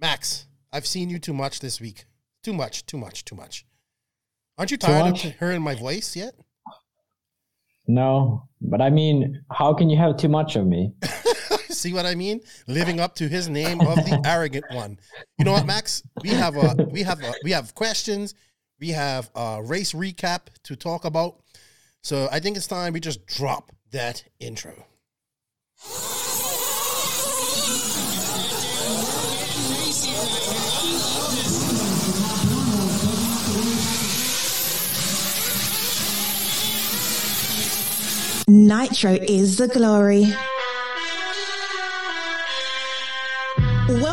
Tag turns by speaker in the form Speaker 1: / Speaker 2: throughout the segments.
Speaker 1: Max, I've seen you too much this week. Too much, too much, too much. Aren't you tired of hearing my voice yet?
Speaker 2: No, but I mean, how can you have too much of me?
Speaker 1: See what I mean? Living up to his name of the arrogant one. You know what, Max? We have a we have a, we have questions. We have a race recap to talk about. So I think it's time we just drop that intro.
Speaker 3: Nitro is the glory.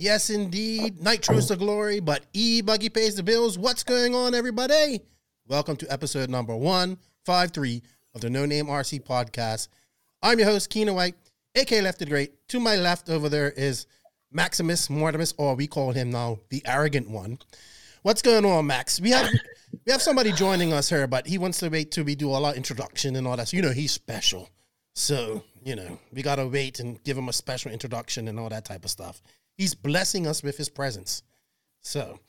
Speaker 1: Yes, indeed. Nitro's the glory, but E Buggy pays the bills. What's going on, everybody? Welcome to episode number 153 of the No Name RC podcast. I'm your host, Keenan White, aka Left the Great. To my left over there is Maximus Mortimus, or we call him now the arrogant one. What's going on, Max? We have we have somebody joining us here, but he wants to wait till we do all our introduction and all that. So, you know, he's special. So, you know, we gotta wait and give him a special introduction and all that type of stuff. He's blessing us with his presence. So,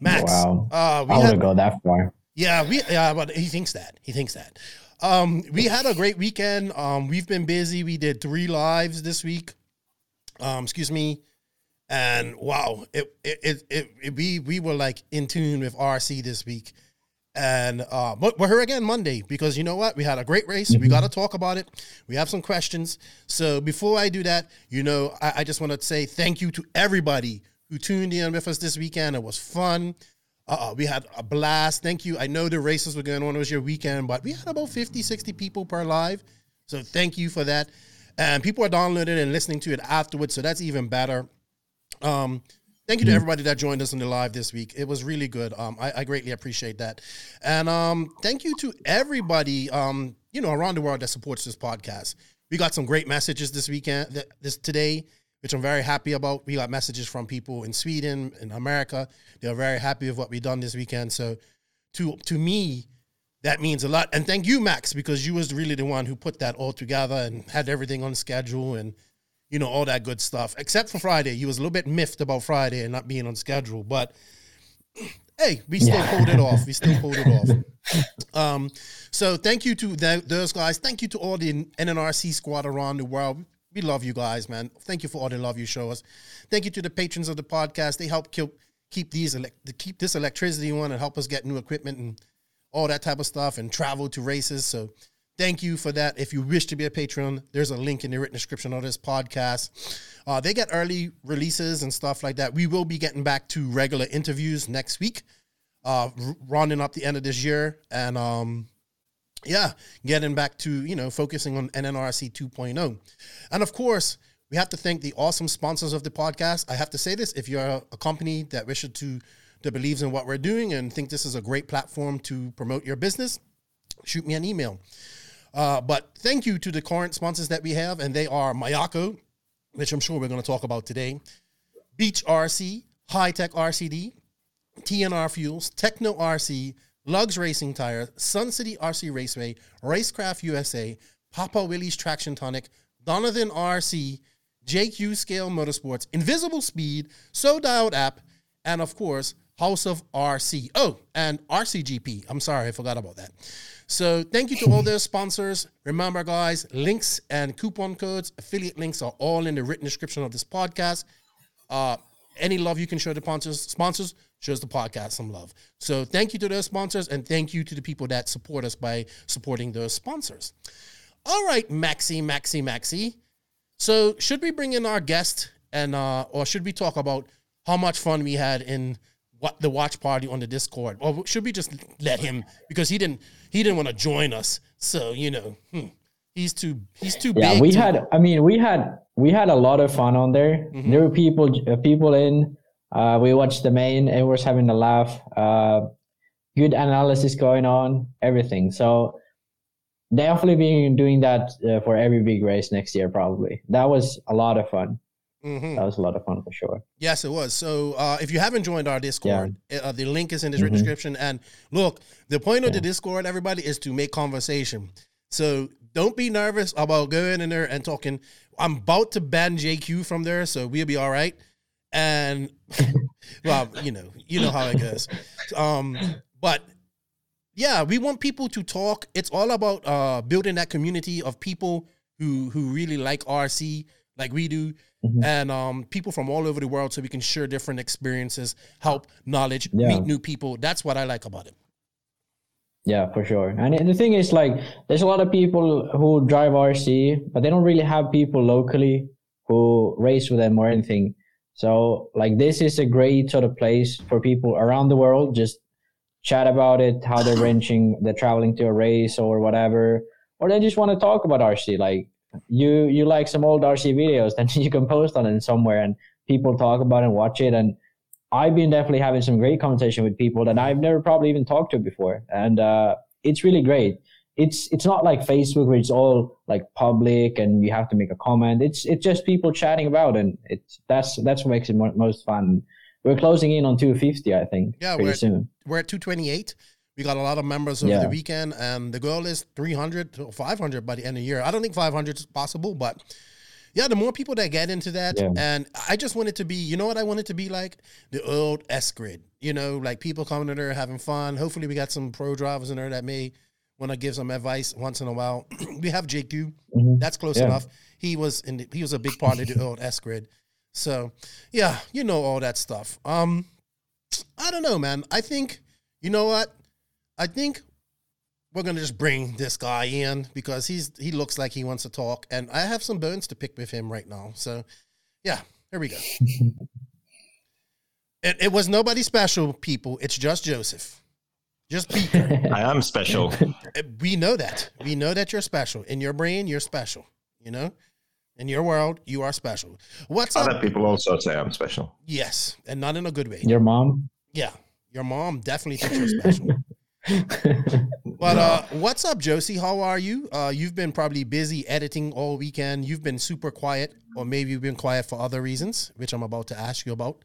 Speaker 1: Max,
Speaker 2: wow, uh, we I want to go that far.
Speaker 1: Yeah, we yeah, but he thinks that he thinks that. Um, we had a great weekend. Um, we've been busy. We did three lives this week. Um, excuse me, and wow, it it, it it, it we we were like in tune with RC this week. And uh, we're here again Monday because you know what? We had a great race. Mm-hmm. We got to talk about it. We have some questions. So before I do that, you know, I, I just want to say thank you to everybody who tuned in with us this weekend. It was fun. Uh, we had a blast. Thank you. I know the races were going on. It was your weekend, but we had about 50, 60 people per live. So thank you for that. And people are downloading and listening to it afterwards. So that's even better. Um, Thank you to mm-hmm. everybody that joined us in the live this week. It was really good. Um, I, I, greatly appreciate that, and um, thank you to everybody, um, you know, around the world that supports this podcast. We got some great messages this weekend, this today, which I'm very happy about. We got messages from people in Sweden, in America. They're very happy with what we done this weekend. So, to to me, that means a lot. And thank you, Max, because you was really the one who put that all together and had everything on schedule and you know, all that good stuff. Except for Friday. He was a little bit miffed about Friday and not being on schedule. But hey, we still yeah. pulled it off. We still pulled it off. Um, so thank you to those guys. Thank you to all the NNRC squad around the world. We love you guys, man. Thank you for all the love you show us. Thank you to the patrons of the podcast. They help keep keep these keep this electricity on and help us get new equipment and all that type of stuff and travel to races. So Thank you for that. If you wish to be a patron, there's a link in the written description of this podcast. Uh, they get early releases and stuff like that. We will be getting back to regular interviews next week, uh, rounding up the end of this year, and um, yeah, getting back to you know focusing on NNRC 2.0, and of course. We have to thank the awesome sponsors of the podcast. I have to say this: if you're a company that wishes to that believes in what we're doing and think this is a great platform to promote your business, shoot me an email. Uh, but thank you to the current sponsors that we have, and they are Mayako, which I'm sure we're going to talk about today, Beach RC, Hitec RCD, TNR Fuels, Techno RC, Lugs Racing Tire, Sun City RC Raceway, Racecraft USA, Papa Willie's Traction Tonic, Donovan RC, JQ Scale Motorsports, Invisible Speed, So Dialed App, and of course, House of RC. Oh, and RCGP. I'm sorry, I forgot about that. So thank you to all those sponsors. Remember, guys, links and coupon codes, affiliate links are all in the written description of this podcast. Uh, any love you can show the sponsors, sponsors shows the podcast some love. So thank you to those sponsors, and thank you to the people that support us by supporting those sponsors. All right, Maxi, Maxi, Maxi. So should we bring in our guest, and uh, or should we talk about how much fun we had in the watch party on the Discord, or should we just let him because he didn't he didn't want to join us? So you know, hmm, He's too he's too
Speaker 2: yeah, we had. I mean, we had we had a lot of fun on there.
Speaker 1: Mhm.
Speaker 2: There were people uh, people in. Uh, we watched the main. Everyone was having a laugh. Uh, good analysis going on. Everything. So definitely being doing that uh, for every big race next year. Probably that was a lot of fun.
Speaker 1: Mhm.
Speaker 2: That was a lot of fun for sure.
Speaker 1: Yes, it was. So uh, if you haven't joined our Discord, uh, the link is in the
Speaker 2: Mhm.
Speaker 1: description. And look, the point of the Discord, everybody, is to make conversation. So don't be nervous about going in there and talking. I'm about to ban JQ from there, so we'll be all right. And well, you know, you know how it goes. Um, but yeah, we want people to talk. It's all about uh, building that community of people who who really like RC, like we do,
Speaker 2: Mhm.
Speaker 1: and um, people from all over the world, so we can share different experiences, help knowledge,
Speaker 2: Yeah.
Speaker 1: meet new people. That's what I like about it.
Speaker 2: Yeah, for sure. And the thing is, like, there's a lot of people who drive RC, but they don't really have people locally who race with them or anything. So, like, this is a great sort of place for people around the world just chat about it, how they're wrenching, they're traveling to a race or whatever, or they just want to talk about RC. Like, you you like some old RC videos, then you can post on it somewhere, and people talk about it and watch it. And I've been definitely having some great conversation with people that I've never probably even talked to before, and uh, it's really great. It's it's not like Facebook where it's all like public and you have to make a comment. It's it's just people chatting about, it and it's that's that's what makes it mo- most fun. We're closing in on 250, I think,
Speaker 1: Yeah,
Speaker 2: pretty
Speaker 1: we're-
Speaker 2: soon.
Speaker 1: We're at 228. We got a lot of members over the weekend, and the goal is 300 to 500 by the end of the year. I don't think 500 is possible, but yeah, the more people that get into that,
Speaker 2: Yeah.
Speaker 1: and I just want it to be, you know what I want it to be like? The old S grid, you know, like people coming in there having fun. Hopefully, we got some pro drivers in there that may want to give some advice once in a while. we have JQ,
Speaker 2: Mhm.
Speaker 1: that's close
Speaker 2: Yeah.
Speaker 1: enough. He was in, the, he was a big part of the old S grid. So yeah, you know all that stuff. Um, I don't know, man. I think you know what? I think we're gonna just bring this guy in because he's he looks like he wants to talk, and I have some bones to pick with him right now. So, yeah, here we go. it, it was nobody special, people. It's just Joseph, just Peter.
Speaker 4: I am special.
Speaker 1: Uh, we know that. We know that you're special. In your brain, you're special. You know, in your world, you are special. What's
Speaker 4: Other
Speaker 1: up?
Speaker 4: people also say I'm special.
Speaker 1: Yes, and not in a good way.
Speaker 2: Your mom?
Speaker 1: Yeah, your mom definitely thinks you're special. But uh, what's up, Josie? How are you? Uh, you've been probably busy editing all weekend. You've been super quiet, or maybe you've been quiet for other reasons, which I'm about to ask you about.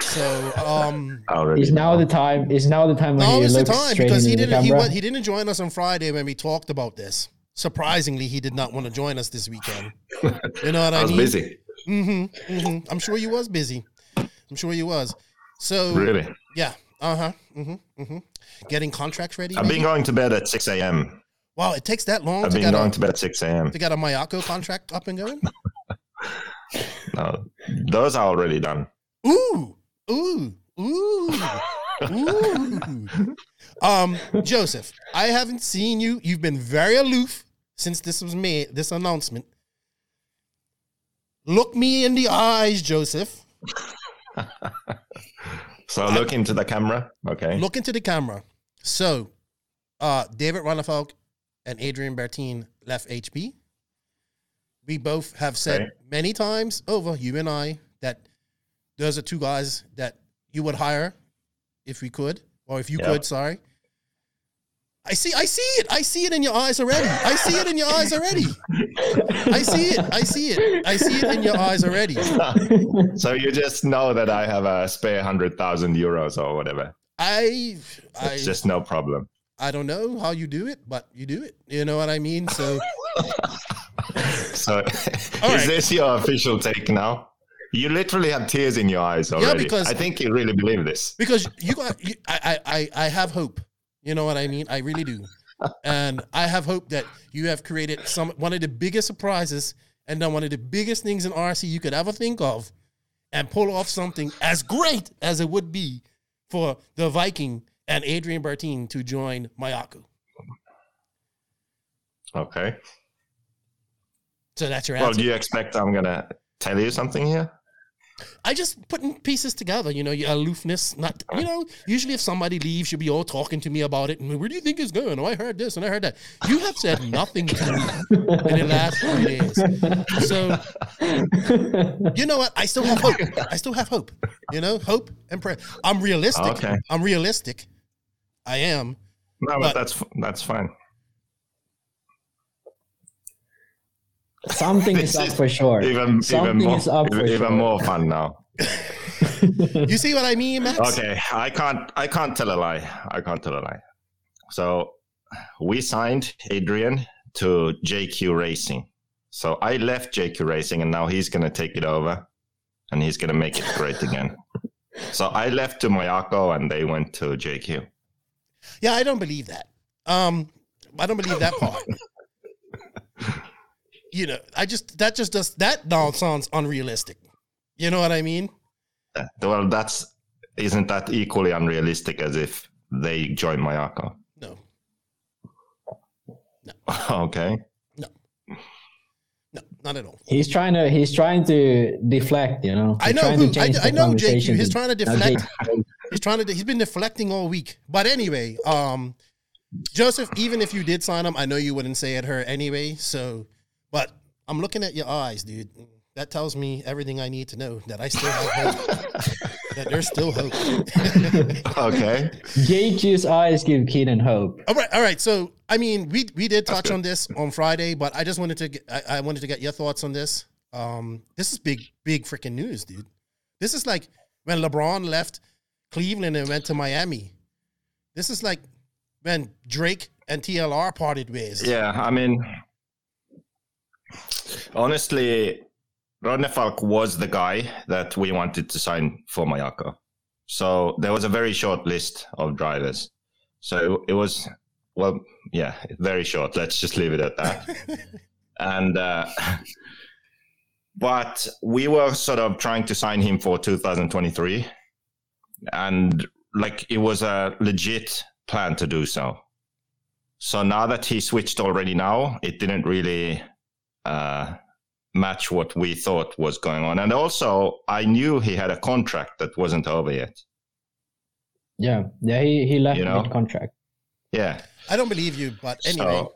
Speaker 1: So, um,
Speaker 4: I
Speaker 2: is now
Speaker 4: know.
Speaker 2: the time? Is now the time when
Speaker 1: now
Speaker 2: he
Speaker 1: is the time because he didn't he,
Speaker 2: camera?
Speaker 1: he didn't join us on Friday when we talked about this. Surprisingly, he did not want to join us this weekend. You know what I,
Speaker 4: I was
Speaker 1: mean?
Speaker 4: busy.
Speaker 1: Mm-hmm, mm-hmm. I'm sure you was busy. I'm sure you was. So
Speaker 4: Really.
Speaker 1: yeah, uh huh, mm-hmm, mm-hmm. Getting contracts ready.
Speaker 4: I've
Speaker 1: maybe?
Speaker 4: been going to bed at 6 a.m.
Speaker 1: Wow, it takes that long
Speaker 4: I've
Speaker 1: to
Speaker 4: been
Speaker 1: get
Speaker 4: going
Speaker 1: a
Speaker 4: to bed at 6 a.m.
Speaker 1: to get a Mayako contract up and going.
Speaker 4: No, those are already done.
Speaker 1: Ooh, ooh, ooh, ooh. Um, Joseph, I haven't seen you. You've been very aloof since this was made. This announcement. Look me in the eyes, Joseph.
Speaker 4: So look into the camera. Okay.
Speaker 1: Look into the camera. So, uh, David Ronnefalk and Adrian Bertin left HP. We both have said
Speaker 4: Okay.
Speaker 1: many times over, you and I, that those are two guys that you would hire if we could, or if you could, sorry. I see, I see it. I see it in your eyes already. I see it in your eyes already. I see it. I see it. I see it in your eyes already.
Speaker 4: so you just know that I have a spare hundred thousand euros or whatever.
Speaker 1: I, I,
Speaker 4: It's just no problem.
Speaker 1: I don't know how you do it, but you do it. You know what I mean? So.
Speaker 4: So is
Speaker 1: right.
Speaker 4: this your official take now? You literally have tears in your eyes already.
Speaker 1: Yeah, because-
Speaker 4: I think you really believe this.
Speaker 1: because you got you, I, I I I have hope. You know what I mean? I really do, and I have hope that you have created some one of the biggest surprises and done one of the biggest things in RC you could ever think of, and pull off something as great as it would be for the Viking and Adrian Bertin to join Mayako.
Speaker 4: Okay.
Speaker 1: So that's your
Speaker 4: Well, do you expect I'm gonna tell you something here?
Speaker 1: I just putting pieces together, you know, your aloofness. Not, you know, usually if somebody leaves, you'll be all talking to me about it. And where do you think it's going? Oh, I heard this and I heard that. You have said nothing to me in the last three days. So, you know what? I still have hope. I still have hope. You know, hope and prayer. I'm realistic.
Speaker 4: Okay.
Speaker 1: I'm realistic. I am.
Speaker 4: No,
Speaker 1: But-
Speaker 4: but that's that's fine.
Speaker 2: Something is up
Speaker 4: is
Speaker 2: for sure.
Speaker 4: Even
Speaker 2: Something
Speaker 4: even more
Speaker 2: is up for
Speaker 4: even, even
Speaker 2: sure.
Speaker 4: more fun now.
Speaker 1: You see what I mean, Max?
Speaker 4: Okay, I can't I can't tell a lie. I can't tell a lie. So we signed Adrian to JQ Racing. So I left JQ Racing and now he's gonna take it over and he's gonna make it great again. So I left to Mayako and they went to JQ.
Speaker 1: Yeah, I don't believe that. Um, I don't believe that part. you know, I just that just does that now sounds unrealistic. You know what I mean?
Speaker 4: Well, that's isn't that equally unrealistic as if they join Mayako?
Speaker 1: No, No.
Speaker 4: okay.
Speaker 1: no, No, not at all.
Speaker 2: He's trying to he's trying to deflect, you know.
Speaker 1: I
Speaker 2: He's
Speaker 1: know
Speaker 2: trying
Speaker 1: who-
Speaker 2: to
Speaker 1: I-
Speaker 2: change
Speaker 1: I know JQ. He's trying to deflect. He's trying to. He's been deflecting all week. But anyway, um, Joseph, even if you did sign him, I know you wouldn't say it her anyway. So, but I'm looking at your eyes, dude. That tells me everything I need to know. That I still have hope. that there's still hope.
Speaker 4: Okay.
Speaker 2: JQ's eyes give Keenan hope.
Speaker 1: All right, all right. So, I mean, we we did touch on this on Friday, but I just wanted to get, I, I wanted to get your thoughts on this. Um, this is big, big freaking news, dude. This is like when LeBron left Cleveland and went to Miami. This is like when Drake and TLR parted ways.
Speaker 4: Yeah, I mean, honestly, Ronnefalk was the guy that we wanted to sign for Mayako. So there was a very short list of drivers. So it was, well, yeah, very short. Let's just leave it at that. and, uh, but we were sort of trying to sign him for 2023. And like it was a legit plan to do so. So now that he switched already now, it didn't really uh, match what we thought was going on. And also, I knew he had a contract that wasn't over yet.
Speaker 2: Yeah, yeah, he, he left
Speaker 4: You know?
Speaker 2: mid contract.
Speaker 4: Yeah.
Speaker 1: I don't believe you, but anyway.
Speaker 4: So,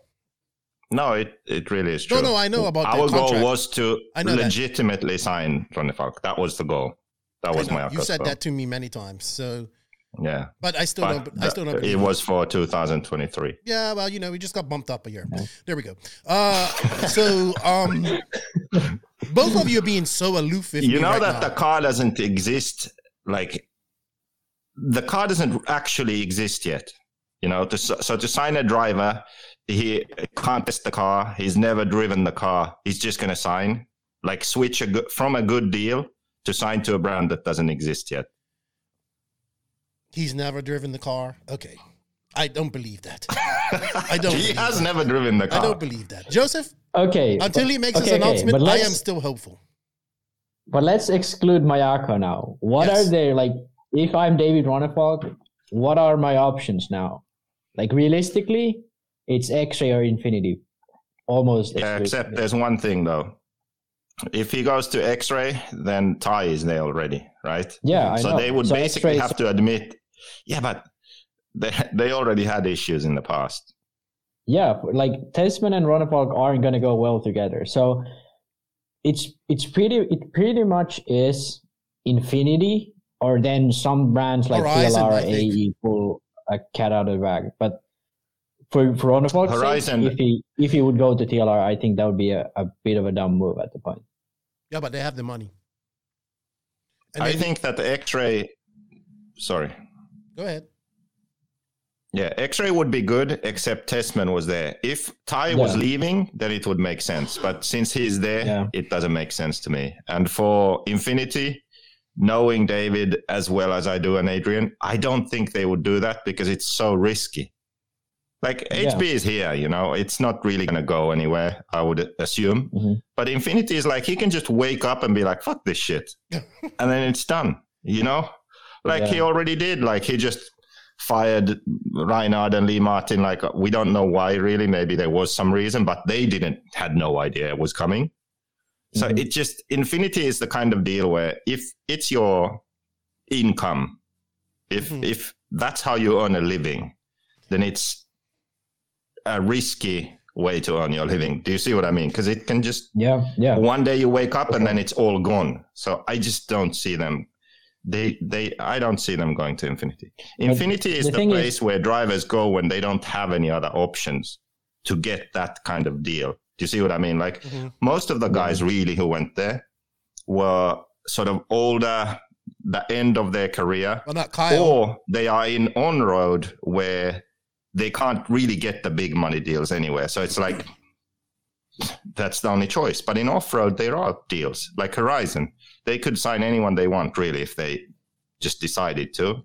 Speaker 4: no, it, it really is true.
Speaker 1: no, no, I know about
Speaker 4: Our
Speaker 1: the
Speaker 4: goal was to
Speaker 1: I know that.
Speaker 4: legitimately sign Ronnefalk. That was the goal. That was
Speaker 1: know.
Speaker 4: my
Speaker 1: you said
Speaker 4: goal.
Speaker 1: that to me many times. So,
Speaker 4: Yeah.
Speaker 1: but I still
Speaker 4: But
Speaker 1: don't. I still don't.
Speaker 4: it was for 2023.
Speaker 1: Yeah, well, you know, we just got bumped up a year. There we go. Uh, so, um, both of you are being so aloof
Speaker 4: you know
Speaker 1: right
Speaker 4: that
Speaker 1: now.
Speaker 4: the car doesn't exist like the car doesn't actually exist yet you know to, so to sign a driver he can't test the car he's never driven the car he's just going to sign like switch a from a good deal to sign to a brand that doesn't exist yet
Speaker 1: He's never driven the car. Okay, I don't believe that. I don't.
Speaker 4: he
Speaker 1: believe
Speaker 4: has
Speaker 1: that.
Speaker 4: never driven the car.
Speaker 1: I don't believe that, Joseph.
Speaker 2: Okay.
Speaker 1: Until he makes his
Speaker 2: okay, okay,
Speaker 1: announcement,
Speaker 2: but
Speaker 1: I am still hopeful.
Speaker 2: But let's exclude Mayako now. What
Speaker 1: Yes.
Speaker 2: are there like? If I'm David Ronnefalk, what are my options now? Like realistically, it's X-ray or Infinity, almost.
Speaker 4: yeah except there's one thing though if he goes to x-ray then ty is there already right
Speaker 2: yeah, I
Speaker 4: so
Speaker 2: know.
Speaker 4: they would
Speaker 2: So
Speaker 4: basically
Speaker 2: X-ray-
Speaker 4: have to admit yeah but they they already had issues in the past
Speaker 2: yeah, like Tessman and Ronnefalk aren't gonna go well together. So it's it's pretty it pretty much is Infinity or then some brands like
Speaker 1: Horizon, I
Speaker 2: TLR
Speaker 1: think.
Speaker 2: AE pull a cat out of the bag. But for for Ronnefalk's sake,
Speaker 4: Horizon-
Speaker 2: if he if he would go to TLR, I think that would be a, a bit of a dumb move at the point.
Speaker 1: Yeah, but they have the money. And
Speaker 4: i
Speaker 1: maybe-
Speaker 4: think that the x-ray sorry
Speaker 1: Go ahead.
Speaker 4: yeah x-ray would be good except Tessman was there. If ty was leaving then it would make sense. But since he's there
Speaker 2: Yeah.
Speaker 4: it doesn't make sense to me. And for infinity knowing david as well as i do and adrian i don't think they would do that because it's so risky. Like
Speaker 2: Yeah.
Speaker 4: hb is here you know? It's not really going to go anywhere i would assume.
Speaker 2: Mhm.
Speaker 4: but infinity is like he can just wake up and be like fuck this shit. And then it's done you know like he already did like he just fired Reinhard and Lee Martin. Like we don't know why really. Maybe there was some reason, but they didn't had no idea it was coming. So
Speaker 2: Mhm.
Speaker 4: it just Infinity is the kind of deal where if it's your income, if
Speaker 1: Mhm.
Speaker 4: if that's how you earn a living, then it's a risky way to earn your living. Do you see what I mean? Because it can just
Speaker 2: Yeah, yeah.
Speaker 4: one day you wake up and then it's all gone. So I just don't see them. They they I don't see them going to Infinity. Infinity is
Speaker 2: the
Speaker 4: the,
Speaker 2: thing is-
Speaker 4: place where drivers go when they don't have any other options to get that kind of deal. Do you see what I mean? Like
Speaker 1: Mhm.
Speaker 4: most of the guys really who went there were sort of older, the end of their career,
Speaker 1: Well, not Kyle.
Speaker 4: or they are in on road where they can't really get the big money deals anywhere. So it's like that's the only choice. But in off road, there are deals like Horizon. They could sign anyone they want really if they just decided to,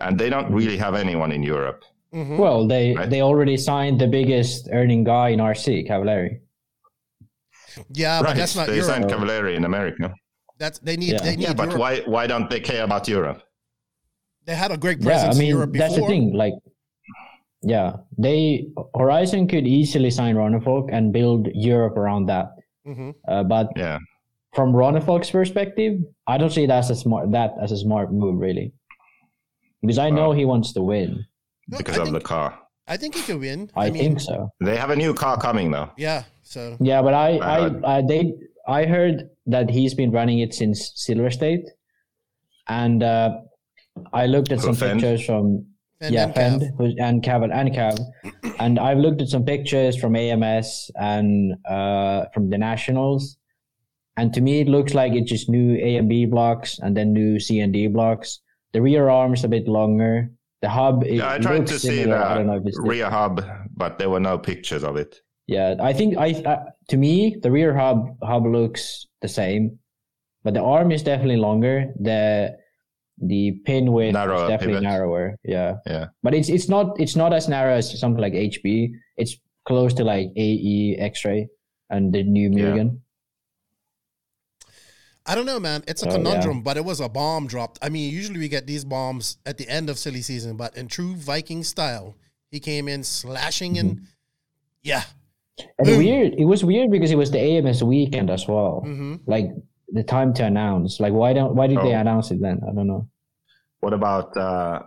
Speaker 4: and they don't really have anyone in Europe.
Speaker 1: Mhm.
Speaker 2: Well, they
Speaker 4: Right.
Speaker 2: they already signed the biggest earning guy in RC, Cavallari.
Speaker 1: yeah, but that's not
Speaker 4: they
Speaker 1: Europe.
Speaker 4: signed Cavallari in America.
Speaker 1: That's they need.
Speaker 2: Yeah.
Speaker 1: They need.
Speaker 4: Yeah, but
Speaker 1: Europe.
Speaker 4: why why don't they care about Europe?
Speaker 1: They had a great
Speaker 2: Yeah,
Speaker 1: presence
Speaker 2: I
Speaker 1: in Europe before.
Speaker 2: that's the thing. Like, yeah, they Horizon could easily sign Ronnefalk and build Europe around that.
Speaker 1: hmm
Speaker 2: Uh, but
Speaker 4: Yeah.
Speaker 2: From Ronnefalk's perspective, I don't see that as a smart that as a smart move really, because I know
Speaker 4: Well-
Speaker 2: he wants to win.
Speaker 1: No,
Speaker 4: because
Speaker 1: I
Speaker 4: of
Speaker 1: think,
Speaker 4: the car.
Speaker 1: I think he could win.
Speaker 2: I,
Speaker 1: mean,
Speaker 2: think so.
Speaker 4: They have a new car coming though.
Speaker 1: Yeah. So
Speaker 2: Yeah, but I, I,
Speaker 4: Uh,
Speaker 2: I, they, I heard that he's been running it since Silver State, and uh, I looked at
Speaker 4: Who,
Speaker 2: some
Speaker 4: Phend?
Speaker 2: pictures from
Speaker 1: Phend
Speaker 2: yeah,
Speaker 1: and
Speaker 2: Phend
Speaker 1: Cav.
Speaker 2: who's, and Cav and Cav, and I've looked at some pictures from AMS and uh, from the Nationals, and to me it looks like it's just new A and B blocks and then new C and D blocks. The rear arm's a bit longer. The hub,
Speaker 4: Yeah, I tried
Speaker 2: looks
Speaker 4: to see
Speaker 2: similar. I don't know if it's
Speaker 4: rear hub, but there were no pictures of it.
Speaker 2: yeah, I think I uh, to me the rear hub hub looks the same, but the arm is definitely longer. The the pin width
Speaker 4: Narrower
Speaker 2: is definitely
Speaker 4: pivot.
Speaker 2: narrower. Yeah,
Speaker 4: Yeah.
Speaker 2: but it's it's not it's not as narrow as something like HB. It's close to like AE X-ray and the new
Speaker 4: Yeah.
Speaker 2: Mugen.
Speaker 1: I don't know, man. It's a
Speaker 2: Oh, yeah.
Speaker 1: conundrum, but it was a bomb dropped. I mean, usually we get these bombs at the end of silly season, but in true Viking style, he came in slashing and
Speaker 2: Mm-hmm.
Speaker 1: yeah.
Speaker 2: And
Speaker 1: Boom.
Speaker 2: weird, it was weird because it was the AMS weekend as well.
Speaker 1: hmm
Speaker 2: Like the time to announce. Like why don't why did they
Speaker 4: Oh.
Speaker 2: announce it then? I don't know.
Speaker 4: What about uh,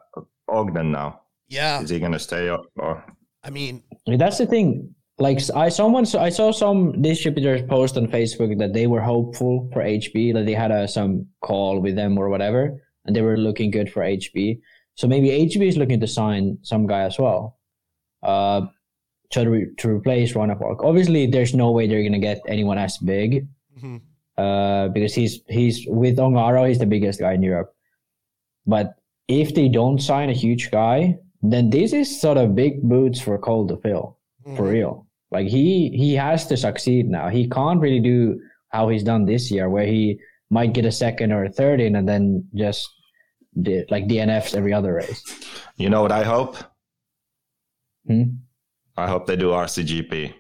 Speaker 4: Ogden now?
Speaker 1: Yeah.
Speaker 4: Is he going to stay up or?
Speaker 1: I mean,
Speaker 2: That's the thing. Like I someone I saw some distributors post on Facebook that they were hopeful for HB, that they had a, some call with them or whatever, and they were looking good for HB. So maybe HB is looking to sign some guy as well, uh, to re- to replace Ronnefalk. Obviously, there's no way they're gonna get anyone as big,
Speaker 1: mhm.
Speaker 2: uh, because he's he's with Ongaro, he's the biggest guy in Europe. But if they don't sign a huge guy, then this is sort of big boots for Cole to fill for
Speaker 1: Mhm.
Speaker 2: real. Like he he has to succeed now. He can't really do how he's done this year, where he might get a second or a third in, and then just d- like DNFs every other race.
Speaker 4: You know what I hope?
Speaker 2: Hmm?
Speaker 4: I hope they do RCGP.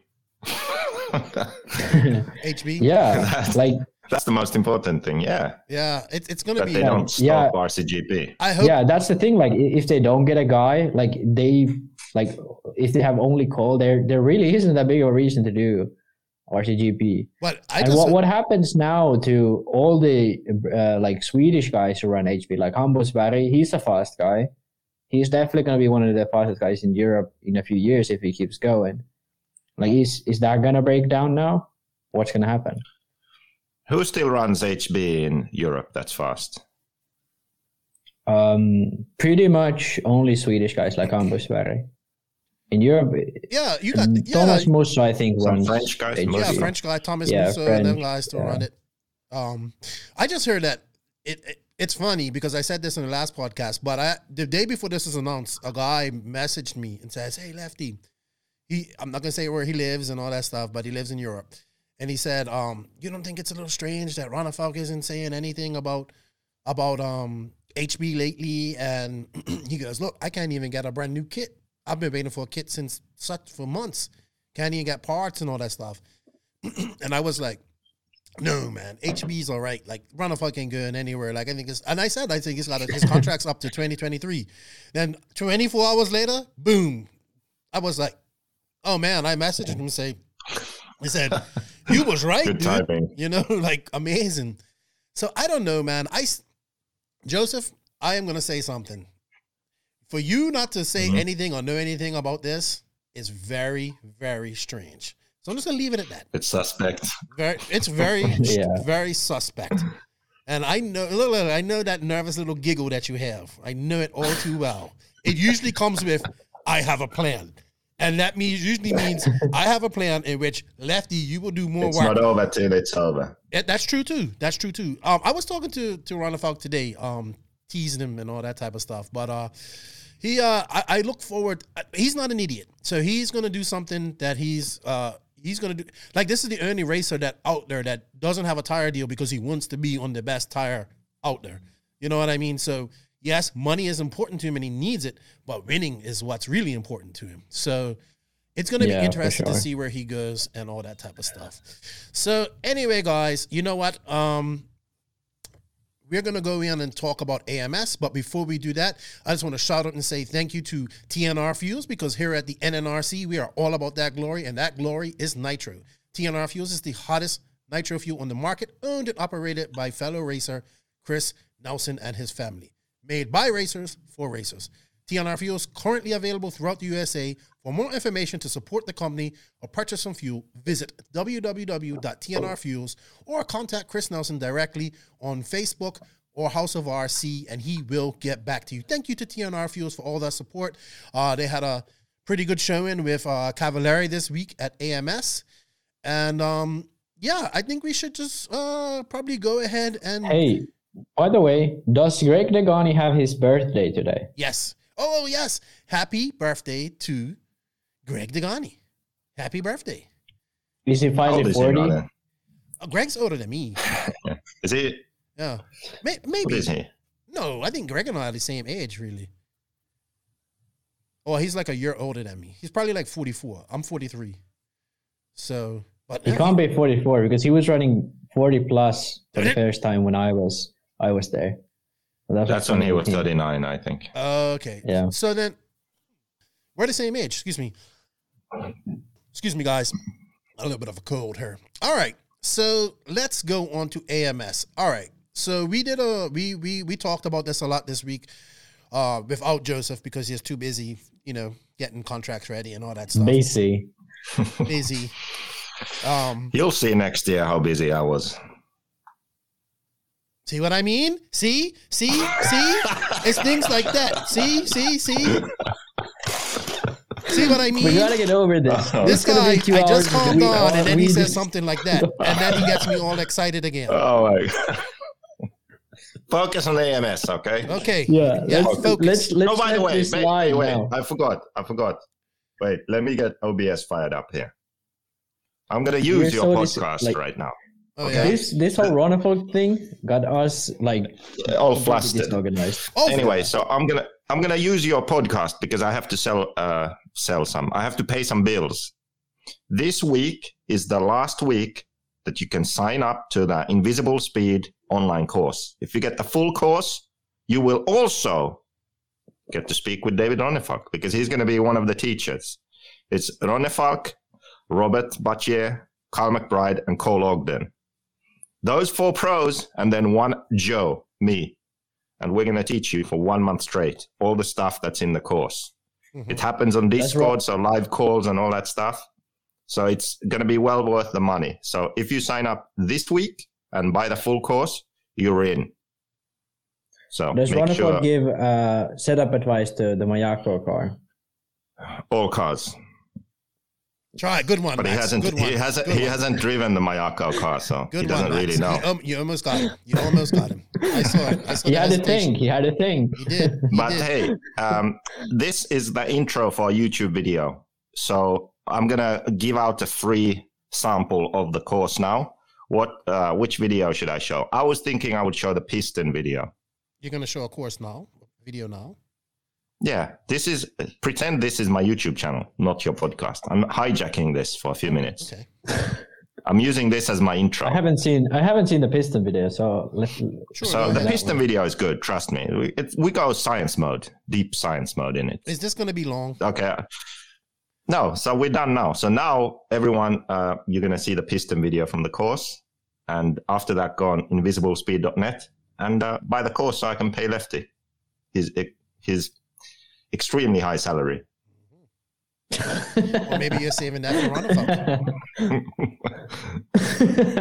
Speaker 1: HB.
Speaker 2: yeah,
Speaker 4: That's-
Speaker 2: like
Speaker 4: That's the most important thing. Yeah,
Speaker 1: Yeah. It, it's going to
Speaker 4: that
Speaker 1: be.
Speaker 4: they don't stop
Speaker 2: Yeah.
Speaker 4: RCGP.
Speaker 1: I hope.
Speaker 2: yeah, that's the thing. Like if they don't get a guy, like they like if they have only Cole, there there really isn't that big of a reason to do RCGP.
Speaker 1: But I
Speaker 2: and
Speaker 1: just.
Speaker 2: what, what happens now to all the uh, like Swedish guys who run HB, like Hambos Barry, he's a fast guy. He's definitely going to be one of the fastest guys in Europe in a few years if he keeps going. Like, is is that going to break down now? What's going to happen?
Speaker 4: Who still runs HB in Europe? That's fast.
Speaker 2: Um, pretty much only Swedish guys like Hambos Barry. In Europe,
Speaker 1: yeah. You got.
Speaker 2: um,
Speaker 1: Yeah.
Speaker 2: Thomas Musso, I think,
Speaker 4: Some
Speaker 2: runs
Speaker 4: French guys,
Speaker 1: Yeah, French guy Thomas
Speaker 2: Yeah,
Speaker 1: Musso and them guys to
Speaker 2: yeah.
Speaker 1: run it. Um, I just heard that it, it it's funny because I said this in the last podcast, but I the day before this was announced, a guy messaged me and says, "Hey, Lefty, he I'm not gonna say where he lives and all that stuff, but he lives in Europe." And he said, um, "You don't think it's a little strange that Ronnefalk isn't saying anything about about um HB lately?" And he goes, "Look, I can't even get a brand new kit. I've been waiting for a kit since such for months. Can't even get parts and all that stuff." and I was like, "No, man, HB's all right. Like, run a fucking going anywhere. Like, I think it's." And I said, "I think he's got a, his contract's up to 2023." Then 24 hours later, boom, I was like, "Oh man!" I messaged him and say, "He said." you was right,
Speaker 4: Good
Speaker 1: dude.
Speaker 4: typing.
Speaker 1: You know, like amazing. So I don't know, man. I Joseph, I am gonna say something. For you not to say
Speaker 4: Mhm.
Speaker 1: anything or know anything about this is very, very strange. So I'm just gonna leave it at that.
Speaker 4: It's suspect.
Speaker 1: Very, it's very,
Speaker 2: Yeah.
Speaker 1: very suspect. And I know, look, look, I know that nervous little giggle that you have. I know it all too well. It usually comes with, "I have a plan," and that means usually means I have a plan in which Lefty, you will do more
Speaker 4: It's
Speaker 1: work.
Speaker 4: not over till it's over.
Speaker 1: Yeah, that's true too. That's true too. Um, I was talking to to Ronnefalk today, um, teasing him and all that type of stuff. But uh, he, uh, I, I look forward. uh, He's not an idiot, so he's gonna do something that he's uh he's gonna do. Like this is the only racer that out there that doesn't have a tire deal because he wants to be on the best tire out there. You know what I mean? So yes, money is important to him and he needs it, but winning is what's really important to him. So. It's going to
Speaker 2: Yeah,
Speaker 1: be interesting to see where he goes and all that type of stuff. So anyway, guys, you know what? Um, we're gonna go in and talk about AMS, but before we do that, I just want to shout out and say thank you to TNR Fuels because here at the NNRC we are all about that glory, and that glory is nitro. TNR Fuels is the hottest nitro fuel on the market, owned and operated by fellow racer Chris Nelson and his family. Made by racers for racers. TNR Fuels currently available throughout the USA. For more information to support the company or purchase some fuel, visit www.tnrfuels or contact Chris Nelson directly on Facebook or House of RC, and he will get back to you. Thank you to TNR Fuels for all that support. Uh, they had a pretty good showing with uh, Cavallari this week at AMS, and um, yeah, I think we should just uh, probably go ahead and
Speaker 2: Hey, by the way, does Greg Degani have his birthday today?
Speaker 1: Yes. Oh, oh, yes. Happy birthday to Greg Degani. Happy birthday.
Speaker 2: Is he
Speaker 4: How
Speaker 2: finally
Speaker 4: old is he,
Speaker 2: 40?
Speaker 1: Oh, uh, Greg's older than me.
Speaker 4: Is he?
Speaker 1: Yeah. May- maybe.
Speaker 4: is he?
Speaker 1: No, I think Greg and I are the same age, really. Oh, he's like a year older than me. He's probably like 44. I'm 43. So, but
Speaker 2: He can't be 44 because he was running 40 plus for the first time when I was I was there. So that
Speaker 4: That's when he was 39, I think.
Speaker 1: Okay.
Speaker 2: Yeah.
Speaker 1: So then, we're the same age. Excuse me. Excuse me, guys. A little bit of a cold here. All right. So let's go on to AMS. All right. So we did a we we we talked about this a lot this week, uh, without Joseph because he's too busy, you know, getting contracts ready and all that stuff.
Speaker 2: Busy.
Speaker 1: Busy. Um,
Speaker 4: You'll see next year how busy I was.
Speaker 1: See what I mean? See, see, see. It's things like that. See, see, see. See what I mean?
Speaker 2: We gotta get over this.
Speaker 4: Oh.
Speaker 1: This
Speaker 2: It's gonna
Speaker 1: guy,
Speaker 2: be two
Speaker 1: I just
Speaker 2: because
Speaker 1: calmed
Speaker 2: we-
Speaker 1: on, and then he
Speaker 2: we
Speaker 1: says something like that, and then he gets me all excited again.
Speaker 4: Oh my God. Focus on AMS, okay?
Speaker 1: Okay.
Speaker 2: Yeah,
Speaker 1: Yeah,
Speaker 2: let's,
Speaker 1: focus.
Speaker 2: let's let's
Speaker 4: oh, by the way, wait, wait, wait. I forgot. I forgot. Wait, let me get OBS fired up here. I'm gonna use
Speaker 2: We're
Speaker 4: your
Speaker 2: so dis-
Speaker 4: podcast
Speaker 2: like-
Speaker 4: right now.
Speaker 1: Oh,
Speaker 4: Okay.
Speaker 1: yeah.
Speaker 2: This this whole Ronnefalk thing got us like
Speaker 4: All flustered.
Speaker 2: disorganized.
Speaker 1: Oh,
Speaker 4: Anyway, so I'm gonna I'm gonna use your podcast because I have to sell uh sell some. I have to pay some bills. This week is the last week that you can sign up to the Invisible Speed online course. If you get the full course, you will also get to speak with David Ronnefalk because he's going to be one of the teachers. It's Ronnefalk, Robert Batlle, Carl McBride, and Cole Ogden. Those four pros, and then one Joe, me and we're going to teach you for one month straight all the stuff that's in the course.
Speaker 1: Mhm.
Speaker 4: It happens on Discord,
Speaker 2: right.
Speaker 4: so live calls and all that stuff. So it's going to be well worth the money. So if you sign up this week and buy the full course, you're in. So
Speaker 2: Does
Speaker 4: make
Speaker 2: Ronnefalk
Speaker 4: sure
Speaker 2: give uh, setup advice to the Mayako car?
Speaker 4: all cars.
Speaker 1: Try good one,
Speaker 4: But he hasn't.
Speaker 1: Good one.
Speaker 4: He hasn't.
Speaker 1: Good
Speaker 4: he
Speaker 1: one.
Speaker 4: hasn't driven the Mayako car, so
Speaker 1: Good
Speaker 4: he doesn't
Speaker 1: one,
Speaker 4: really
Speaker 1: Max.
Speaker 4: know.
Speaker 1: You, um, you almost got him. You almost got him. I saw it. I saw
Speaker 2: He
Speaker 1: the
Speaker 2: had a thing. He had a thing.
Speaker 1: He did. He
Speaker 4: but
Speaker 1: did.
Speaker 4: hey, um, this is the intro for a YouTube video. So I'm gonna give out a free sample of the course now. What? Uh, which video should I show? I was thinking I would show the piston video.
Speaker 1: You're gonna show a course now, video now.
Speaker 4: Yeah, this is pretend this is my YouTube channel, not your podcast. I'm hijacking this for a few minutes.
Speaker 1: Okay.
Speaker 4: I'm using this as my intro.
Speaker 2: I haven't seen I haven't seen the piston video, so let's.
Speaker 1: Sure.
Speaker 4: So the
Speaker 1: ahead.
Speaker 4: piston video is good. Trust me. We, it, we go science mode, deep science mode in it.
Speaker 1: Is this gonna be long?
Speaker 4: Okay. No, so we're done now. So now everyone, uh, you're gonna see the piston video from the course, and after that, go on invisiblespeed.net and uh, buy the course so I can pay Lefty his his extremely high salary.
Speaker 1: or maybe you're saving that for Ronnefalk.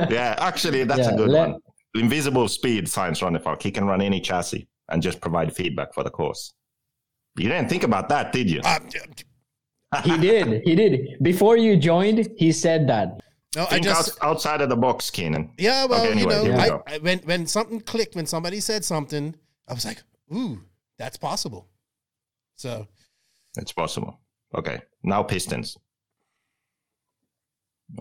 Speaker 4: yeah, actually, that's
Speaker 2: Yeah,
Speaker 4: a good
Speaker 2: let-
Speaker 4: one. Invisible Speed Science Runnifalk. He can run any chassis and just provide feedback for the course. You didn't think about that, did you?
Speaker 1: Uh,
Speaker 2: he did. He did. Before you joined, he said that.
Speaker 1: no, I
Speaker 4: Think
Speaker 1: just
Speaker 4: outside of the box, Keenan.
Speaker 1: yeah. Well,
Speaker 4: Okay, anyway,
Speaker 1: you
Speaker 4: here we
Speaker 1: know, I. I, when when something clicked, when somebody said something, I was like, "Ooh, that's possible." So
Speaker 4: It's possible. Okay, now Pistons.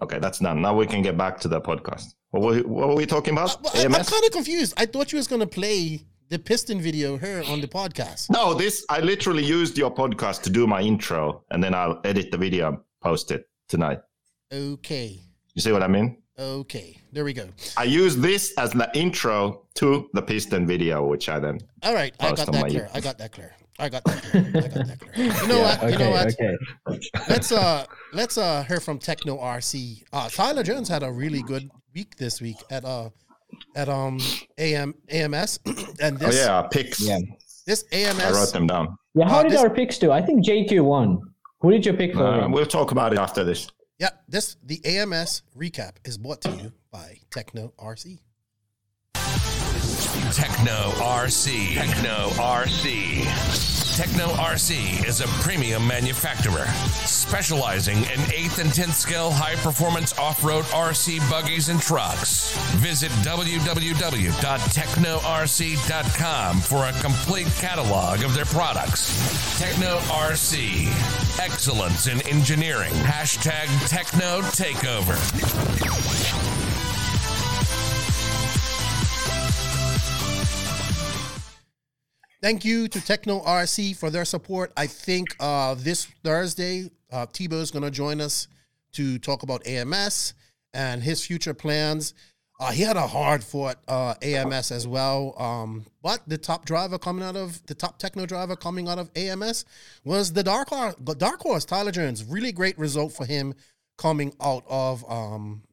Speaker 4: Okay, that's done. Now we can get back to the podcast. What were, what were we talking about?
Speaker 1: Uh, I, am kind of confused. I thought you was gonna play the piston video here on the podcast.
Speaker 4: No, this I literally used your podcast to do my intro, and then I'll edit the video and post it tonight.
Speaker 1: Okay,
Speaker 4: You see what I mean?
Speaker 1: okay, there we go.
Speaker 4: I use this as the intro to the piston video, which I then.
Speaker 1: All right, I got that clear. I got that clear. I got that clear. I got that clear. You know what?
Speaker 2: okay,
Speaker 1: you know what?
Speaker 2: okay.
Speaker 1: let's uh let's uh hear from Techno RC. Uh Tyler Jones had a really good week this week at uh at um AM AMS and
Speaker 4: Oh
Speaker 1: this
Speaker 4: yeah, picks.
Speaker 2: Yeah.
Speaker 1: this AMS.
Speaker 4: I wrote them down.
Speaker 2: Yeah, how
Speaker 1: Uh,
Speaker 2: did
Speaker 1: this-
Speaker 2: our picks do? I think JQ won. Who did you pick for?
Speaker 4: Uh, we'll talk about it after this.
Speaker 1: yeah this the AMS recap is brought to you by Techno RC.
Speaker 5: Techno RC. Techno RC. Techno RC is a premium manufacturer specializing in 8th and 10th scale high performance off road RC buggies and trucks. Visit www.technorc.com for a complete catalog of their products. Techno RC. Excellence in engineering. Hashtag Techno Takeover.
Speaker 1: Thank you to Techno RC for their support. I think uh, this Thursday, uh, Tebo is going to join us to talk about AMS and his future plans. Uh, he had a hard fought uh, AMS as well, um, but the top driver coming out of the top techno driver coming out of AMS was the dark horse, dark horse Tyler Jones. Really great result for him coming out of um,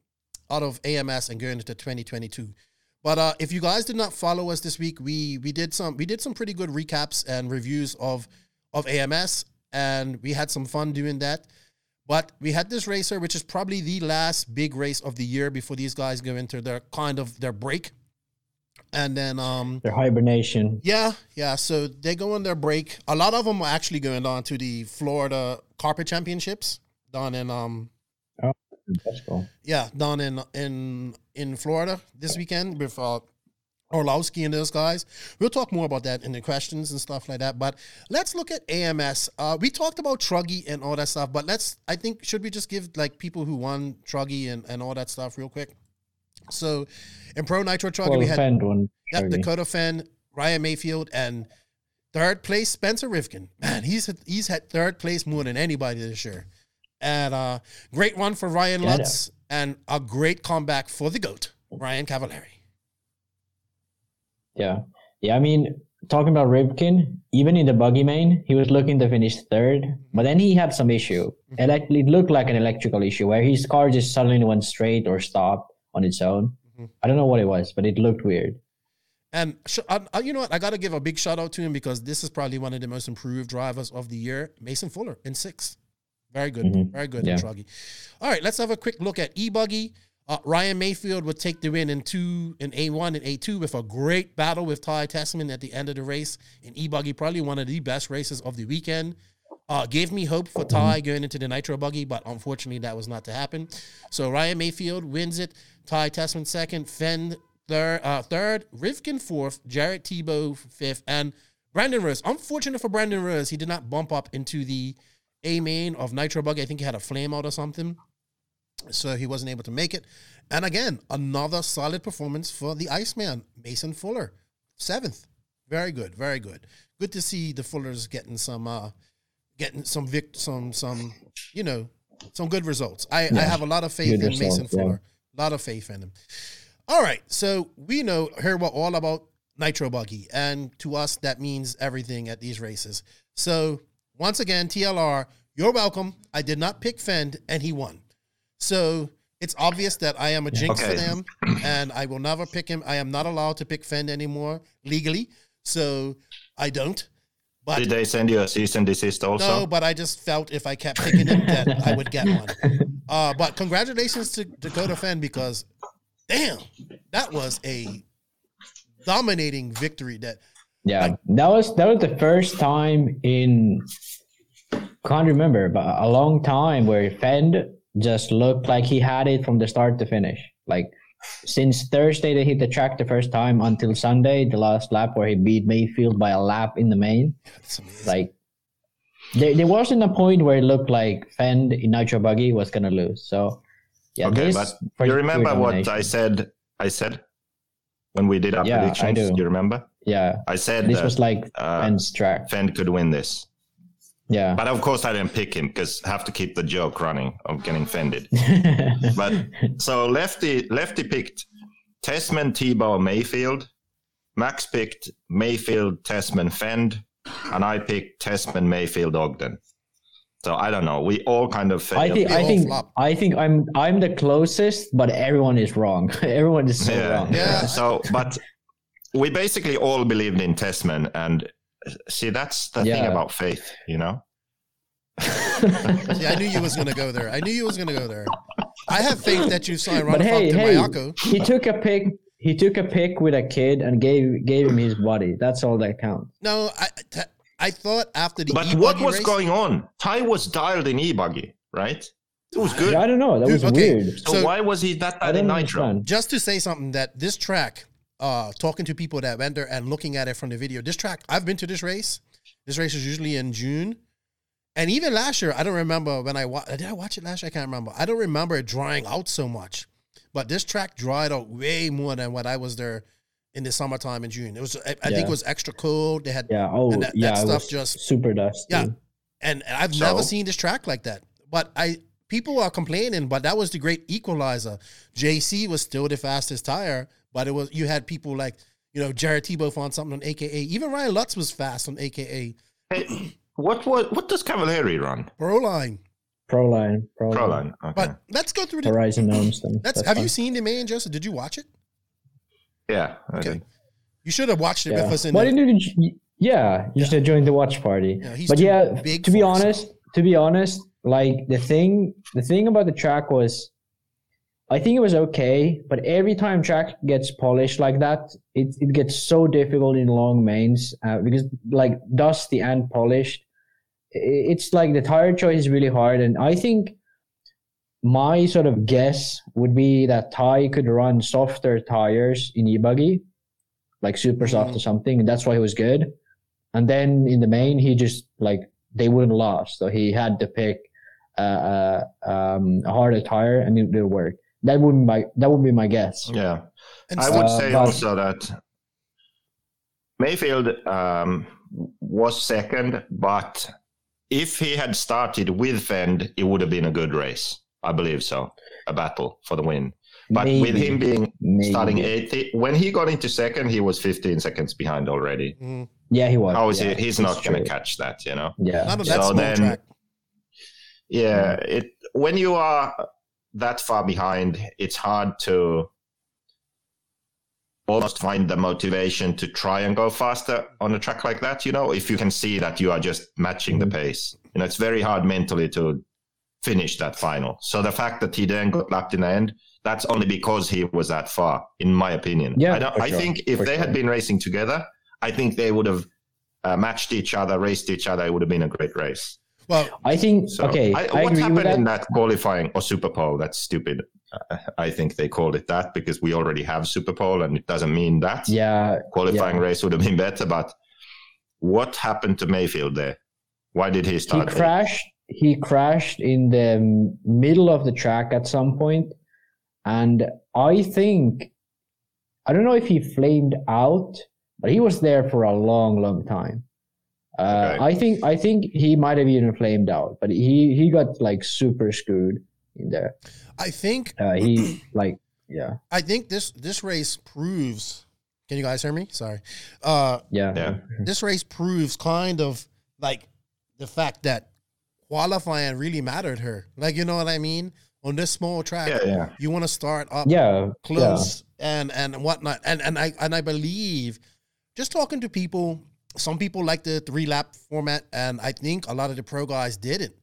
Speaker 1: out of AMS and going into 2022. But uh, if you guys did not follow us this week, we we did some we did some pretty good recaps and reviews of of AMS, and we had some fun doing that. But we had this racer, which is probably the last big race of the year before these guys go into their kind of their break. And then um
Speaker 2: Their hibernation.
Speaker 1: yeah, yeah. So they go on their break. A lot of them are actually going on to the Florida Carpet Championships down in um
Speaker 2: That's cool.
Speaker 1: yeah, down in in in Florida this weekend with uh, Orlowski and those guys. We'll talk more about that in the questions and stuff like that. But let's look at AMS. Uh, we talked about Truggy and all that stuff, but let's. I think should we just give like people who won Truggy and and all that stuff real quick. So, in Pro Nitro Truggy,
Speaker 2: Well,
Speaker 1: we had
Speaker 2: one.
Speaker 1: Dakota Phend, Ryan Mayfield, and third place Spencer Rivkin. Man, he's he's had third place more than anybody this year. And uh great run for Ryan Lutz and a great comeback for the GOAT, Ryan Cavallari.
Speaker 2: Yeah. Yeah, I mean, talking about Rivkin, even in the buggy main, he was looking to finish third, but then he had some issue.
Speaker 1: Mm-hmm.
Speaker 2: It looked like an electrical issue where his car just suddenly went straight or stopped on its own.
Speaker 1: Mhm.
Speaker 2: I don't know what it was, but it looked weird.
Speaker 1: And sh- you know what? I got to give a big shout out to him because this is probably one of the most improved drivers of the year. Mason Fuller in sixth. Very good.
Speaker 2: Mhm.
Speaker 1: Very good
Speaker 2: Yeah.
Speaker 1: Truggy. All right, let's have a quick look at E Buggy. Uh, Ryan Mayfield would take the win in two in A1 and A2 with a great battle with Ty Tessman at the end of the race. In E Buggy, probably one of the best races of the weekend. Uh, gave me hope for Ty going into the Nitro Buggy, but unfortunately that was not to happen. So Ryan Mayfield wins it. Ty Tessman second. Phend third. Uh, third. Rivkin fourth. Jared Tebo fifth. And Brandon Rose. Unfortunate for Brandon Rose, he did not bump up into the A main of Nitro Buggy. I think he had a flame out or something. So he wasn't able to make it. And again, another solid performance for the Iceman, Mason Fuller. Seventh. Very good, very good. Good to see the Fullers getting some uh getting some vic some some you know some good results. I, I have a lot of faith
Speaker 2: Good
Speaker 1: in
Speaker 2: results,
Speaker 1: Mason
Speaker 2: yeah.
Speaker 1: Fuller. A lot of faith in him. All right. So we know here we're all about Nitro Buggy. And to us that means everything at these races. So once again, TLR, You're welcome. I did not pick Phend, and he won. So it's obvious that I am a jinx
Speaker 4: Okay.
Speaker 1: for them, and I will never pick him. I am not allowed to pick Phend anymore legally, so I don't. But
Speaker 4: Did they send you a cease and desist also?
Speaker 1: no, but I just felt if I kept picking him that I would get one. Uh, but congratulations to Dakota Phend because, damn, that was a dominating victory. That
Speaker 2: Yeah,
Speaker 1: Like-
Speaker 2: that was that was the first time in can't remember, but a long time where Phend just looked like he had it from the start to finish. Like since Thursday they hit the track the first time until Sunday, the last lap where he beat Mayfield by a lap in the main. Like there, there wasn't a point where it looked like Phend in Nitro Buggy was gonna lose. So yeah,
Speaker 4: okay,
Speaker 2: this
Speaker 4: but you remember what. I said? I said when we did our
Speaker 2: Yeah,
Speaker 4: predictions.
Speaker 2: do.
Speaker 4: you remember?
Speaker 2: Yeah,
Speaker 4: I said
Speaker 2: this
Speaker 4: that
Speaker 2: was like
Speaker 4: uh,
Speaker 2: Phend's track.
Speaker 4: Phend could win this,
Speaker 2: Yeah.
Speaker 4: but of course I didn't pick him because I have to keep the joke running of getting fended. But so Lefty Lefty picked Tessman, Tebo, Mayfield. Max picked Mayfield, Tessman, Phend, and I picked Tessman, Mayfield, Ogden. So I don't know. We all kind of failed.
Speaker 2: I think I think
Speaker 1: flop.
Speaker 2: I think I'm I'm the closest, but everyone is wrong. everyone is so
Speaker 4: yeah.
Speaker 2: wrong.
Speaker 1: Yeah.
Speaker 4: So, but we basically all believed in Tessman, and see, that's the thing about faith, you know.
Speaker 1: See, I knew you was gonna go there. I knew you was gonna go there. I have faith that you saw
Speaker 2: but
Speaker 1: Ron
Speaker 2: hey,
Speaker 1: to
Speaker 2: hey,
Speaker 1: Mayako.
Speaker 2: he took a pick. He took a pick with a kid and gave gave him his body. That's all that counts.
Speaker 1: No, I t- I thought after the
Speaker 4: But
Speaker 1: e-buggy
Speaker 4: what was
Speaker 1: race,
Speaker 4: going on? Ty was dialed in e-buggy, right? It was good.
Speaker 2: Yeah, I don't know. That
Speaker 1: Dude,
Speaker 2: was
Speaker 1: okay.
Speaker 2: weird.
Speaker 4: So,
Speaker 1: So-
Speaker 4: why was he that
Speaker 2: I
Speaker 4: bad in
Speaker 2: don't
Speaker 4: Nitro?
Speaker 2: understand.
Speaker 1: just to say something that this track, uh, talking to people that went there and looking at it from the video, this track, I've been to this race. This race is usually in June. And even last year, I don't remember when I watched. Did I watch it last year? I can't remember. I don't remember it drying out so much. But this track dried out way more than what I was there in the summertime in June. It was, I, I think it was extra cold. They had,
Speaker 2: Yeah. Oh,
Speaker 1: And that- that
Speaker 2: yeah. it
Speaker 1: stuff just-
Speaker 2: super dusty.
Speaker 1: Yeah. and, and I've never seen this track like that. But I, people are complaining, but that was the great equalizer. JC was still the fastest tire, but it was you had people like you know Jared Tebo found something on AKA. Even Ryan Lutz was fast on AKA.
Speaker 4: Hey, what was what does Cavallari run?
Speaker 1: Proline.
Speaker 2: Proline. Proline.
Speaker 4: Proline. Okay.
Speaker 1: But let's go through the.
Speaker 2: Horizon owns them.
Speaker 1: Let's,
Speaker 2: That's
Speaker 1: have
Speaker 2: fine.
Speaker 1: you seen the man, Joseph? Did you watch it?
Speaker 4: yeah. I
Speaker 1: Okay.
Speaker 4: did.
Speaker 1: You should have watched it
Speaker 2: Yeah.
Speaker 1: with us in
Speaker 2: Why
Speaker 1: the,
Speaker 2: didn't you? Yeah, you should have joined the watch party.
Speaker 1: Yeah, he's
Speaker 2: but yeah,
Speaker 1: big
Speaker 2: to be
Speaker 1: for us.
Speaker 2: honest, to be honest, like the thing, the thing about the track was, I think it was okay, but every time track gets polished like that, it it gets so difficult in long mains uh, because like dusty and polished, it's like the tire choice is really hard, and I think my sort of guess would be that Ty could run softer tires in e-buggy, like super soft
Speaker 1: Mhm.
Speaker 2: or something, and that's why he was good. And then in the main, he just like they wouldn't last, so he had to pick uh, uh, um, a harder tire, and it didn't work. That would be my that would be my guess.
Speaker 4: Yeah.
Speaker 1: and
Speaker 4: I would
Speaker 2: Uh,
Speaker 4: say
Speaker 2: but-
Speaker 4: also that Mayfield um, was second, but if he had started with Phend, it would have been a good race. I believe so. A battle for the win. But with him being
Speaker 2: Maybe.
Speaker 4: starting 80, when he got into second, he was 15 seconds behind already.
Speaker 1: Mhm.
Speaker 2: yeah, he was.
Speaker 4: How is
Speaker 2: yeah,
Speaker 4: he? He's not going to catch that, you know?
Speaker 2: Yeah,
Speaker 1: not on
Speaker 4: So then-
Speaker 1: track.
Speaker 4: Yeah, it when you are that far behind, it's hard to almost find the motivation to try and go faster on a track like that. You know, if you can see that you are just matching the pace, you know, it's very hard mentally to finish that final. So the fact that he then got lapped in the end, that's only because he was that far, in my opinion.
Speaker 2: Yeah,
Speaker 4: I, don't, I
Speaker 2: sure,
Speaker 4: think if
Speaker 2: for
Speaker 4: they had been racing together, I think they would have uh, matched each other, raced each other. It would have been a great race.
Speaker 1: Well,
Speaker 2: I think
Speaker 4: So,
Speaker 2: okay.
Speaker 4: I,
Speaker 2: I,
Speaker 4: what
Speaker 2: agree
Speaker 4: happened
Speaker 2: with that.
Speaker 4: in that qualifying or Super Bowl? That's stupid. Uh, I think they called it that because we already have Super Bowl, and it doesn't mean that.
Speaker 2: Yeah,
Speaker 4: qualifying
Speaker 2: yeah.
Speaker 4: race would have been better. But what happened to Mayfield there? Why did he
Speaker 2: he
Speaker 4: start? eighth?
Speaker 2: crashed he crashed in the middle of the track at some point and i think i don't know if he flamed out but he was there for a long long time uh,
Speaker 4: Okay.
Speaker 2: i think i think he might have even flamed out but he he got like super screwed in there
Speaker 1: I think
Speaker 2: uh, he like yeah
Speaker 1: I think this this race proves. Can you guys hear me? Sorry. Uh,
Speaker 2: yeah
Speaker 4: Yeah.
Speaker 1: this race proves kind of like the fact that qualifying really mattered her. Like you know what I mean? On this small track,
Speaker 4: Yeah, yeah.
Speaker 1: you want to start up
Speaker 2: Yeah,
Speaker 1: close and and whatnot. And and I and I believe just talking to people, some people like the three lap format, and I think a lot of the pro guys didn't.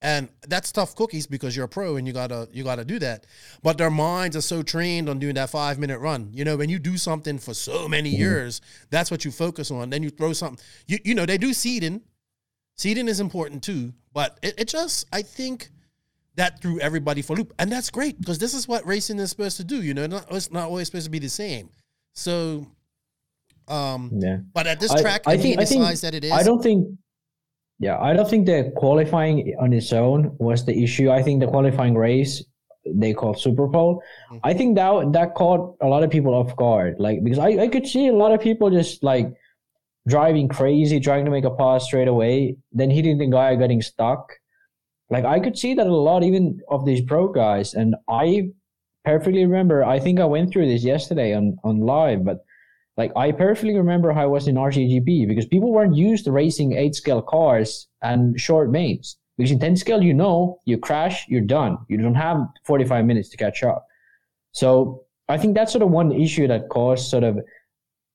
Speaker 1: And that's tough cookies because you're a pro and you gotta you gotta do that. But their minds are so trained on doing that five minute run. You know, when you do something for so many mm-hmm. years, that's what you focus on. Then you throw something. You you know they do seeding. Seeding is important too, but it, it just I think that threw everybody for loop, and that's great because this is what racing is supposed to do. You know, not, it's not always supposed to be the same. So, um,
Speaker 2: yeah.
Speaker 1: but at this track,
Speaker 2: I
Speaker 1: if
Speaker 2: think- I think-
Speaker 1: that it is,
Speaker 2: I don't think. Yeah, I don't think the qualifying on its own was the issue. I think the qualifying race they called Super Bowl.
Speaker 1: Mhm.
Speaker 2: I think that that caught a lot of people off guard. Like because I, I could see a lot of people just like driving crazy, trying to make a pass straight away, then hitting the guy getting stuck. Like I could see that a lot even of these pro guys. And I perfectly remember I think I went through this yesterday on, on live, but like I perfectly remember how I was in RCGP because people weren't used to racing eight scale cars and short mains. Because in 10 scale, you know, you crash, you're done. You don't have 45 minutes to catch up. So I think that's sort of one issue that caused sort of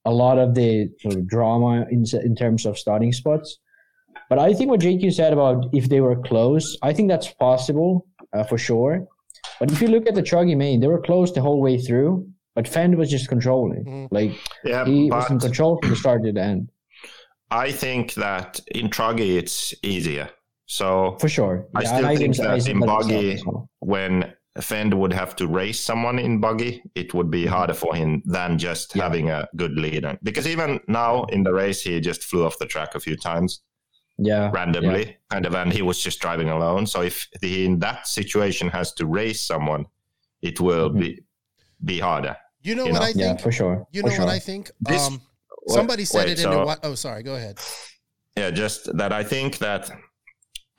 Speaker 2: a lot of the sort of drama in, in terms of starting spots. But I think what JQ said about if they were close, I think that's possible uh, for sure. But if you look at the Truggy main, they were close the whole way through, but Phend was just controlling.
Speaker 1: Mhm.
Speaker 2: Like
Speaker 4: Yeah,
Speaker 2: he was in control from the start to the end,
Speaker 4: I think that in Truggy it's easier. So
Speaker 2: for sure.
Speaker 4: I
Speaker 2: Yeah,
Speaker 4: still
Speaker 2: and
Speaker 4: think that in buggy-
Speaker 2: well.
Speaker 4: when Phend would have to race someone in buggy, it would be harder for him than just
Speaker 2: Mm-hmm. Yeah.
Speaker 4: having a good leader. Because even now in the race, he just flew off the track a few times
Speaker 2: yeah,
Speaker 4: randomly, kind of, and he was just driving alone. So if he in that situation has to race someone, it will
Speaker 2: Mhm.
Speaker 4: be be harder.
Speaker 1: You know
Speaker 4: you
Speaker 1: what
Speaker 4: know.
Speaker 1: I
Speaker 2: yeah,
Speaker 1: think.
Speaker 2: for sure.
Speaker 1: you
Speaker 2: for
Speaker 1: know
Speaker 2: sure.
Speaker 1: what I think.
Speaker 4: This-
Speaker 1: um, somebody said
Speaker 4: Wait,
Speaker 1: it in the
Speaker 4: so-
Speaker 1: what? Oh, sorry. Go ahead.
Speaker 4: Yeah, just that I think that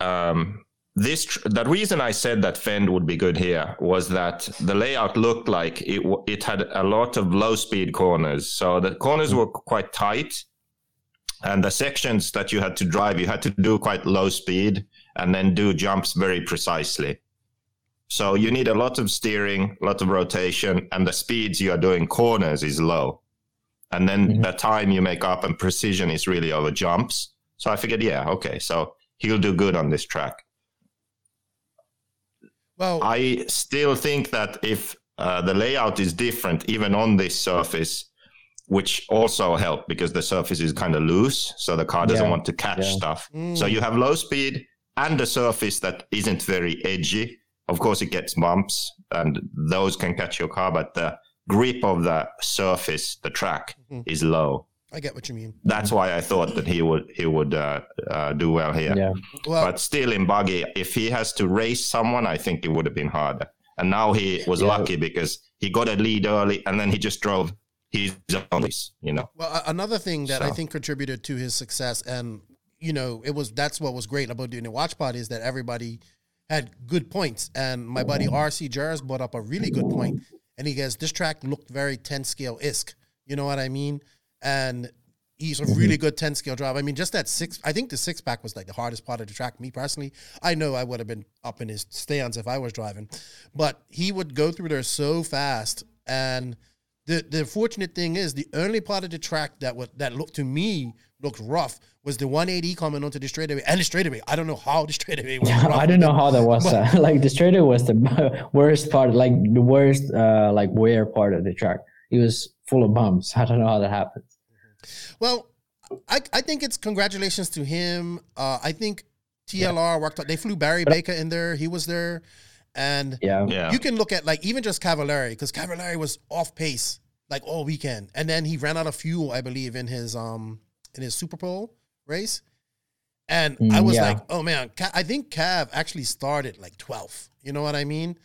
Speaker 4: um, this tr- the reason I said that Phend would be good here was that the layout looked like it w- it had a lot of low speed corners, so the corners were quite tight, and the sections that you had to drive, you had to do quite low speed and then do jumps very precisely. So you need a lot of steering, a lot of rotation, and the speeds you are doing corners is low. And then
Speaker 2: Mhm.
Speaker 4: the time you make up and precision is really over jumps. So I figured, yeah, okay, so he'll do good on this track.
Speaker 1: Well,
Speaker 4: I still think that if uh, the layout is different, even on this surface, which also help because the surface is kind of loose, so the car doesn't
Speaker 2: Yeah,
Speaker 4: want to catch
Speaker 2: yeah.
Speaker 4: stuff.
Speaker 1: mm,
Speaker 4: So you have low speed and a surface that isn't very edgy. Of course, it gets bumps, and those can catch your car, but the grip of the surface, the track,
Speaker 1: Mhm.
Speaker 4: is low.
Speaker 1: I get what you mean.
Speaker 4: That's why I thought that he would he would uh, uh, do well here.
Speaker 2: Yeah,
Speaker 1: Well,
Speaker 4: But still, in buggy, if he has to race someone, I think it would have been harder. And now he was
Speaker 2: Yeah.
Speaker 4: lucky because he got a lead early, and then he just drove his own race. You know.
Speaker 1: Well, another thing that I think contributed to his success, and you know, it was that's what was great about doing the watch party is that everybody had good points. And my buddy mm-hmm. RC Jers brought up a really good point, and he goes, "This track looked very ten scale isk." You know what I mean? And he's a really mm-hmm. good ten scale driver. I mean, just that six. I think the six pack was like the hardest part of the track. Me personally, I know I would have been up in his stands if I was driving, but he would go through there so fast and the the fortunate thing is the only part of the track that would that looked to me looked rough was the 180 coming onto the straightaway and the straightaway. I don't know how the straightaway was. rough.
Speaker 2: I don't know how that was. Uh, like the straightaway was the worst part, like the worst, uh, like wear part of the track. It was full of bumps. I don't know how that happened.
Speaker 1: Well, I I think it's congratulations to him. Uh, I think TLR worked out. They flew Barry Baker in there. He was there, and
Speaker 2: Yeah,
Speaker 4: Yeah.
Speaker 1: you can look at like even just Cavallari because Cavallari was off pace like all weekend, and then he ran out of fuel, I believe, in his um in his Super Bowl race. And I
Speaker 2: Mm,
Speaker 1: was
Speaker 2: yeah.
Speaker 1: like, oh man, I think Cav actually started like 12th. You know what I mean?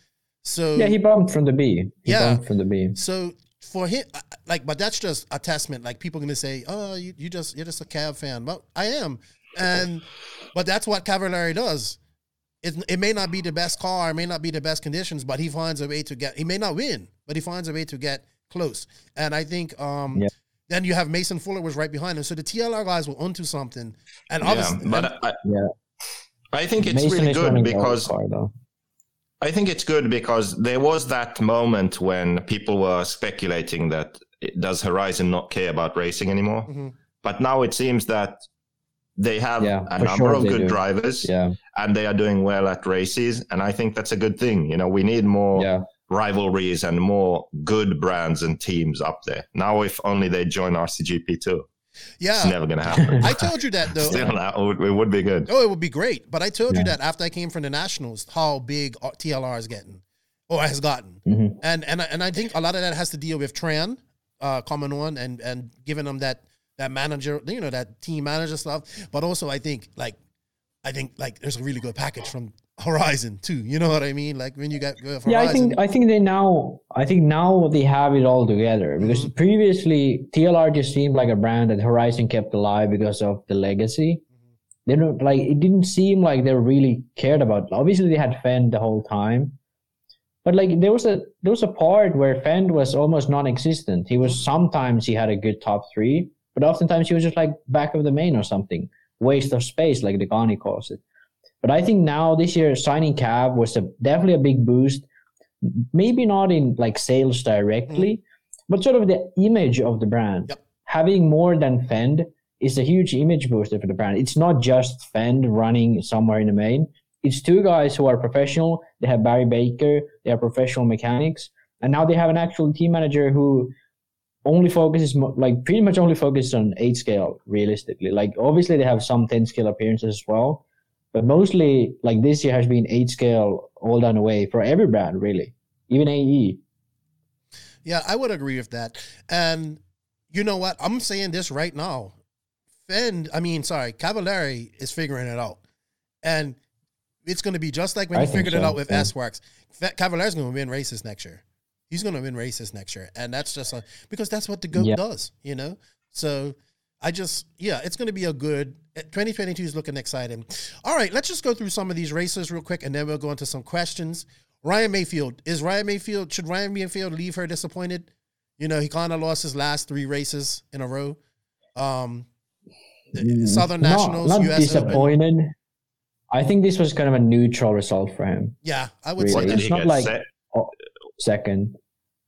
Speaker 1: So
Speaker 2: yeah, he bumped from the B. He
Speaker 1: Yeah.
Speaker 2: bumped from the B.
Speaker 1: so for him, I- I- like, but that's just a testament. Like people gonna say, "Oh, you, you just you're just a Cav fan." Well, I am, and but that's what Cavallari does. It, it may not be the best car, it may not be the best conditions, but he finds a way to get. He may not win, but he finds a way to get close. And I think um,
Speaker 2: Yeah.
Speaker 1: Then you have Mason Fuller was right behind him, so the TLR guys were onto something. And
Speaker 4: Yeah,
Speaker 1: obviously,
Speaker 4: but
Speaker 1: and-
Speaker 4: I,
Speaker 2: Yeah.
Speaker 4: I think it's
Speaker 2: Mason
Speaker 4: really good
Speaker 2: running the old
Speaker 4: because
Speaker 2: car.
Speaker 4: I think it's good because there was that moment when people were speculating that does Horizon not care about racing anymore?
Speaker 1: Mhm.
Speaker 4: But now it seems that they have
Speaker 2: Yeah,
Speaker 4: a number
Speaker 2: sure
Speaker 4: of good
Speaker 2: do.
Speaker 4: drivers
Speaker 2: Yeah,
Speaker 4: and they are doing well at races. And I think that's a good thing. You know, we need more
Speaker 2: yeah.
Speaker 4: Rivalries and more good brands and teams up there. Now, if only they join RCGP too.
Speaker 1: Yeah, it's
Speaker 4: never going to happen.
Speaker 1: I told you that though.
Speaker 4: Still, it would- it would be good.
Speaker 1: Oh, it would be great. But I told you that after I came from the nationals, how big TLR is getting or has gotten,
Speaker 2: Mhm.
Speaker 1: and and I- and I think a lot of that has to deal with Tran uh, coming on and and giving them that that manager, you know, that team manager stuff. But also, I think like I think like there's a really good package from Horizon too. You know what I mean? Like when you got Horizon,
Speaker 2: Yeah, I think I think they now I think now they have it all together because
Speaker 1: Mm-hmm.
Speaker 2: previously TLR just seemed like a brand that Horizon kept alive because of the legacy.
Speaker 1: Mm-hmm.
Speaker 2: They don't like it didn't seem like they really cared about. Obviously, they had Phend the whole time, but like there was a there was a part where Phend was almost non-existent. He
Speaker 1: Mm-hmm.
Speaker 2: was sometimes he had a good top three, but oftentimes he was just like back of the main or something, waste of space, like the Gani calls it. But I think now this year signing Cav was a, definitely a big boost. Maybe not in like sales directly, mm. but sort of the image of the brand.
Speaker 1: Yep.
Speaker 2: Having more than Phend is a huge image booster for the brand. It's not just Phend running somewhere in the main. It's two guys who are professional. They have Barry Baker. They are professional mechanics, and now they have an actual team manager who only focuses like pretty much only focuses on eight scale realistically. Like obviously they have some ten scale appearances as well, but mostly like this year has been eight scale all down the way for every brand really, even. AE.
Speaker 1: Yeah, I would agree with that. And you know what? I'm saying this right now. Phend, I mean, sorry, Cavallari is figuring it out. And it's going to be just like when
Speaker 2: I
Speaker 1: he figured it out with
Speaker 2: yeah.
Speaker 1: S-Workz. Cavallari's going to win races next year. He's going to win races next year. And that's just a, because that's what the GOAT does, you know? So I just, yeah, it's going to be a good, 2022 is looking exciting. All right, let's just go through some of these races real quick and then we'll go into some questions. Ryan Mayfield, is Ryan Mayfield, should Ryan Mayfield leave her disappointed? You know, he kind of lost his last three races in a row. Um, the Southern
Speaker 2: Not-
Speaker 1: Nationals,
Speaker 2: not,
Speaker 1: US Open.
Speaker 2: disappointed. I think this was kind of a neutral result for him.
Speaker 1: Yeah, I would
Speaker 2: Really?
Speaker 1: Say that.
Speaker 2: It's not
Speaker 4: get?
Speaker 2: like-
Speaker 4: Se-
Speaker 2: Second,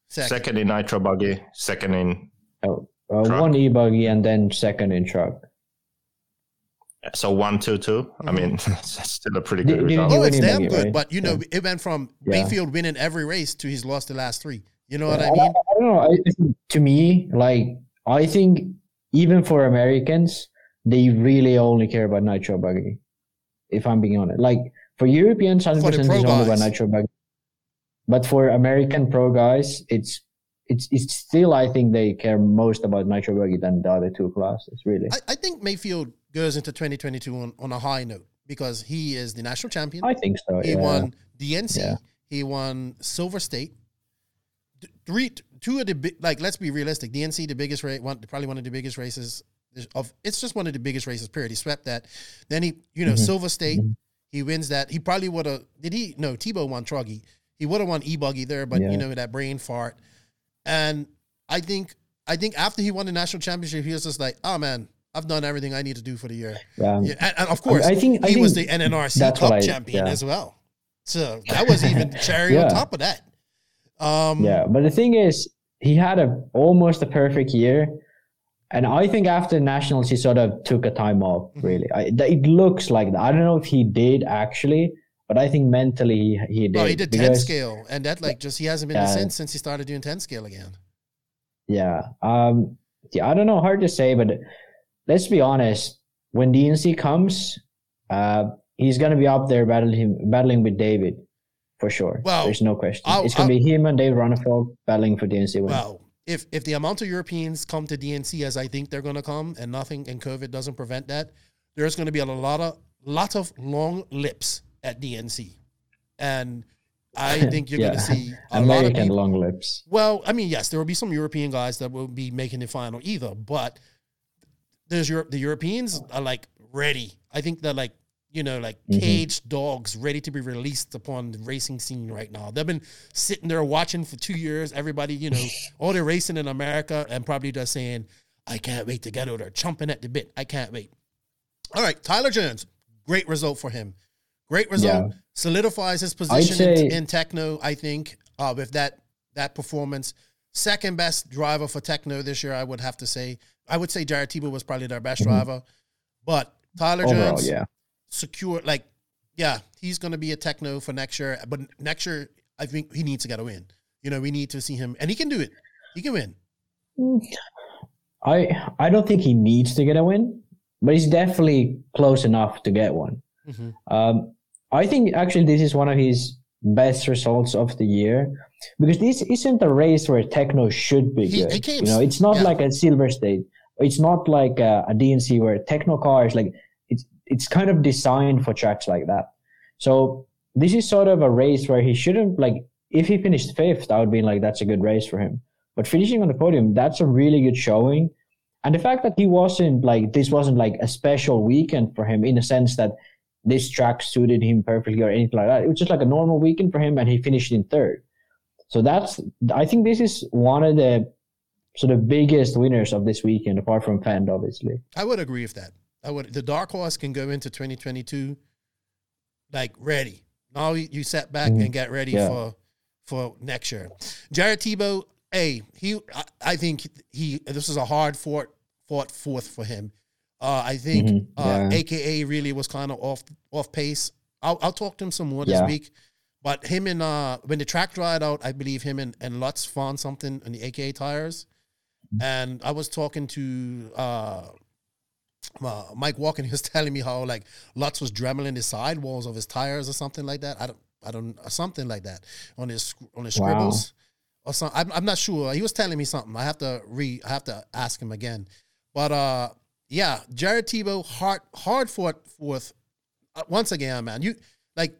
Speaker 1: Second.
Speaker 4: second in Nitro Buggy, second in.
Speaker 2: oh, uh,
Speaker 4: Truck.
Speaker 2: one e buggy and then second in truck.
Speaker 4: So one, two, two. I mm-hmm. mean, that's still a pretty good
Speaker 2: did
Speaker 4: result.
Speaker 1: Oh, it's damn good.
Speaker 2: right?
Speaker 1: But, you know,
Speaker 2: Yeah.
Speaker 1: it went from
Speaker 2: Yeah.
Speaker 1: Mayfield winning every race to he's lost the last three. You know what I
Speaker 2: I,
Speaker 1: mean?
Speaker 2: I don't know. I, to me, like I think even for Americans, they really only care about nitro buggy. If I'm being honest, like for Europeans, hundred
Speaker 1: For the
Speaker 2: percent is only
Speaker 1: guys.
Speaker 2: about nitro buggy. But for American pro guys, it's it's it's still I think they care most about nitro buggy than the other two classes. Really,
Speaker 1: I, I think Mayfield goes into 2022 on, on a high note because he is the national champion.
Speaker 2: I think so.
Speaker 1: He
Speaker 2: yeah.
Speaker 1: won DNC.
Speaker 2: Yeah.
Speaker 1: He won Silver State. Three, two of the big, like, let's be realistic. DNC, the biggest race, one, probably one of the biggest races of, it's just one of the biggest races, period. He swept that. Then he, you know,
Speaker 2: Mhm.
Speaker 1: Silver State,
Speaker 2: Mhm.
Speaker 1: he wins that. He probably would have, did he? No, Tebo won Truggy. He would have won E Buggy there, but,
Speaker 2: Yeah.
Speaker 1: you know, that brain fart. And I think, I think after he won the national championship, he was just like, oh man, I've done everything I need to do for the year.
Speaker 2: Um,
Speaker 1: Yeah, and, and of course,
Speaker 2: I think- I
Speaker 1: he was the NNRC Cup
Speaker 2: I-
Speaker 1: champion
Speaker 2: yeah.
Speaker 1: as well. So that was even cherry on top of that. Um,
Speaker 2: Yeah, but the thing is, he had a almost a perfect year, and I think after nationals he sort of took a time off.
Speaker 1: Mhm.
Speaker 2: Really, I, it looks like that. I don't know if he did actually, but I think mentally he, he did.
Speaker 1: No, he did ten scale, and that like just he hasn't been
Speaker 2: Yeah.
Speaker 1: since since he started doing ten scale again.
Speaker 2: Yeah, um, yeah, I don't know, hard to say, but let's be honest. When DNC comes, uh, he's gonna be up there battling battling with David, for sure.
Speaker 1: Well,
Speaker 2: there's no question.
Speaker 1: I'll-
Speaker 2: it's gonna be him and Dave Ronnefalk battling for DNC win.
Speaker 1: Well, if if the amount of Europeans come to DNC as I think they're going to come, and nothing and COVID doesn't prevent that, there's going to be a lot of lot of long lips at DNC, and I think you're going to see a lot of people.
Speaker 2: long lips.
Speaker 1: Well, I mean, yes, there will be some European guys that will be making the final either, but there's Europe. The Europeans are like ready. I think they're like you know like
Speaker 2: Mhm.
Speaker 1: caged dogs ready to be released upon the racing scene right now. They've been sitting there watching for two years. Everybody, you know, all the racing in America, and probably just saying, "I can't wait to get out there, chomping at the bit. I can't wait." All right, Tyler Jones, great result for him. Great result.
Speaker 2: Yeah.
Speaker 1: Solidifies his position
Speaker 2: say-
Speaker 1: in, in Tekno, I think, uh, with that that performance. Second best driver for Tekno this year, I would have to say. I would say Jared Tebo was probably their best
Speaker 2: Mhm.
Speaker 1: driver. But Tyler
Speaker 2: Overall,
Speaker 1: Jones,
Speaker 2: yeah.
Speaker 1: secure, like, yeah, he's going to be a Tekno for next year. But next year, I think he needs to get a win. You know, we need to see him, and he can do it. He can win.
Speaker 2: I I don't think he needs to get a win, but he's definitely close enough to get one.
Speaker 1: Mhm.
Speaker 2: Um, I think actually this is one of his best results of the year because this isn't a race where Tekno should be
Speaker 1: He-
Speaker 2: good.
Speaker 1: he
Speaker 2: you know, it's not
Speaker 1: yeah.
Speaker 2: like a silver state. It's not like a, a DNC where a Tekno cars like it's it's kind of designed for tracks like that. So this is sort of a race where he shouldn't like if he finished fifth, I would be like that's a good race for him. But finishing on the podium, that's a really good showing. And the fact that he wasn't like this wasn't like a special weekend for him in the sense that this track suited him perfectly or anything like that. It was just like a normal weekend for him and he finished in third. So that's I think this is one of the sort the biggest winners of this weekend, apart from Phend, obviously.
Speaker 1: I would agree with that. I would. The dark horse can go into 2022 like ready. Now you set back
Speaker 2: Mhm.
Speaker 1: and get ready
Speaker 2: Yeah.
Speaker 1: for for next year. Jared Tebo, hey, he I, I think he this is a hard fought fought fourth for him. Uh, I think
Speaker 2: Mhm.
Speaker 1: uh, AKA really was kind of off off pace. I'll, I'll talk to him some more this week. But him and uh, when the track dried out, I believe him and, and Lutz found something on the AKA tires. And I was talking to uh, uh, Mike Walker, and he was telling me how like Lutz was dremeling the sidewalls of his tires or something like that. I don't, I don't, something like that on his on his
Speaker 2: Wow.
Speaker 1: scribbles or something. I'm, I'm not sure. He was telling me something. I have to re, I have to ask him again. But uh, yeah, Jared Tebo, hard, hard fought fourth. Uh, once again, man, you like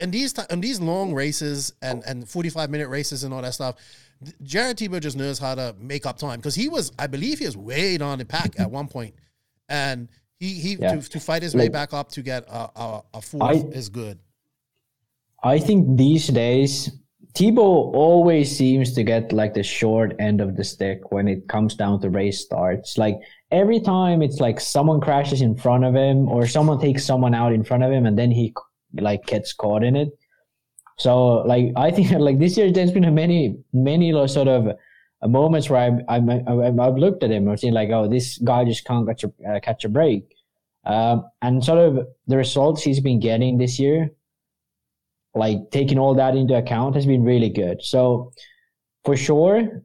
Speaker 1: in these in these long races and and 45 minute races and all that stuff. Jared Tebo just knows how to make up time because he was, I believe, he was way down the pack at one point, and he he
Speaker 2: Yeah.
Speaker 1: to, to fight his way back up to get a a, a fourth
Speaker 2: I-
Speaker 1: is good.
Speaker 2: I think these days Tebo always seems to get like the short end of the stick when it comes down to race starts. Like every time it's like someone crashes in front of him or someone takes someone out in front of him and then he like gets caught in it. So like I think like this year there's been many many sort of uh, moments where I've, I've, I've I've looked at him and seen like oh this guy just can't catch a uh, catch a break, um, and sort of the results he's been getting this year like taking all that into account has been really good. So for sure,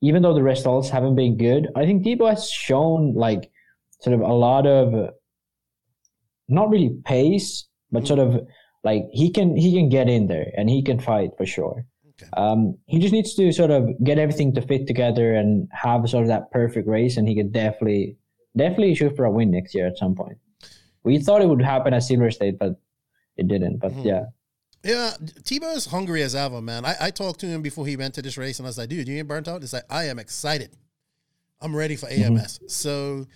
Speaker 2: even though the results haven't been good, I think Tebo has shown like sort of a lot of not really pace, but sort of like he can he can get in there and he can fight for sure.
Speaker 1: Okay.
Speaker 2: Um, he just needs to sort of get everything to fit together and have sort of that perfect race, and he could definitely definitely shoot for a win next year at some point. We thought it would happen at Silver State, but it didn't. But
Speaker 1: Mhm.
Speaker 2: yeah,
Speaker 1: Yeah, Tebo is hungry as ever, man. I, I talked to him before he went to this race, and I was like, dude, you ain't burnt out? He's like, I am excited. I'm ready for AMS. So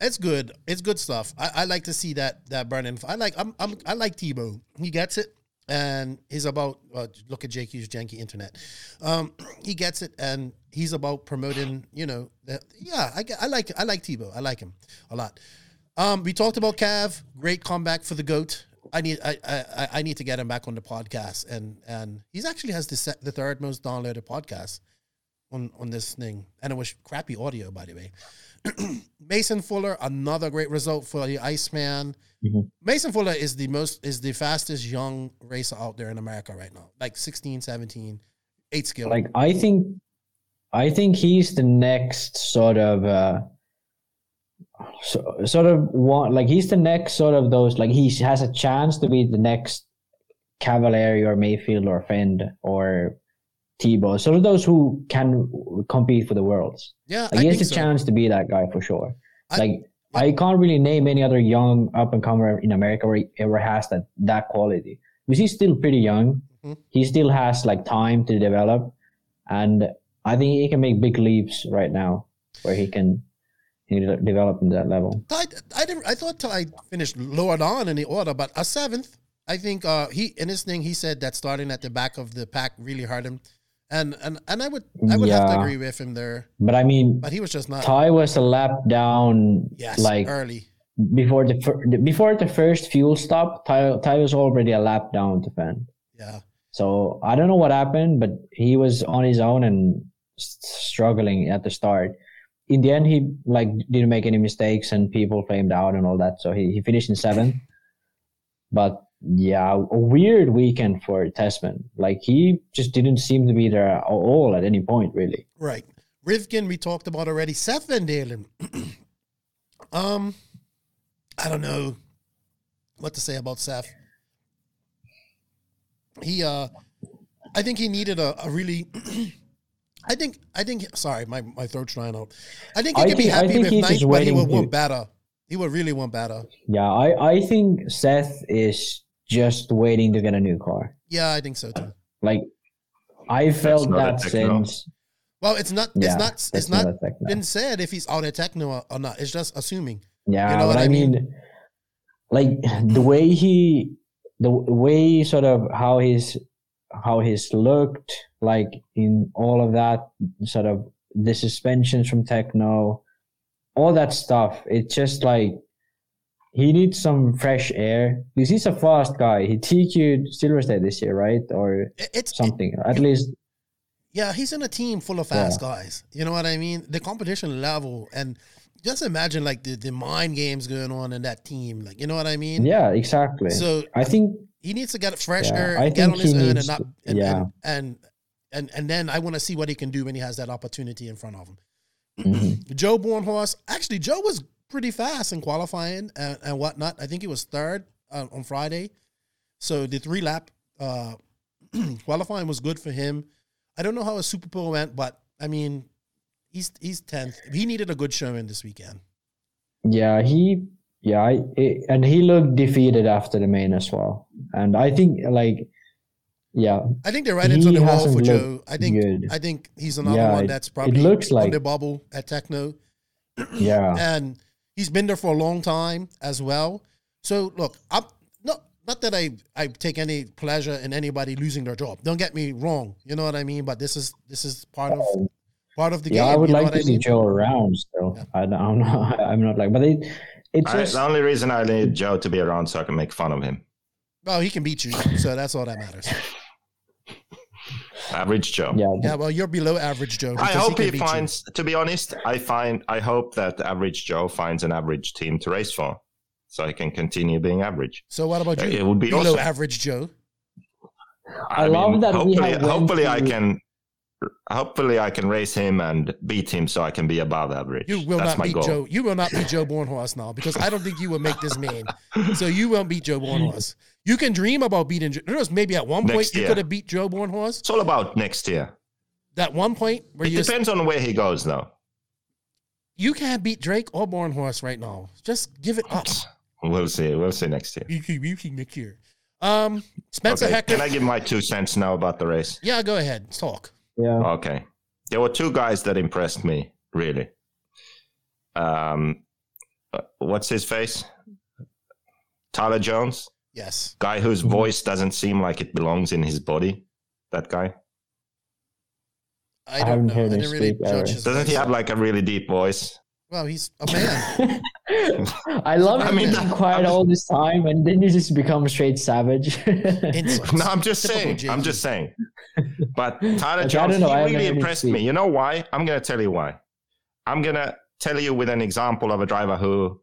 Speaker 1: it's good. It's good stuff. I, I like to see that that burning. I like I'm, I'm I like Tebo. He gets it, and he's about uh, look at JQ's janky internet. Um, he gets it, and he's about promoting. You know, that, yeah. I, I like I like Tebo. I like him a lot. Um, we talked about Cav. Great comeback for the goat. I need I, I I need to get him back on the podcast, and and he's actually has the the third most downloaded podcast on on this thing, and it was crappy audio by the way. Mason Fuller, another great result for the Iceman.
Speaker 2: Mhm.
Speaker 1: Mason Fuller is the most is the fastest young racer out there in America right now, like 16, 17, eight skill.
Speaker 2: like I think, I think he's the next sort of, uh, so, sort of one like he's the next sort of those like he has a chance to be the next Cavallari or Mayfield or Phend or Tebo, sort of those who can compete for the worlds.
Speaker 1: yeah,
Speaker 2: Like
Speaker 1: I
Speaker 2: he has a
Speaker 1: so.
Speaker 2: chance to be that guy for sure.
Speaker 1: I-
Speaker 2: like I can't really name any other young up and comer in America where he ever has that that quality. Because he's still pretty young.
Speaker 1: Mhm.
Speaker 2: He still has like time to develop, and I think he can make big leaps right now where he can he de- develop in that level.
Speaker 1: I, I didn't. I thought I finished lower down in the order, but a seventh. I think uh, he in his thing he said that starting at the back of the pack really hurt him, and and and I would I would have to agree with him there,
Speaker 2: But I mean,
Speaker 1: but he was just not
Speaker 2: Ty was a lap down,
Speaker 1: yes
Speaker 2: like
Speaker 1: early.
Speaker 2: before the before the first fuel stop, Ty, Ty was already a lap down to Phend.
Speaker 1: Yeah.
Speaker 2: So I don't know what happened, but he was on his own and struggling at the start. In the end, he like didn't make any mistakes, and people flamed out and all that. So he, he finished in seventh. But yeah, a weird weekend for Tessman. Like he just didn't seem to be there at all at any point, really.
Speaker 1: Right. Rivkin, we talked about already. Seth Van Dalen. um, I don't know what to say about Seth. He, uh, I think he needed a, a really. I think. I think. Sorry, my, my throat's drying out. I think he could be happy with ninth, but he would
Speaker 2: to-
Speaker 1: want better. He would really want better.
Speaker 2: Yeah, I, I think Seth is just waiting to get a new car.
Speaker 1: Yeah, I think so too.
Speaker 2: Like I felt
Speaker 4: not a
Speaker 2: that
Speaker 4: Tekno.
Speaker 2: since
Speaker 1: Well, it's not.
Speaker 2: It's yeah,
Speaker 1: it's not. It's
Speaker 2: that's
Speaker 1: not
Speaker 2: a Tekno.
Speaker 1: been said if he's out at Tekno or- or not. It's just assuming.
Speaker 2: Yeah,
Speaker 1: You know
Speaker 2: but
Speaker 1: what
Speaker 2: I
Speaker 1: I mean?
Speaker 2: mean, like the way he, the way sort of how he's, how he's looked like in all of that sort of the suspensions from Tekno, all that stuff. It's just like he needs some fresh air because he's a fast guy. He TQ'd Silver State this year, right, or
Speaker 1: It's
Speaker 2: something. At least,
Speaker 1: Yeah, he's in a team full of fast guys. You know what I mean? The competition level and just imagine like the, the mind games going on in that team. Like, you know what I mean?
Speaker 2: yeah, exactly.
Speaker 1: So
Speaker 2: I think
Speaker 1: he needs to get fresh
Speaker 2: Yeah,
Speaker 1: air,
Speaker 2: I
Speaker 1: get on his own and not and,
Speaker 2: yeah.
Speaker 1: and, and and and then I want to see what he can do when he has that opportunity in front of him.
Speaker 2: mhm.
Speaker 1: Joe Bornhorst, actually, Joe was pretty fast in qualifying and, and whatnot. I think he was third uh, on Friday. So the three lap uh, qualifying was good for him. I don't know how a Super Bowl went, but I mean, he's he's tenth. He needed a good showing this weekend.
Speaker 2: Yeah, he yeah, I, it, and he looked defeated after the main as well. And I think like yeah,
Speaker 1: I think they're right into the wall for Joe. I think
Speaker 2: good.
Speaker 1: I think he's another
Speaker 2: Yeah,
Speaker 1: one
Speaker 2: it-
Speaker 1: that's
Speaker 2: it
Speaker 1: probably
Speaker 2: looks
Speaker 1: on
Speaker 2: like-
Speaker 1: the bubble at Tekno.
Speaker 2: yeah.
Speaker 1: and he's been there for a long time as well. So look, I'm not not that I I take any pleasure in anybody losing their job. Don't get me wrong, you know what I mean. But this is this is part of part of the
Speaker 2: yeah,
Speaker 1: game.
Speaker 2: I would
Speaker 1: you know
Speaker 2: like to
Speaker 1: I
Speaker 2: see? Joe around still. I, don't- I'm not I'm not like but it it's
Speaker 4: I,
Speaker 2: just
Speaker 4: the only reason I need Joe to be around so I can make fun of him.
Speaker 1: Well, he can beat you, so that's all that matters.
Speaker 4: Average Joe.
Speaker 2: yeah,
Speaker 1: Yeah, well, you're below average, Joe.
Speaker 4: I hope
Speaker 1: can
Speaker 4: he
Speaker 1: beat you.
Speaker 4: finds. To be honest, I find. I hope that average Joe finds an average team to race for, so I can continue being average.
Speaker 1: So what about you?
Speaker 4: It would be
Speaker 1: below
Speaker 4: awesome.
Speaker 1: average, Joe.
Speaker 2: I love that
Speaker 4: hopefully,
Speaker 2: have
Speaker 4: hopefully I can. Hopefully, I can race him and beat him, so I can be above average.
Speaker 1: You will
Speaker 4: That's
Speaker 1: not
Speaker 4: my
Speaker 1: beat
Speaker 4: goal.
Speaker 1: Joe. You will not beat Joe Bornhorst now because I don't think you will make this main. So you won't beat Joe Bornhorst. You can dream about beating. Joe. There was maybe at one point
Speaker 4: Next
Speaker 1: you could have beat Joe Bornhorst.
Speaker 4: It's all about next year.
Speaker 1: That one point where
Speaker 4: It
Speaker 1: you
Speaker 4: depends on where he goes, though.
Speaker 1: you can't beat Drake or Bornhorst right now. Just give it up.
Speaker 4: We'll see. We'll see next year.
Speaker 1: You can, you can next year. Um, Spencer
Speaker 4: Okay.
Speaker 1: Hector.
Speaker 4: Can I give my two cents now about the race?
Speaker 1: yeah, go ahead. Talk.
Speaker 2: yeah.
Speaker 4: Okay. There were two guys that impressed me, really. Um, uh, what's his face? Tyler Jones,
Speaker 1: Yes.
Speaker 4: guy whose voice doesn't seem like it belongs in his body. That guy
Speaker 1: I
Speaker 2: I
Speaker 1: don't
Speaker 2: haven't
Speaker 1: know.
Speaker 2: heard
Speaker 1: I
Speaker 2: him
Speaker 1: didn't really
Speaker 2: speak ever.
Speaker 1: judge his
Speaker 4: doesn't he have like a really deep voice?
Speaker 1: Well, he's a man.
Speaker 2: I love
Speaker 4: I
Speaker 2: him
Speaker 4: mean,
Speaker 2: being quiet
Speaker 4: just-
Speaker 2: all this time and then you just become straight savage.
Speaker 4: No, I'm just
Speaker 1: Typical
Speaker 4: saying. I'm just saying. But Tyler
Speaker 2: Okay, I
Speaker 4: Jones,
Speaker 2: know,
Speaker 4: he really impressed me. You know why? I'm going to tell you why. I'm going to tell you with an example of a driver who,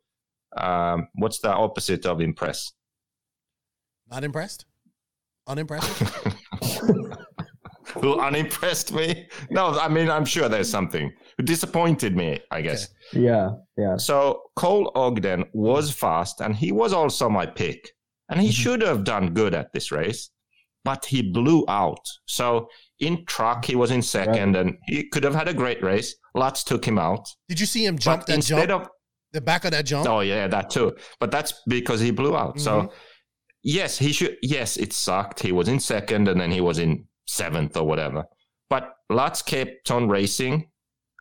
Speaker 4: um, what's the opposite of impress?
Speaker 1: Not impressed. Unimpressed.
Speaker 4: who unimpressed me? No, I mean, I'm sure there's something who disappointed me, I guess.
Speaker 2: yeah, yeah.
Speaker 4: So Cole Ogden was fast and he was also my pick. And he
Speaker 2: Mhm.
Speaker 4: should have done good at this race, but he blew out. So in truck, he was in second and he could have had a great race. Lutz took him out.
Speaker 1: Did you see him jump
Speaker 4: But
Speaker 1: that
Speaker 4: instead
Speaker 1: jump?
Speaker 4: of,
Speaker 1: the back of that jump.
Speaker 4: oh yeah, that too. But that's because he blew out.
Speaker 1: Mhm.
Speaker 4: So yes, he should, yes, it sucked. He was in second and then he was in seventh or whatever. But Lutz kept on racing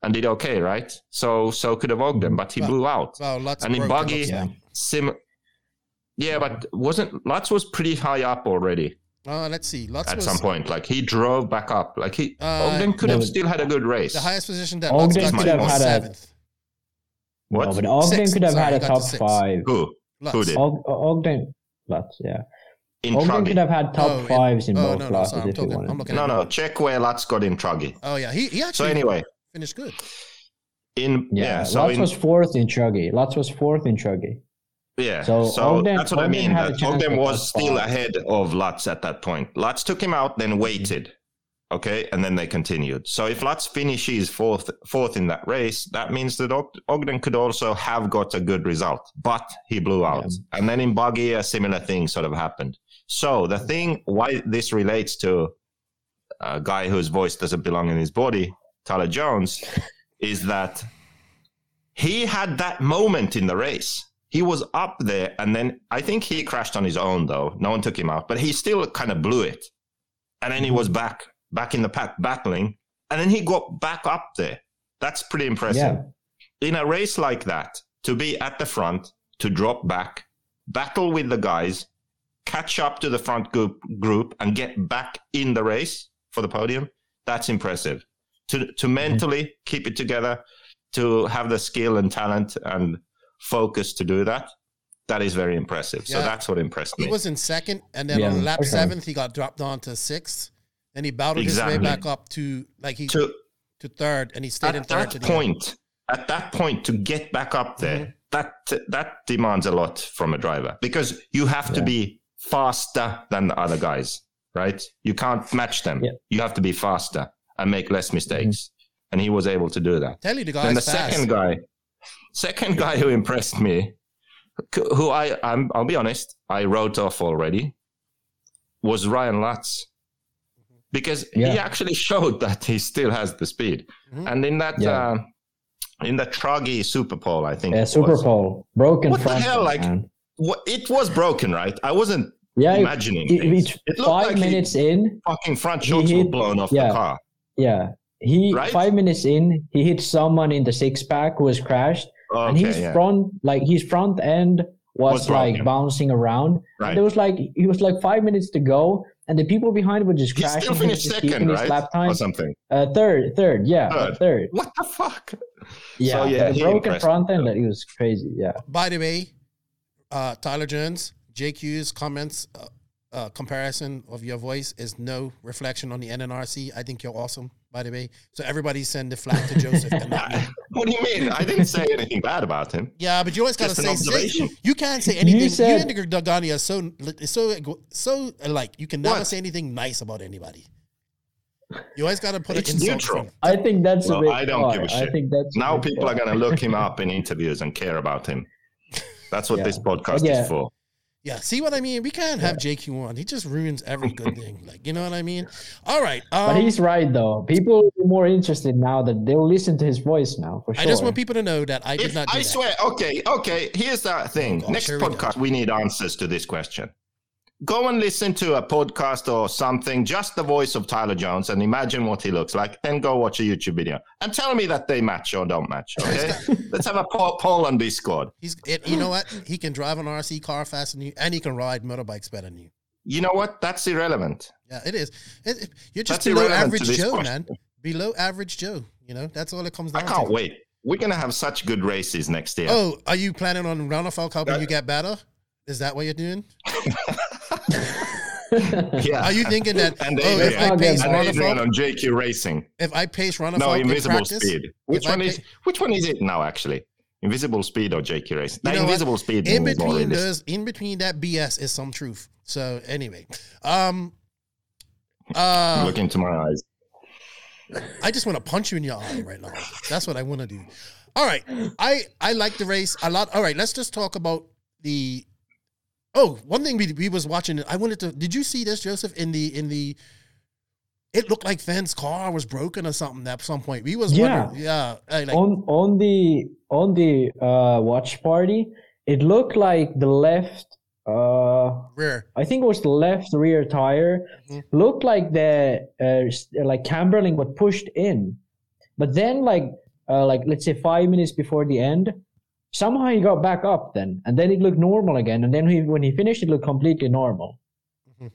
Speaker 4: and did okay, right? So, so could have Ogden, but he
Speaker 1: Well,
Speaker 4: blew out.
Speaker 1: Well, Lutz
Speaker 4: And in
Speaker 1: broken,
Speaker 4: buggy- Sim. Yeah, but wasn't Lutz was pretty high up already
Speaker 1: Uh, let's see. Lutz
Speaker 4: at
Speaker 1: was
Speaker 4: some point. Like he drove back up. Like he
Speaker 1: Uh,
Speaker 4: Ogden could have still had a good race.
Speaker 1: the highest position that
Speaker 2: Ogden
Speaker 1: Lutz got
Speaker 4: could have
Speaker 1: was
Speaker 2: had a-
Speaker 1: seventh.
Speaker 4: What?
Speaker 2: No, but Ogden
Speaker 1: Six.
Speaker 2: could have
Speaker 1: Sorry,
Speaker 2: had a top
Speaker 1: to
Speaker 2: five.
Speaker 4: Who?
Speaker 1: Lutz.
Speaker 4: Who did?
Speaker 2: Og- Ogden, Lutz, yeah.
Speaker 4: In
Speaker 2: Ogden
Speaker 4: Truggy.
Speaker 2: could have had top
Speaker 1: Oh,
Speaker 2: fives in
Speaker 1: oh,
Speaker 2: both
Speaker 1: no, no,
Speaker 2: classes
Speaker 1: sorry, I'm
Speaker 2: if he
Speaker 1: talking-
Speaker 2: wanted.
Speaker 1: I'm looking
Speaker 4: No, no. Check where Lutz got in Truggy.
Speaker 1: Oh yeah, he he actually.
Speaker 4: So anyway,
Speaker 1: finished good.
Speaker 4: in
Speaker 2: yeah,
Speaker 4: yeah, so
Speaker 2: Lutz
Speaker 4: in,
Speaker 2: was fourth in Truggy. Lutz was fourth in Truggy.
Speaker 4: yeah,
Speaker 2: so
Speaker 4: so,
Speaker 2: Ogden-
Speaker 4: that's what I mean.
Speaker 2: had a
Speaker 4: Ogden was still
Speaker 2: five.
Speaker 4: ahead of Lutz at that point. Lutz took him out, then waited. Okay, and then they continued. So if Lutz finishes fourth, fourth in that race, that means that Ogden could also have got a good result, but he blew out. And then in buggy, a similar thing sort of happened. So the thing why this relates to a guy whose voice doesn't belong in his body, Tyler Jones, is that he had that moment in the race. He was up there, and then I think he crashed on his own, though. No one took him out, but he still kind of blew it. And then he was mm. back, back in the pack battling, and then he got back up there. That's pretty impressive.
Speaker 2: Yeah.
Speaker 4: In a race like that, to be at the front, to drop back, battle with the guys, catch up to the front group, group and get back in the race for the podium, that's impressive. To, to mentally keep it together, to have the skill and talent and focus to do that, that is very impressive. So that's what impressed
Speaker 1: He
Speaker 4: me.
Speaker 1: He was in second, and then
Speaker 2: Yeah,
Speaker 1: on lap
Speaker 2: for sure.
Speaker 1: seventh, he got dropped down to sixth. Then he battled his way back up to like he to,
Speaker 4: to
Speaker 1: third, and he stayed in
Speaker 4: at
Speaker 1: third. to
Speaker 4: that point, at that point, to get back up there, mm-hmm. that that demands a lot from a driver because you have to be faster than the other guys, right? You can't match them.
Speaker 2: Yeah.
Speaker 4: You have to be faster and make less mistakes. Mm-hmm. And he was able to do that.
Speaker 1: Tell you the
Speaker 4: then
Speaker 1: guy's
Speaker 4: the
Speaker 1: fast.
Speaker 4: second guy, second guy who impressed me, who I I'm, I'll be honest, I wrote off already, was Ryan Lutz. Because he actually showed that he still has the speed.
Speaker 1: Mhm.
Speaker 4: And in that
Speaker 2: Yeah.
Speaker 4: uh, in the Truggy Super Bowl, I think
Speaker 2: Yeah,
Speaker 4: it
Speaker 2: Super
Speaker 4: was,
Speaker 2: Bowl. Broken
Speaker 4: What the hell,
Speaker 2: end,
Speaker 4: like-
Speaker 2: man.
Speaker 4: wha- it was broken, right? I wasn't
Speaker 2: yeah,
Speaker 4: imagining
Speaker 2: it,
Speaker 4: things.
Speaker 2: it's
Speaker 4: It looked
Speaker 2: five
Speaker 4: like he-
Speaker 2: minutes in.
Speaker 4: fucking front
Speaker 2: He
Speaker 4: shocks were blown off
Speaker 2: yeah.
Speaker 4: the car.
Speaker 2: Yeah, he
Speaker 4: Right?
Speaker 2: five minutes in, he hit someone in the six pack who was crashed, and
Speaker 4: Okay,
Speaker 2: his
Speaker 4: yeah.
Speaker 2: front, like his front end, was,
Speaker 4: Was
Speaker 2: like
Speaker 4: broken.
Speaker 2: bouncing around.
Speaker 4: Right.
Speaker 2: And there was like he was like five minutes to go, and the people behind were just
Speaker 4: He
Speaker 2: crashing.
Speaker 4: still
Speaker 2: He was
Speaker 4: finished
Speaker 2: just
Speaker 4: second,
Speaker 2: his
Speaker 4: right?
Speaker 2: lap time.
Speaker 4: Or something.
Speaker 2: Uh, third, third, yeah,
Speaker 4: Third.
Speaker 2: third.
Speaker 4: What the fuck?
Speaker 2: Yeah,
Speaker 4: So, yeah,
Speaker 2: the
Speaker 4: he
Speaker 2: broken front
Speaker 4: me,
Speaker 2: end, that it was crazy. Yeah,
Speaker 1: By the way, uh, Tyler Jones, JQ's comments, uh, uh, comparison of your voice is no reflection on the NNRC. I think you're awesome, by the way. So everybody send the flag to Joseph and not me.
Speaker 4: What do you mean? I didn't say anything bad about him.
Speaker 1: Yeah, but you always gotta
Speaker 4: Just an
Speaker 1: say, say you can't say anything. You,
Speaker 2: said-
Speaker 1: and Dagani are so so so alike. You can never
Speaker 4: What?
Speaker 1: say anything nice about anybody. You always gotta put
Speaker 4: It's
Speaker 1: an insult. in
Speaker 4: neutral.
Speaker 1: front.
Speaker 2: I think that's
Speaker 4: Well,
Speaker 2: a bit.
Speaker 4: I don't
Speaker 2: far.
Speaker 4: give a shit.
Speaker 2: I think that's
Speaker 4: Now
Speaker 2: bit
Speaker 4: people are going to look him up in interviews and care about him. That's what
Speaker 2: Yeah.
Speaker 4: this podcast
Speaker 2: Yeah.
Speaker 4: is for.
Speaker 1: Yeah, see what I mean? We can't have JQ on. He just ruins every good thing. Like, you know what I mean? All right. Um,
Speaker 2: But he's right though. People are more interested now that they'll listen to his voice now for sure.
Speaker 1: I just want people to know that I did
Speaker 4: If,
Speaker 1: not do
Speaker 4: I
Speaker 1: that.
Speaker 4: swear, okay, okay, here's the thing.
Speaker 1: gosh,
Speaker 4: Next
Speaker 1: here we
Speaker 4: podcast, we need answers to this question. Go and listen to a podcast or something, just the voice of Tyler Jones, and imagine what he looks like. Then go watch a YouTube video and tell me that they match or don't match. Okay, let's have a poll, on Discord.
Speaker 1: He's, it, you know what? He can drive an RC car faster than you, and he can ride motorbikes better than you.
Speaker 4: You know what? That's irrelevant.
Speaker 1: Yeah, it is. It, it- you're just
Speaker 4: That's
Speaker 1: below average Joe,
Speaker 4: question.
Speaker 1: man. Below average Joe. You know, that's all it comes down.
Speaker 4: I can't
Speaker 1: to.
Speaker 4: wait. We're gonna have such good races next year.
Speaker 1: Oh, are you planning on Roundabout helping
Speaker 4: Uh,
Speaker 1: you get better? Is that what you're doing?
Speaker 4: yeah.
Speaker 1: Are you thinking that
Speaker 4: and
Speaker 1: oh, if I pace
Speaker 4: and Adrian on JQ Racing.
Speaker 1: if I pace
Speaker 4: No,
Speaker 1: Roundabout in
Speaker 4: Invisible
Speaker 1: practice,
Speaker 4: Speed. Which one is which one is it now? Actually, Invisible Speed or JQ Racing?
Speaker 1: You
Speaker 4: No,
Speaker 1: know what?
Speaker 4: Invisible Speed
Speaker 1: in between those, in between that BS is some truth. So anyway, um, uh,
Speaker 4: Look into my eyes.
Speaker 1: I just want to punch you in your eye right now. That's what I want to do. All right. I I like the race a lot. All right, let's just talk about the Oh, one thing we we was watching I wanted to Did you see this Joseph in the in the it looked like Phend's car was broken or something at some point. We was
Speaker 2: Yeah.
Speaker 1: yeah, like
Speaker 2: on on the on the uh, watch party, it looked like the left. Uh,
Speaker 1: rear.
Speaker 2: I think it was the left rear tire.
Speaker 1: Mhm.
Speaker 2: Looked like the uh, like Camberling was pushed in, but then like uh, like let's say five minutes before the end, somehow he got back up then, and then it looked normal again, and then he, when he finished, it looked completely normal.
Speaker 1: Mhm.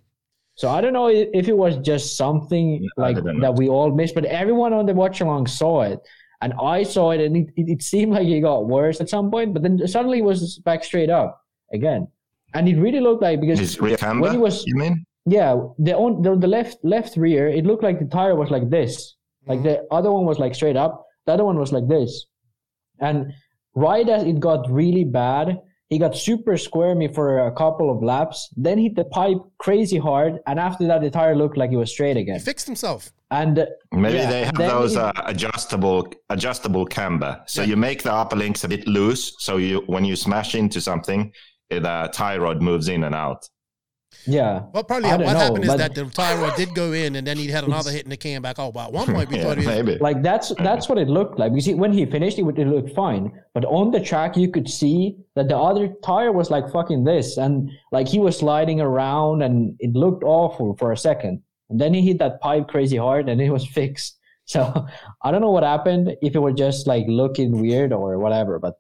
Speaker 2: So I don't know if it was just something
Speaker 4: I
Speaker 2: like that we all missed, but everyone on the watch along saw it. And I saw it, and it, it, it seemed like it got worse at some point, but then suddenly it was back straight up again, and it really looked like because
Speaker 4: His rear camber,
Speaker 2: when he was
Speaker 4: you mean?
Speaker 2: yeah the on the, the left left rear it looked like the tire was like this like
Speaker 1: Mhm.
Speaker 2: the other one was like straight up the other one was like this and right as it got really bad he got super squirmy for a couple of laps then hit the pipe crazy hard and after that the tire looked like it was straight again.
Speaker 1: He
Speaker 2: again
Speaker 1: fixed himself.
Speaker 2: and uh,
Speaker 4: Maybe
Speaker 2: Yeah,
Speaker 4: they have
Speaker 2: then
Speaker 4: those
Speaker 2: it-
Speaker 4: uh, adjustable adjustable camber. So
Speaker 1: Yeah.
Speaker 4: you make the upper links a bit loose, so you when you smash into something, the uh, tie rod moves in and out.
Speaker 2: Yeah
Speaker 1: Well, probably what
Speaker 2: know,
Speaker 1: happened is that the tire did go in, and then he had another hit, and it came back out. But at one point, we
Speaker 4: Yeah,
Speaker 1: thought he was
Speaker 4: maybe.
Speaker 2: like that's that's what it looked like. You see, when he finished, it, would- it looked fine. But on the track, you could see that the other tire was like fucking this, and like he was sliding around, and it looked awful for a second. And then he hit that pipe crazy hard, and it was fixed. So I don't know what happened. If it were just like looking weird or whatever, but